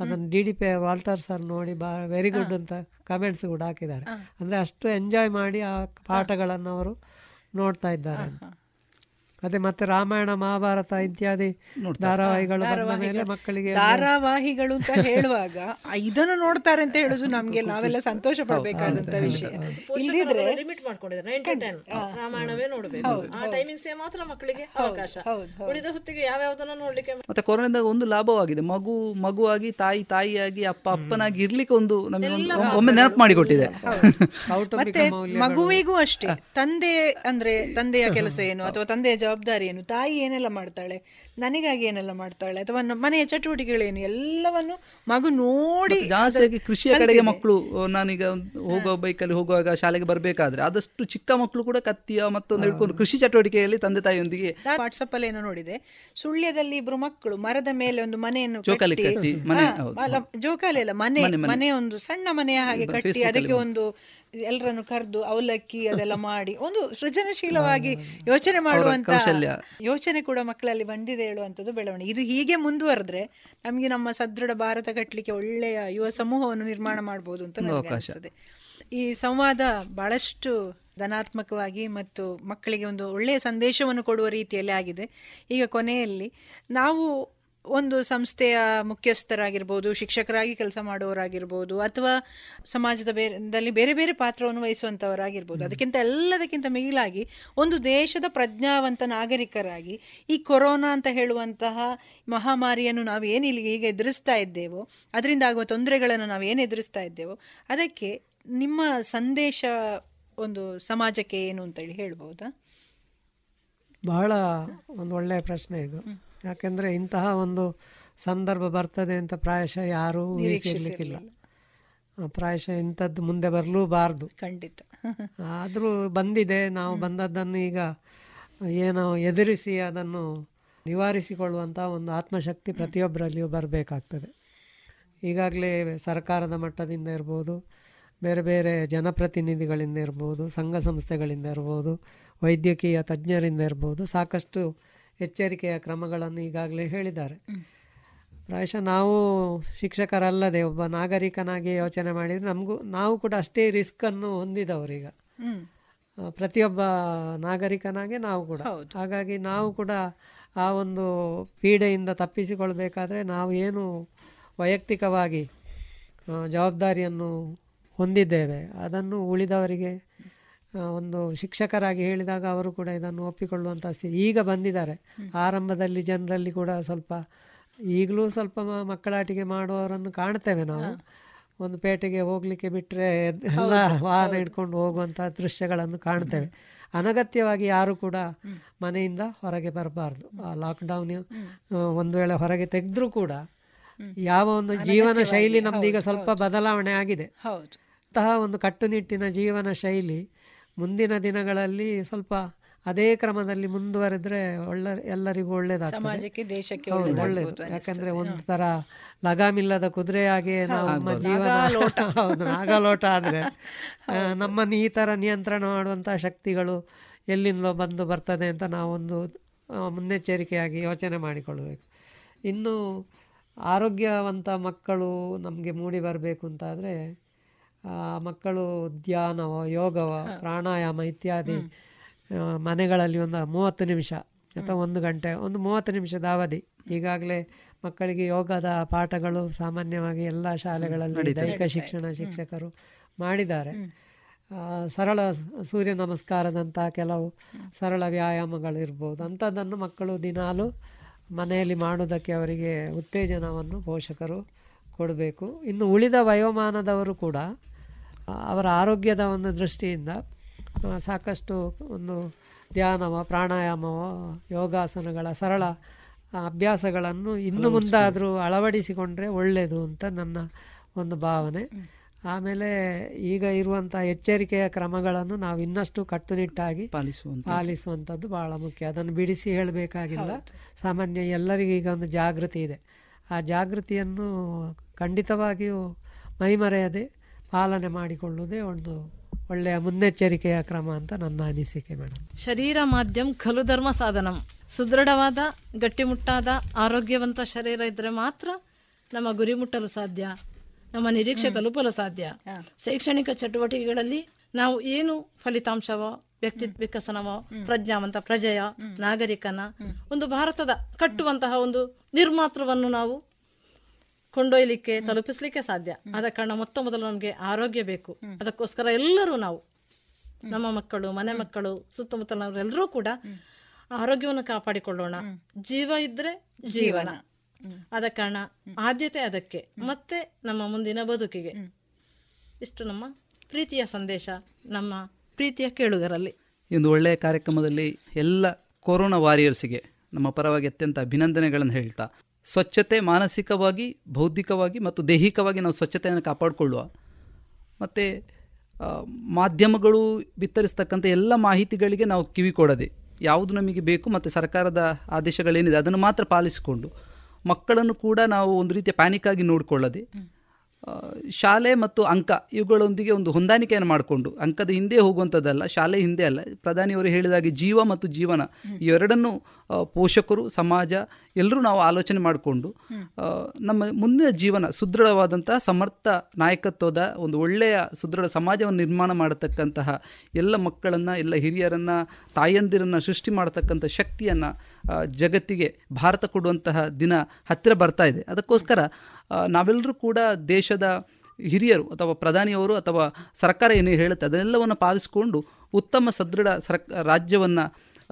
ಅದನ್ನು D D P Walter sir ನೋಡಿ ಬಾ ವೆರಿ ಗುಡ್ ಅಂತ ಕಮೆಂಟ್ಸ್ ಕೂಡ ಹಾಕಿದ್ದಾರೆ. ಅಂದರೆ ಅಷ್ಟು ಎಂಜಾಯ್ ಮಾಡಿ ಆ ಪಾಠಗಳನ್ನು ಅವರು ನೋಡ್ತಾ ಇದ್ದಾರೆ ಅಂತ. ಅದೇ ಮತ್ತೆ ರಾಮಾಯಣ ಮಹಾಭಾರತ ಇತ್ಯಾದಿ ಧಾರಾವಾಹಿಗಳು ಬಂದ ಮೇಲೆ ಮಕ್ಕಳಿಗೆ ಧಾರಾವಾಹಿಗಳು ಅಂತ ಹೇಳುವಾಗ ಇದನ್ನು ನೋಡ್ತಾರೆ ಅಂತ ಹೇಳುದು ನಮ್ಗೆ ನಾವೆಲ್ಲ ಸಂತೋಷ ಪಡಬೇಕಾದಂತ ವಿಷಯ. ಇಲ್ಲಿದ್ರೆ ಲಿಮಿಟ್ ಮಾಡ್ಕೊಂಡಿದ್ದಾರೆ. ನೈನ್ ಟು ಟೆನ್ ರಾಮಾಯಣವೇ ನೋಡಬೇಕು. ಆ ಟೈಮಿಂಗ್ಸ್ ಮಾತ್ರ ಮಕ್ಕಳಿಗೆ ಅವಕಾಶ. ಉಳಿದ ಹೊತ್ತಿಗೆ ಯಾವ್ಯಾವ್ದನ್ನ ನೋಡ್ಲಿಕ್ಕೆ ಮತ್ತೆ ಕೊರೋನಾದಾಗ ಒಂದು ಲಾಭವಾಗಿದೆ. ಮಗು ಮಗುವಾಗಿ ತಾಯಿ ತಾಯಿಯಾಗಿ ಅಪ್ಪ ಅಪ್ಪನಾಗಿ ಇರ್ಲಿಕ್ಕೆ ಒಂದು ನಮಗೆ ಒಂದು ಒಮ್ಮೆ ನೆನಪು ಮಾಡಿಕೊಟ್ಟಿದೆ. ಮತ್ತೆ ಮಗುವಿಗೂ ಅಷ್ಟೇ. ತಂದೆ ಅಂದ್ರೆ ತಂದೆಯ ಕೆಲಸ ಏನು? ಅಥವಾ ತಂದೆಯ ಜವಾಬ್ದಾರಿ ಏನು? ತಾಯಿ ಏನೆಲ್ಲ ಮಾಡ್ತಾಳೆ? ನನಗಾಗಿ ಏನೆಲ್ಲ ಮಾಡ್ತಾಳೆ? ಅಥವಾ ಮನೆಯ ಚಟುವಟಿಕೆಗಳೇನು ಎಲ್ಲವನ್ನು ಮಗು ನೋಡಿ ಜಾಸ್ತಿಯಾಗಿ ಕೃಷಿಯ ಕಡೆಗೆ ಮಕ್ಕಳು ನಾನೀಗ ಹೋಗೋ ಬೈಕಲ್ಲಿ ಹೋಗುವಾಗ ಶಾಲೆಗೆ ಬರಬೇಕಾದ್ರೆ ಆದಷ್ಟು ಚಿಕ್ಕ ಮಕ್ಕಳು ಕೂಡ ಕತ್ತಿಯ ಮತ್ತೊಂದು ಹಿಡ್ಕೊಂಡು ಕೃಷಿ ಚಟುವಟಿಕೆಯಲ್ಲಿ ತಂದೆ ತಾಯಿಯೊಂದಿಗೆ ವಾಟ್ಸಪ್ ಅಲ್ಲಿ ಏನೋ ನೋಡಿದೆ. ಸುಳ್ಯದಲ್ಲಿ ಇಬ್ರು ಮಕ್ಕಳು ಮರದ ಮೇಲೆ ಒಂದು ಮನೆಯನ್ನು ಜೋಕಾಲಿ ಕಟ್ಟಿ ಜೋಕಾಲಿ ಅಲ್ಲ ಮನೆ ಮನೆ ಒಂದು ಸಣ್ಣ ಮನೆಯ ಹಾಗೆ ಕಟ್ಟಿ ಅದಕ್ಕೆ ಒಂದು ಎಲ್ಲರನ್ನು ಕರೆದು ಅವಲಕ್ಕಿ ಅದೆಲ್ಲ ಮಾಡಿ ಒಂದು ಸೃಜನಶೀಲವಾಗಿ ಯೋಚನೆ ಮಾಡುವಂತ ಯೋಚನೆ ಕೂಡ ಮಕ್ಕಳಲ್ಲಿ ಬಂದಿದೆ ಹೇಳುವಂಥದ್ದು ಬೆಳವಣಿಗೆ. ಇದು ಹೀಗೆ ಮುಂದುವರೆದ್ರೆ ನಮಗೆ ನಮ್ಮ ಸದೃಢ ಭಾರತ ಕಟ್ಟಲಿಕ್ಕೆ ಒಳ್ಳೆಯ ಯುವ ಸಮೂಹವನ್ನು ನಿರ್ಮಾಣ ಮಾಡಬಹುದು ಅಂತ ನನಗೆ ಅನಿಸ್ತದೆ. ಈ ಸಂವಾದ ಬಹಳಷ್ಟು ಧನಾತ್ಮಕವಾಗಿ ಮತ್ತು ಮಕ್ಕಳಿಗೆ ಒಂದು ಒಳ್ಳೆಯ ಸಂದೇಶವನ್ನು ಕೊಡುವ ರೀತಿಯಲ್ಲಿ ಆಗಿದೆ. ಈಗ ಕೊನೆಯಲ್ಲಿ ನಾವು ಒಂದು ಸಂಸ್ಥೆಯ ಮುಖ್ಯಸ್ಥರಾಗಿರ್ಬೋದು ಶಿಕ್ಷಕರಾಗಿ ಕೆಲಸ ಮಾಡುವವರಾಗಿರ್ಬೋದು ಅಥವಾ ಸಮಾಜದ ಬೇರೆದಲ್ಲಿ ಬೇರೆ ಬೇರೆ ಪಾತ್ರವನ್ನು ವಹಿಸುವಂಥವರಾಗಿರ್ಬೋದು ಅದಕ್ಕಿಂತ ಎಲ್ಲದಕ್ಕಿಂತ ಮಿಗಿಲಾಗಿ ಒಂದು ದೇಶದ ಪ್ರಜ್ಞಾವಂತ ನಾಗರಿಕರಾಗಿ ಈ ಕೊರೋನಾ ಅಂತ ಹೇಳುವಂತಹ ಮಹಾಮಾರಿಯನ್ನು ನಾವು ಏನು ಇಲ್ಲಿ ಈಗ ಎದುರಿಸ್ತಾ ಇದ್ದೇವೋ ಅದರಿಂದ ಆಗುವ ತೊಂದರೆಗಳನ್ನು ನಾವು ಏನು ಎದುರಿಸ್ತಾ ಇದ್ದೇವೋ ಅದಕ್ಕೆ ನಿಮ್ಮ ಸಂದೇಶ ಒಂದು ಸಮಾಜಕ್ಕೆ ಏನು ಅಂತೇಳಿ ಹೇಳ್ಬೋದಾ? ಬಹಳ ಒಂದು ಒಳ್ಳೆಯ ಪ್ರಶ್ನೆ ಇದು. ಯಾಕೆಂದರೆ ಇಂತಹ ಒಂದು ಸಂದರ್ಭ ಬರ್ತದೆ ಅಂತ ಪ್ರಾಯಶಃ ಯಾರೂ ಊಹಿಸಿರ್ಲಿಕ್ಕಿಲ್ಲ. ಪ್ರಾಯಶಃ ಇಂಥದ್ದು ಮುಂದೆ ಬರಲೂಬಾರ್ದು. ಖಂಡಿತ. ಆದರೂ ಬಂದಿದೆ ನಾವು ಬಂದದ್ದನ್ನು ಈಗ ಏನೋ ಎದುರಿಸಿ ಅದನ್ನು ನಿವಾರಿಸಿಕೊಳ್ಳುವಂಥ ಒಂದು ಆತ್ಮಶಕ್ತಿ ಪ್ರತಿಯೊಬ್ಬರಲ್ಲಿಯೂ ಬರಬೇಕಾಗ್ತದೆ. ಈಗಾಗಲೇ ಸರ್ಕಾರದ ಮಟ್ಟದಿಂದ ಇರ್ಬೋದು ಬೇರೆ ಬೇರೆ ಜನಪ್ರತಿನಿಧಿಗಳಿಂದ ಇರ್ಬೋದು ಸಂಘ ಸಂಸ್ಥೆಗಳಿಂದ ಇರ್ಬೋದು ವೈದ್ಯಕೀಯ ತಜ್ಞರಿಂದ ಇರ್ಬೋದು ಸಾಕಷ್ಟು ಎಚ್ಚರಿಕೆಯ ಕ್ರಮಗಳನ್ನು ಈಗಾಗಲೇ ಹೇಳಿದ್ದಾರೆ. ಪ್ರಾಯಶಃ ನಾವು ಶಿಕ್ಷಕರಲ್ಲದೆ ಒಬ್ಬ ನಾಗರಿಕನಾಗಿ ಯೋಚನೆ ಮಾಡಿದರೆ ನಮಗೂ ನಾವು ಕೂಡ ಅಷ್ಟೇ ರಿಸ್ಕನ್ನು ಹೊಂದಿದವರೀಗ ಪ್ರತಿಯೊಬ್ಬ ನಾಗರಿಕನಾಗೆ ನಾವು ಕೂಡ. ಹಾಗಾಗಿ ನಾವು ಕೂಡ ಆ ಒಂದು ಪೀಡೆಯಿಂದ ತಪ್ಪಿಸಿಕೊಳ್ಬೇಕಾದ್ರೆ ನಾವು ಏನು ವೈಯಕ್ತಿಕವಾಗಿ ಜವಾಬ್ದಾರಿಯನ್ನು ಹೊಂದಿದ್ದೇವೆ. ಅದನ್ನು ಉಳಿದವರಿಗೆ ಒಂದು ಶಿಕ್ಷಕರಾಗಿ ಹೇಳಿದಾಗ ಅವರು ಕೂಡ ಇದನ್ನು ಒಪ್ಪಿಕೊಳ್ಳುವಂಥ ಸ್ಥಿತಿ. ಈಗ ಬಂದಿದ್ದಾರೆ. ಆರಂಭದಲ್ಲಿ ಜನರಲ್ಲಿ ಕೂಡ ಸ್ವಲ್ಪ ಈಗಲೂ ಸ್ವಲ್ಪ ಮಕ್ಕಳಾಟಿಕೆ ಮಾಡುವವರನ್ನು ಕಾಣ್ತೇವೆ ನಾವು. ಒಂದು ಪೇಟೆಗೆ ಹೋಗಲಿಕ್ಕೆ ಬಿಟ್ಟರೆ ಎಲ್ಲ ವಾಹನ ಹಿಡ್ಕೊಂಡು ಹೋಗುವಂಥ ದೃಶ್ಯಗಳನ್ನು ಕಾಣ್ತೇವೆ. ಅನಗತ್ಯವಾಗಿ ಯಾರು ಕೂಡ ಮನೆಯಿಂದ ಹೊರಗೆ ಬರಬಾರ್ದು. ಆ ಲಾಕ್ಡೌನ್ ಒಂದು ವೇಳೆ ಹೊರಗೆ ತೆಗೆದ್ರೂ ಕೂಡ ಯಾವ ಒಂದು ಜೀವನ ಶೈಲಿ ನಮ್ದು ಈಗ ಸ್ವಲ್ಪ ಬದಲಾವಣೆ ಆಗಿದೆ. ಅಂತಹ ಒಂದು ಕಟ್ಟುನಿಟ್ಟಿನ ಜೀವನ ಶೈಲಿ ಮುಂದಿನ ದಿನಗಳಲ್ಲಿ ಸ್ವಲ್ಪ ಅದೇ ಕ್ರಮದಲ್ಲಿ ಮುಂದುವರೆದ್ರೆ ಒಳ್ಳೆ ಎಲ್ಲರಿಗೂ ಒಳ್ಳೇದಾಗ್ತದೆ. ದೇಶಕ್ಕೆ ಒಳ್ಳೇದು. ಯಾಕಂದ್ರೆ ಒಂದು ತರ ಲಗಾಮಿಲ್ಲದ ಕುದುರೆಯಾಗಿ ನಾವು ನಮ್ಮ ಜೀವನ ಹೌದು ನಾಗಲೋಟ ಆದ್ರೆ ನಮ್ಮನ್ನು ಈ ತರ ನಿಯಂತ್ರಣ ಮಾಡುವಂತ ಶಕ್ತಿಗಳು ಎಲ್ಲಿಂದಲೋ ಬಂದು ಬರ್ತದೆ ಅಂತ ನಾವೊಂದು ಮುನ್ನೆಚ್ಚರಿಕೆಯಾಗಿ ಯೋಚನೆ ಮಾಡಿಕೊಳ್ಬೇಕು ಇನ್ನು ಆರೋಗ್ಯವಂತ ಮಕ್ಕಳು ನಮಗೆ ಮೂಡಿ ಬರಬೇಕು ಅಂತಾದರೆ ಮಕ್ಕಳು ಧ್ಯಾನವ ಯೋಗವೋ ಪ್ರಾಣಾಯಾಮ ಇತ್ಯಾದಿ ಮನೆಗಳಲ್ಲಿ ಒಂದು ಮೂವತ್ತು ನಿಮಿಷ ಅಥವಾ ಒಂದು ಗಂಟೆ ಒಂದು ಮೂವತ್ತು ನಿಮಿಷದ ಅವಧಿ. ಈಗಾಗಲೇ ಮಕ್ಕಳಿಗೆ ಯೋಗದ ಪಾಠಗಳು ಸಾಮಾನ್ಯವಾಗಿ ಎಲ್ಲ ಶಾಲೆಗಳಲ್ಲಿ ದೈಹಿಕ ಶಿಕ್ಷಣ ಶಿಕ್ಷಕರು ಮಾಡಿದ್ದಾರೆ. ಸರಳ ಸೂರ್ಯ ನಮಸ್ಕಾರದಂತಹ ಕೆಲವು ಸರಳ ವ್ಯಾಯಾಮಗಳಿರ್ಬೋದು. ಅಂಥದ್ದನ್ನು ಮಕ್ಕಳು ದಿನಾಲು ಮನೆಯಲ್ಲಿ ಮಾಡುವುದಕ್ಕೆ ಅವರಿಗೆ ಉತ್ತೇಜನವನ್ನು ಪೋಷಕರು ಕೊಡಬೇಕು. ಇನ್ನು ಉಳಿದ ವಯೋಮಾನದವರು ಕೂಡ ಅವರ ಆರೋಗ್ಯದ ಒಂದು ದೃಷ್ಟಿಯಿಂದ ಸಾಕಷ್ಟು ಒಂದು ಧ್ಯಾನವ ಪ್ರಾಣಾಯಾಮವ ಯೋಗಾಸನಗಳ ಸರಳ ಅಭ್ಯಾಸಗಳನ್ನು ಇನ್ನು ಮುಂದಾದರೂ ಅಳವಡಿಸಿಕೊಂಡ್ರೆ ಒಳ್ಳೆಯದು ಅಂತ ನನ್ನ ಒಂದು ಭಾವನೆ. ಆಮೇಲೆ ಈಗ ಇರುವಂಥ ಎಚ್ಚರಿಕೆಯ ಕ್ರಮಗಳನ್ನು ನಾವು ಇನ್ನಷ್ಟು ಕಟ್ಟುನಿಟ್ಟಾಗಿ ಪಾಲಿಸುವಂತ ಪಾಲಿಸುವಂಥದ್ದು ಬಹಳ ಮುಖ್ಯ. ಅದನ್ನು ಬಿಡಿಸಿ ಹೇಳಬೇಕಾಗಿಲ್ಲ. ಸಾಮಾನ್ಯ ಎಲ್ಲರಿಗೂ ಈಗ ಒಂದು ಜಾಗೃತಿ ಇದೆ. ಆ ಜಾಗೃತಿಯನ್ನು ಖಂಡಿತವಾಗಿಯೂ ಮೈಮರೆಯದೆ ಪಾಲನೆ ಮಾಡಿಕೊಳ್ಳುವುದೇ ಒಂದು ಒಳ್ಳೆಯ ಮುನ್ನೆಚ್ಚರಿಕೆಯ ಕ್ರಮ ಅಂತ ನನ್ನ ಅನಿಸಿಕೆ ಮೇಡಮ್ ಶರೀರ ಮಾಧ್ಯಮ ಖಲು ಧರ್ಮ ಸಾಧನಂ. ಸುದೃಢವಾದ ಗಟ್ಟಿಮುಟ್ಟಾದ ಆರೋಗ್ಯವಂತ ಶರೀರ ಇದ್ರೆ ಮಾತ್ರ ನಮ್ಮ ಗುರಿ ಮುಟ್ಟಲು ಸಾಧ್ಯ ನಮ್ಮ ನಿರೀಕ್ಷೆ ತಲುಪಲು ಸಾಧ್ಯ. ಶೈಕ್ಷಣಿಕ ಚಟುವಟಿಕೆಗಳಲ್ಲಿ ನಾವು ಏನು ಫಲಿತಾಂಶವೋ ವ್ಯಕ್ತಿತ್ವ ವಿಕಸನವೋ ಪ್ರಜ್ಞಾವಂತ ಪ್ರಜೆಯ ನಾಗರಿಕನ ಒಂದು ಭಾರತದ ಕಟ್ಟುವಂತಹ ಒಂದು ನಿರ್ಮಾತೃವನ್ನು ನಾವು ಕೊಂಡೊಯ್ಲಿಕ್ಕೆ ತಲುಪಿಸ್ಲಿಕ್ಕೆ ಸಾಧ್ಯ. ಆದ ಕಾರಣ ಮೊತ್ತ ಮೊದಲು ನಮಗೆ ಆರೋಗ್ಯ ಬೇಕು. ಅದಕ್ಕೋಸ್ಕರ ಎಲ್ಲರೂ ನಾವು ನಮ್ಮ ಮಕ್ಕಳು ಮನೆ ಮಕ್ಕಳು ಸುತ್ತಮುತ್ತಲಿನವರೆಲ್ಲರೂ ಕೂಡ ಆರೋಗ್ಯವನ್ನು ಕಾಪಾಡಿಕೊಳ್ಳೋಣ. ಜೀವ ಇದ್ರೆ ಜೀವನ. ಆದ ಕಾರಣ ಆದ್ಯತೆ ಅದಕ್ಕೆ ಮತ್ತೆ ನಮ್ಮ ಮುಂದಿನ ಬದುಕಿಗೆ. ಇಷ್ಟು ನಮ್ಮ ಪ್ರೀತಿಯ ಸಂದೇಶ ನಮ್ಮ ಪ್ರೀತಿಯ ಕೇಳುಗರಲ್ಲಿ. ಇಂದು ಒಂದು ಒಳ್ಳೆಯ ಕಾರ್ಯಕ್ರಮದಲ್ಲಿ ಎಲ್ಲ ಕೊರೋನಾ ವಾರಿಯರ್ಸ್ಗೆ ನಮ್ಮ ಪರವಾಗಿ ಅತ್ಯಂತ ಅಭಿನಂದನೆಗಳನ್ನು ಹೇಳ್ತಾ ಸ್ವಚ್ಛತೆ ಮಾನಸಿಕವಾಗಿ, ಬೌದ್ಧಿಕವಾಗಿ ಮತ್ತು ದೈಹಿಕವಾಗಿ ನಾವು ಸ್ವಚ್ಛತೆಯನ್ನು ಕಾಪಾಡಿಕೊಳ್ಳುವ. ಮತ್ತು ಮಾಧ್ಯಮಗಳು ಬಿತ್ತರಿಸ್ತಕ್ಕಂಥ ಎಲ್ಲ ಮಾಹಿತಿಗಳಿಗೆ ನಾವು ಕಿವಿ ಕೊಡದೆ, ಯಾವುದು ನಮಗೆ ಬೇಕು ಮತ್ತು ಸರ್ಕಾರದ ಆದೇಶಗಳೇನಿದೆ ಅದನ್ನು ಮಾತ್ರ ಪಾಲಿಸಿಕೊಂಡು ಮಕ್ಕಳನ್ನು ಕೂಡ ನಾವು ಒಂದು ರೀತಿಯ ಪ್ಯಾನಿಕ್ ಆಗಿ ನೋಡಿಕೊಳ್ಳದೆ ಶಾಲೆ ಮತ್ತು ಅಂಕ ಇವುಗಳೊಂದಿಗೆ ಒಂದು ಹೊಂದಾಣಿಕೆಯನ್ನು ಮಾಡಿಕೊಂಡು ಅಂಕದ ಹಿಂದೆ ಹೋಗುವಂಥದ್ದಲ್ಲ ಶಾಲೆ ಹಿಂದೆ ಅಲ್ಲ ಪ್ರಧಾನಿಯವರು ಹೇಳಿದಾಗೆ ಜೀವ ಮತ್ತು ಜೀವನ ಇವೆರಡನ್ನೂ ಪೋಷಕರು ಸಮಾಜ ಎಲ್ಲರೂ ನಾವು ಆಲೋಚನೆ ಮಾಡಿಕೊಂಡು ನಮ್ಮ ಮುಂದಿನ ಜೀವನ ಸುದೃಢವಾದಂತಹ ಸಮರ್ಥ ನಾಯಕತ್ವದ ಒಂದು ಒಳ್ಳೆಯ ಸುದೃಢ ಸಮಾಜವನ್ನು ನಿರ್ಮಾಣ ಮಾಡತಕ್ಕಂತಹ ಎಲ್ಲ ಮಕ್ಕಳನ್ನು ಎಲ್ಲ ಹಿರಿಯರನ್ನು ತಾಯಂದಿರನ್ನು ಸೃಷ್ಟಿ ಮಾಡತಕ್ಕಂಥ ಶಕ್ತಿಯನ್ನು ಜಗತ್ತಿಗೆ ಭಾರತ ಕೊಡುವಂತಹ ದಿನ ಹತ್ತಿರ ಬರ್ತಾ ಇದೆ. ಅದಕ್ಕೋಸ್ಕರ ನಾವೆಲ್ಲರೂ ಕೂಡ ದೇಶದ ಹಿರಿಯರು ಅಥವಾ ಪ್ರಧಾನಿಯವರು ಅಥವಾ ಸರ್ಕಾರ ಏನೇ ಹೇಳುತ್ತೆ ಅದನ್ನೆಲ್ಲವನ್ನು ಪಾಲಿಸಿಕೊಂಡು ಉತ್ತಮ ಸದೃಢ ಸರ್ ರಾಜ್ಯವನ್ನು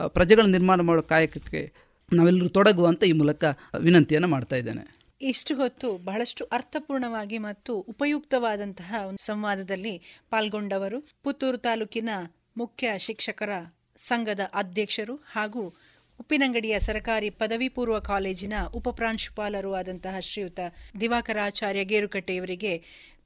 ಪ್ರಜೆಗಳ ನಿರ್ಮಾಣ ಮಾಡೋ ಕಾಯಕಕ್ಕೆ ನಾವೆಲ್ಲರೂ ತೊಡಗುವಂತ ಈ ಮೂಲಕ ವಿನಂತಿಯನ್ನು ಮಾಡ್ತಾ ಇದ್ದೇನೆ. ಇಷ್ಟು ಹೊತ್ತು ಬಹಳಷ್ಟು ಅರ್ಥಪೂರ್ಣವಾಗಿ ಮತ್ತು ಉಪಯುಕ್ತವಾದಂತಹ ಒಂದು ಸಂವಾದದಲ್ಲಿ ಪಾಲ್ಗೊಂಡವರು ಪುತ್ತೂರು ತಾಲೂಕಿನ ಮುಖ್ಯ ಶಿಕ್ಷಕರ ಸಂಘದ ಅಧ್ಯಕ್ಷರು ಹಾಗೂ ಉಪ್ಪಿನಂಗಡಿಯ ಸರ್ಕಾರಿ ಪದವಿ ಪೂರ್ವ ಕಾಲೇಜಿನ ಉಪಪ್ರಾಂಶುಪಾಲರೂ ಆದಂತಹ ಶ್ರೀಯುತ ದಿವಾಕರಾಚಾರ್ಯ ಗೇರುಕಟ್ಟೆಯವರಿಗೆ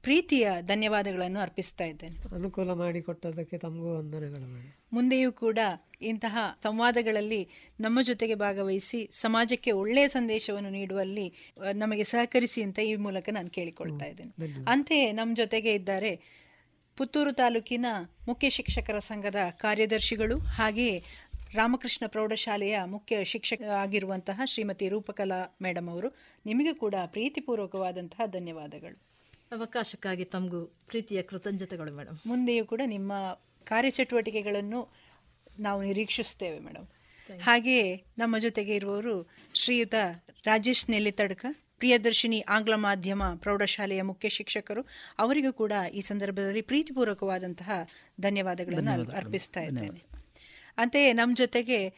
ಪ್ರೀತಿಯ ಧನ್ಯವಾದಗಳನ್ನು ಅರ್ಪಿಸ್ತಾ ಇದ್ದೇನೆ. ಅನುಕೂಲ ಮಾಡಿಕೊಟ್ಟದಕ್ಕೆ ತಮಗೂ ವಂದನೆಗಳು ಮುಂದೆಯೂ ಕೂಡ ಇಂತಹ ಸಂವಾದಗಳಲ್ಲಿ ನಮ್ಮ ಜೊತೆಗೆ ಭಾಗವಹಿಸಿ ಸಮಾಜಕ್ಕೆ ಒಳ್ಳೆಯ ಸಂದೇಶವನ್ನು ನೀಡುವಲ್ಲಿ ನಮಗೆ ಸಹಕರಿಸಿ ಅಂತ ಈ ಮೂಲಕ ನಾನು ಕೇಳಿಕೊಳ್ತಾ ಇದ್ದೇನೆ. ಅಂತೆಯೇ ನಮ್ಮ ಜೊತೆಗೆ ಇದ್ದಾರೆ ಪುತ್ತೂರು ತಾಲೂಕಿನ ಮುಖ್ಯ ಶಿಕ್ಷಕರ ಸಂಘದ ಕಾರ್ಯದರ್ಶಿಗಳು ಹಾಗೆಯೇ ರಾಮಕೃಷ್ಣ ಪ್ರೌಢಶಾಲೆಯ ಮುಖ್ಯ ಶಿಕ್ಷಕ ಆಗಿರುವಂತಹ ಶ್ರೀಮತಿ ರೂಪಕಲಾ ಮೇಡಮ್ ಅವರು ನಿಮಗೆ ಕೂಡ ಪ್ರೀತಿಪೂರ್ವಕವಾದಂತಹ ಧನ್ಯವಾದಗಳು. ಅವಕಾಶಕ್ಕಾಗಿ ತಮಗೂ ಪ್ರೀತಿಯ ಕೃತಜ್ಞತೆಗಳು ಮೇಡಮ್ ಮುಂದೆಯೂ ಕೂಡ ನಿಮ್ಮ ಕಾರ್ಯಚಟುವಟಿಕೆಗಳನ್ನು ನಾವು ನಿರೀಕ್ಷಿಸ್ತೇವೆ ಮೇಡಮ್ ಹಾಗೆಯೇ ನಮ್ಮ ಜೊತೆಗೆ ಇರುವವರು ಶ್ರೀಯುತ ರಾಜೇಶ್ ನೆಲ್ಲಿತಡ್ಕ ಪ್ರಿಯದರ್ಶಿನಿ ಆಂಗ್ಲ ಮಾಧ್ಯಮ ಪ್ರೌಢಶಾಲೆಯ ಮುಖ್ಯ ಶಿಕ್ಷಕರು. ಅವರಿಗೂ ಕೂಡ ಈ ಸಂದರ್ಭದಲ್ಲಿ ಪ್ರೀತಿಪೂರ್ವಕವಾದಂತಹ ಧನ್ಯವಾದಗಳನ್ನು ಅರ್ಪಿಸ್ತಾ ಇದ್ದೇನೆ. ಅಂತೆಯೇ ನಮ್ಮ ಜೊತೆಗೆ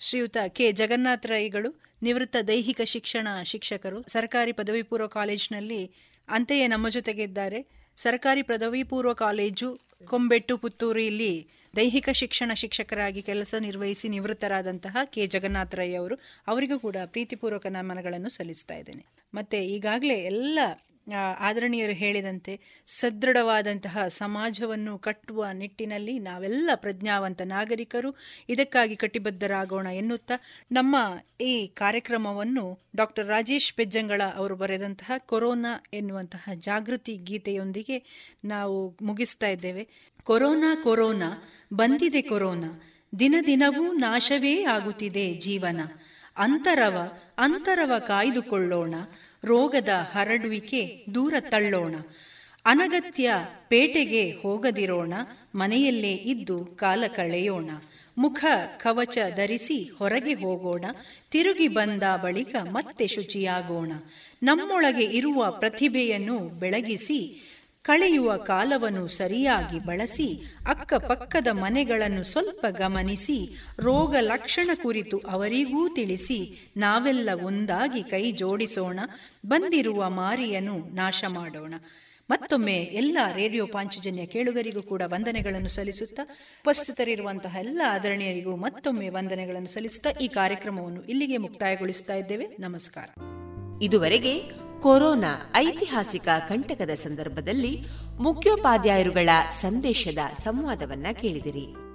ಶ್ರೀಯುತ ಕೆ. ಜಗನ್ನಾಥ ರೈಗಳು, ನಿವೃತ್ತ ದೈಹಿಕ ಶಿಕ್ಷಣ ಶಿಕ್ಷಕರು, ಸರ್ಕಾರಿ ಪದವಿ ಪೂರ್ವ ಕಾಲೇಜಿನಲ್ಲಿ ಅಂತೆಯೇ ನಮ್ಮ ಜೊತೆಗೆ ಇದ್ದಾರೆ. ಸರ್ಕಾರಿ ಪದವಿ ಪೂರ್ವ ಕಾಲೇಜು ಕೊಂಬೆಟ್ಟು ಪುತ್ತೂರು ಇಲ್ಲಿ ದೈಹಿಕ ಶಿಕ್ಷಣ ಶಿಕ್ಷಕರಾಗಿ ಕೆಲಸ ನಿರ್ವಹಿಸಿ ನಿವೃತ್ತರಾದಂತಹ ಕೆ. ಜಗನ್ನಾಥ ಅವರು, ಅವರಿಗೂ ಕೂಡ ಪ್ರೀತಿಪೂರ್ವಕ ನಮನಗಳನ್ನು ಸಲ್ಲಿಸ್ತಾ ಇದ್ದೇನೆ. ಮತ್ತೆ ಈಗಾಗಲೇ ಎಲ್ಲ ಆದರಣೀಯರು ಹೇಳಿದಂತೆ ಸದೃಢವಾದಂತಹ ಸಮಾಜವನ್ನು ಕಟ್ಟುವ ನಿಟ್ಟಿನಲ್ಲಿ ನಾವೆಲ್ಲ ಪ್ರಜ್ಞಾವಂತ ನಾಗರಿಕರು, ಇದಕ್ಕಾಗಿ ಕಟಿಬದ್ಧರಾಗೋಣ ಎನ್ನುತ್ತಾ ನಮ್ಮ ಈ ಕಾರ್ಯಕ್ರಮವನ್ನು ಡಾಕ್ಟರ್ ರಾಜೇಶ್ ಪೆಜ್ಜಂಗಳ ಅವರು ಬರೆದಂತಹ ಕೊರೋನಾ ಎನ್ನುವಂತಹ ಜಾಗೃತಿ ಗೀತೆಯೊಂದಿಗೆ ನಾವು ಮುಗಿಸ್ತಾ ಇದ್ದೇವೆ. ಕೊರೋನಾ ಕೊರೋನಾ, ಬಂದಿದೆ ಕೊರೋನಾ, ದಿನ ದಿನವೂ ನಾಶವೇ ಆಗುತ್ತಿದೆ ಜೀವನ. ಅಂತರವ ಅಂತರವ ಕಾಯ್ದುಕೊಳ್ಳೋಣ. ರೋಗದ ಹರಡುವಿಕೆ ದೂರ ತಳ್ಳೋಣ. ಅನಗತ್ಯ ಪೇಟೆಗೆ ಹೋಗದಿರೋಣ. ಮನೆಯಲ್ಲೇ ಇದ್ದು ಕಾಲ ಕಳೆಯೋಣ. ಮುಖ ಕವಚ ಧರಿಸಿ ಹೊರಗೆ ಹೋಗೋಣ. ತಿರುಗಿ ಬಂದ ಬಳಿಕ ಮತ್ತೆ ಶುಚಿಯಾಗೋಣ. ನಮ್ಮೊಳಗೆ ಇರುವ ಪ್ರತಿಭೆಯನ್ನು ಬೆಳಗಿಸಿ ಕಳೆಯುವ ಕಾಲವನ್ನು ಸರಿಯಾಗಿ ಬಳಸಿ ಅಕ್ಕಪಕ್ಕದ ಮನೆಗಳನ್ನು ಸ್ವಲ್ಪ ಗಮನಿಸಿ ರೋಗ ಲಕ್ಷಣ ಕುರಿತು ಅವರಿಗೂ ತಿಳಿಸಿ ನಾವೆಲ್ಲ ಒಂದಾಗಿ ಕೈ ಜೋಡಿಸೋಣ, ಬಂದಿರುವ ಮಾರಿಯನ್ನು ನಾಶ ಮಾಡೋಣ. ಮತ್ತೊಮ್ಮೆ ಎಲ್ಲ ರೇಡಿಯೋ ಪಾಂಚಜನ್ಯ ಕೇಳುಗರಿಗೂ ಕೂಡ ವಂದನೆಗಳನ್ನು ಸಲ್ಲಿಸುತ್ತಾ, ಉಪಸ್ಥಿತರಿರುವಂತಹ ಎಲ್ಲ ಆದರಣೀಯರಿಗೂ ಮತ್ತೊಮ್ಮೆ ವಂದನೆಗಳನ್ನು ಸಲ್ಲಿಸುತ್ತಾ ಈ ಕಾರ್ಯಕ್ರಮವನ್ನು ಇಲ್ಲಿಗೆ ಮುಕ್ತಾಯಗೊಳಿಸ್ತಾ ಇದ್ದೇವೆ. ನಮಸ್ಕಾರ. ಇದುವರೆಗೆ ಕೊರೋನಾ ಐತಿಹಾಸಿಕ ಕಂಟಕದ ಸಂದರ್ಭದಲ್ಲಿ ಮುಖ್ಯೋಪಾಧ್ಯಾಯರುಗಳ ಸಂದೇಶದ ಸಂವಾದವನ್ನ ಕೇಳಿದಿರಿ.